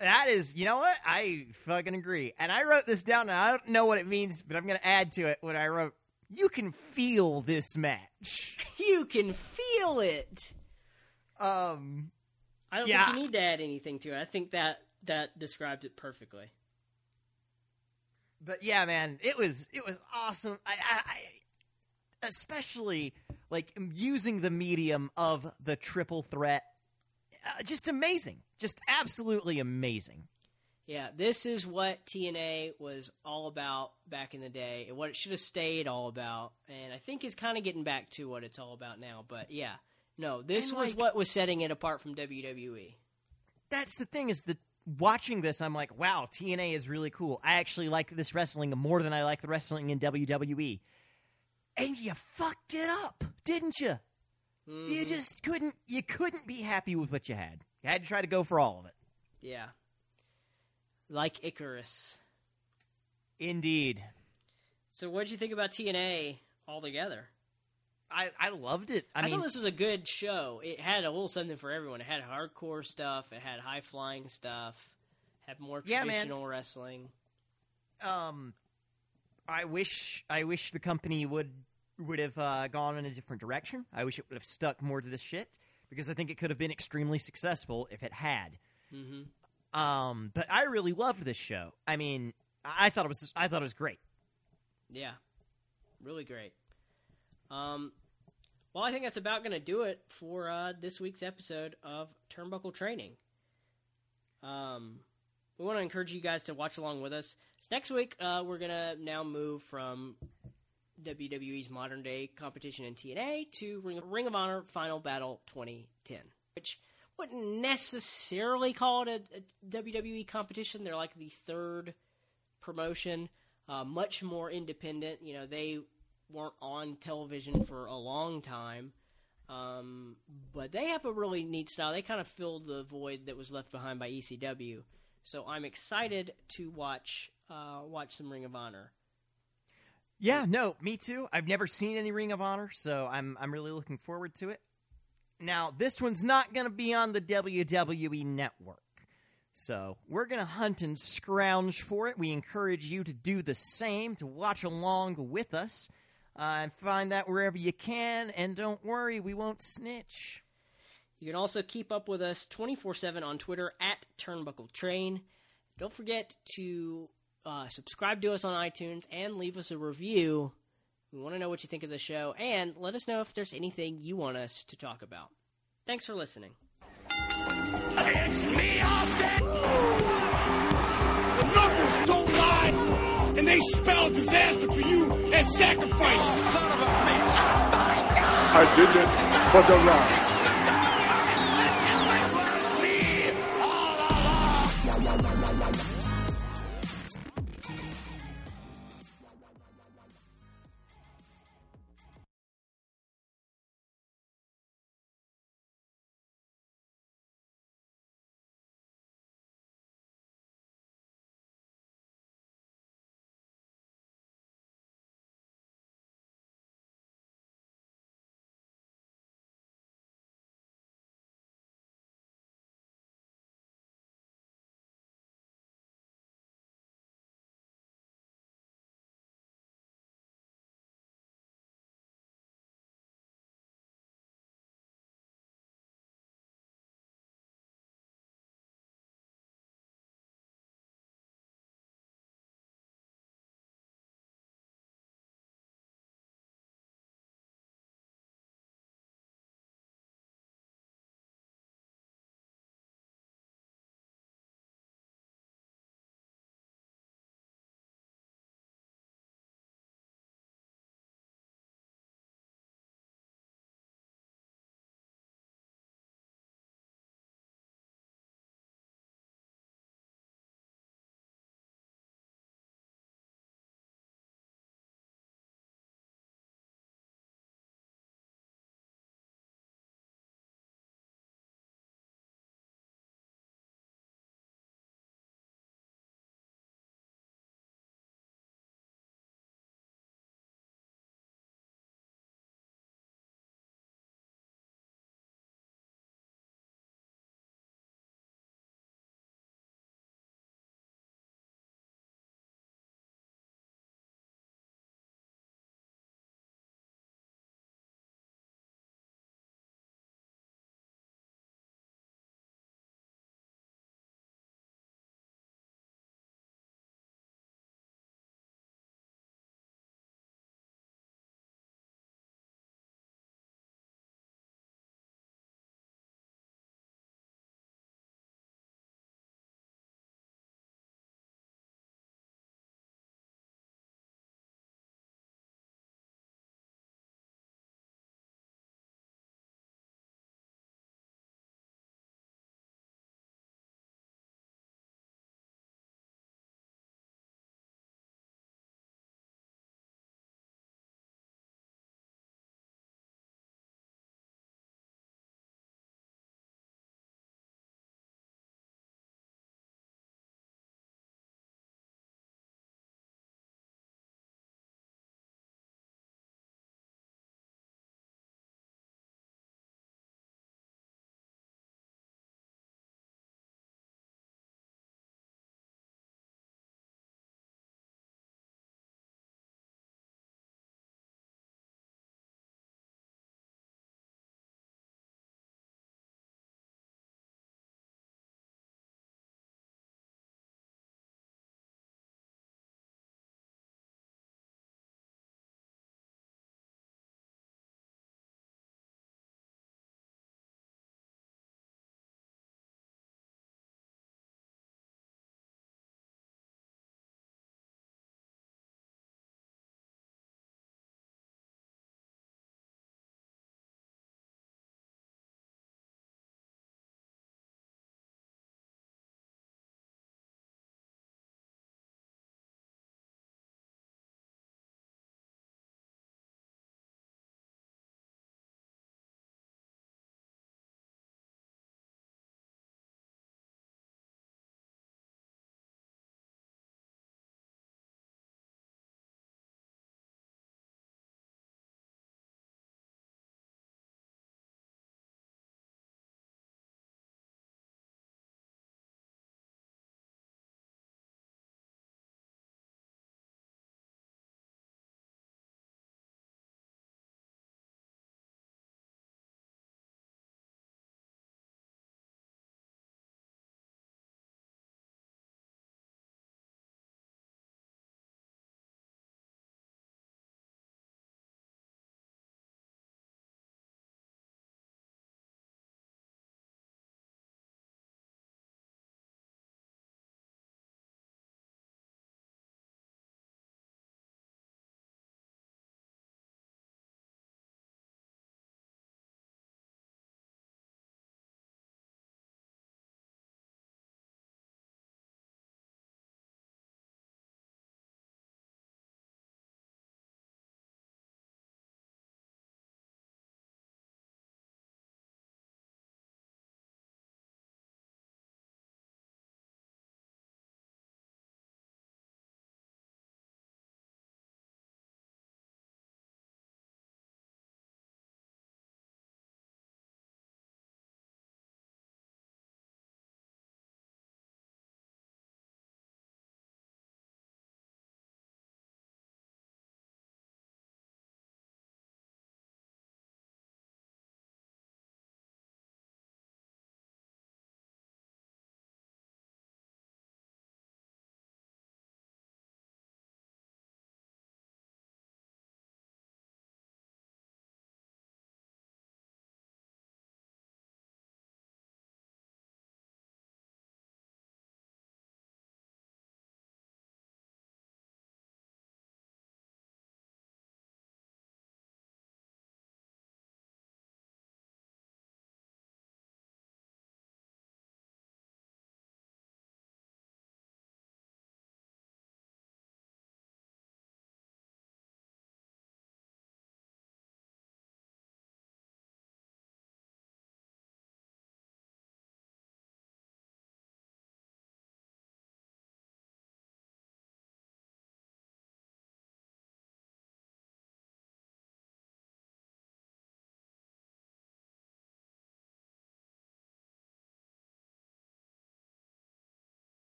That is, you know what? I fucking agree. And I wrote this down, and I don't know what it means, but I'm going to add to it what I wrote. You can feel this match. *laughs* You can feel it. Um, I don't Yeah. think you need to add anything to it. I think that that describes it perfectly. but yeah, man, it was it was awesome. I, I, I especially like using the medium of the triple threat. Uh, just amazing, just absolutely amazing. Yeah, this is what TNA was all about back in the day, and what it should have stayed all about. And I think it's kind of getting back to what it's all about now. But yeah, no, this And, was like- what was setting it apart from. WWE. That's the thing is that watching this, I'm like, wow, TNA is really cool. I actually like this wrestling more than I like the wrestling in WWE. And you fucked it up, didn't you? You Mhm. just couldn't. You couldn't be happy with what you had. You had to try to go for all of it. Yeah. Like Icarus. Indeed. So, what did you think about TNA altogether? I, I loved it. I, I, mean, thought this was a good show. It had a little something for everyone. It had hardcore stuff. It had high flying stuff. Had more Yeah, traditional wrestling. um, I wish I wish the company would would have uh, gone in a different direction. I wish it would have stuck more to this shit because I think it could have been extremely successful if it had. hmm Um, but I really loved this show. I mean, I thought it was I thought it was great. Yeah, really great. Um, well, I think that's about going to do it for uh, this week's episode of Turnbuckle Training. Um, we want to encourage you guys to watch along with us. So next week, uh, we're going to now move from WWE's modern day competition in TNA to Ring of Honor Final Battle 2010, which wouldn't necessarily call it a, a WWE competition. They're like the third promotion, uh, much more independent. You know, they weren't on television for a long time. Um, but they have a really neat style. They kind of filled the void that was left behind by ECW. So I'm excited to watch uh, watch some Ring of Honor. Yeah, no, me too. I've never seen any Ring of Honor, so I'm I'm really looking forward to it. Now, this one's not going to be on the WWE network. So, we're going to hunt and scrounge for it. We encourage you to do the same, to watch along with us. Uh, and find that wherever you can, and don't worry, we won't snitch. You can also keep up with us 24 7 on Twitter at Turnbuckle Train. Don't forget to uh, subscribe to us on iTunes and leave us a review. We want to know what you think of the show, and let us know if there's anything you want us to talk about. Thanks for listening. It's me, Austin! The numbers don't lie, and they spell disaster for you and sacrifice. Son of a bitch! I did it for the love.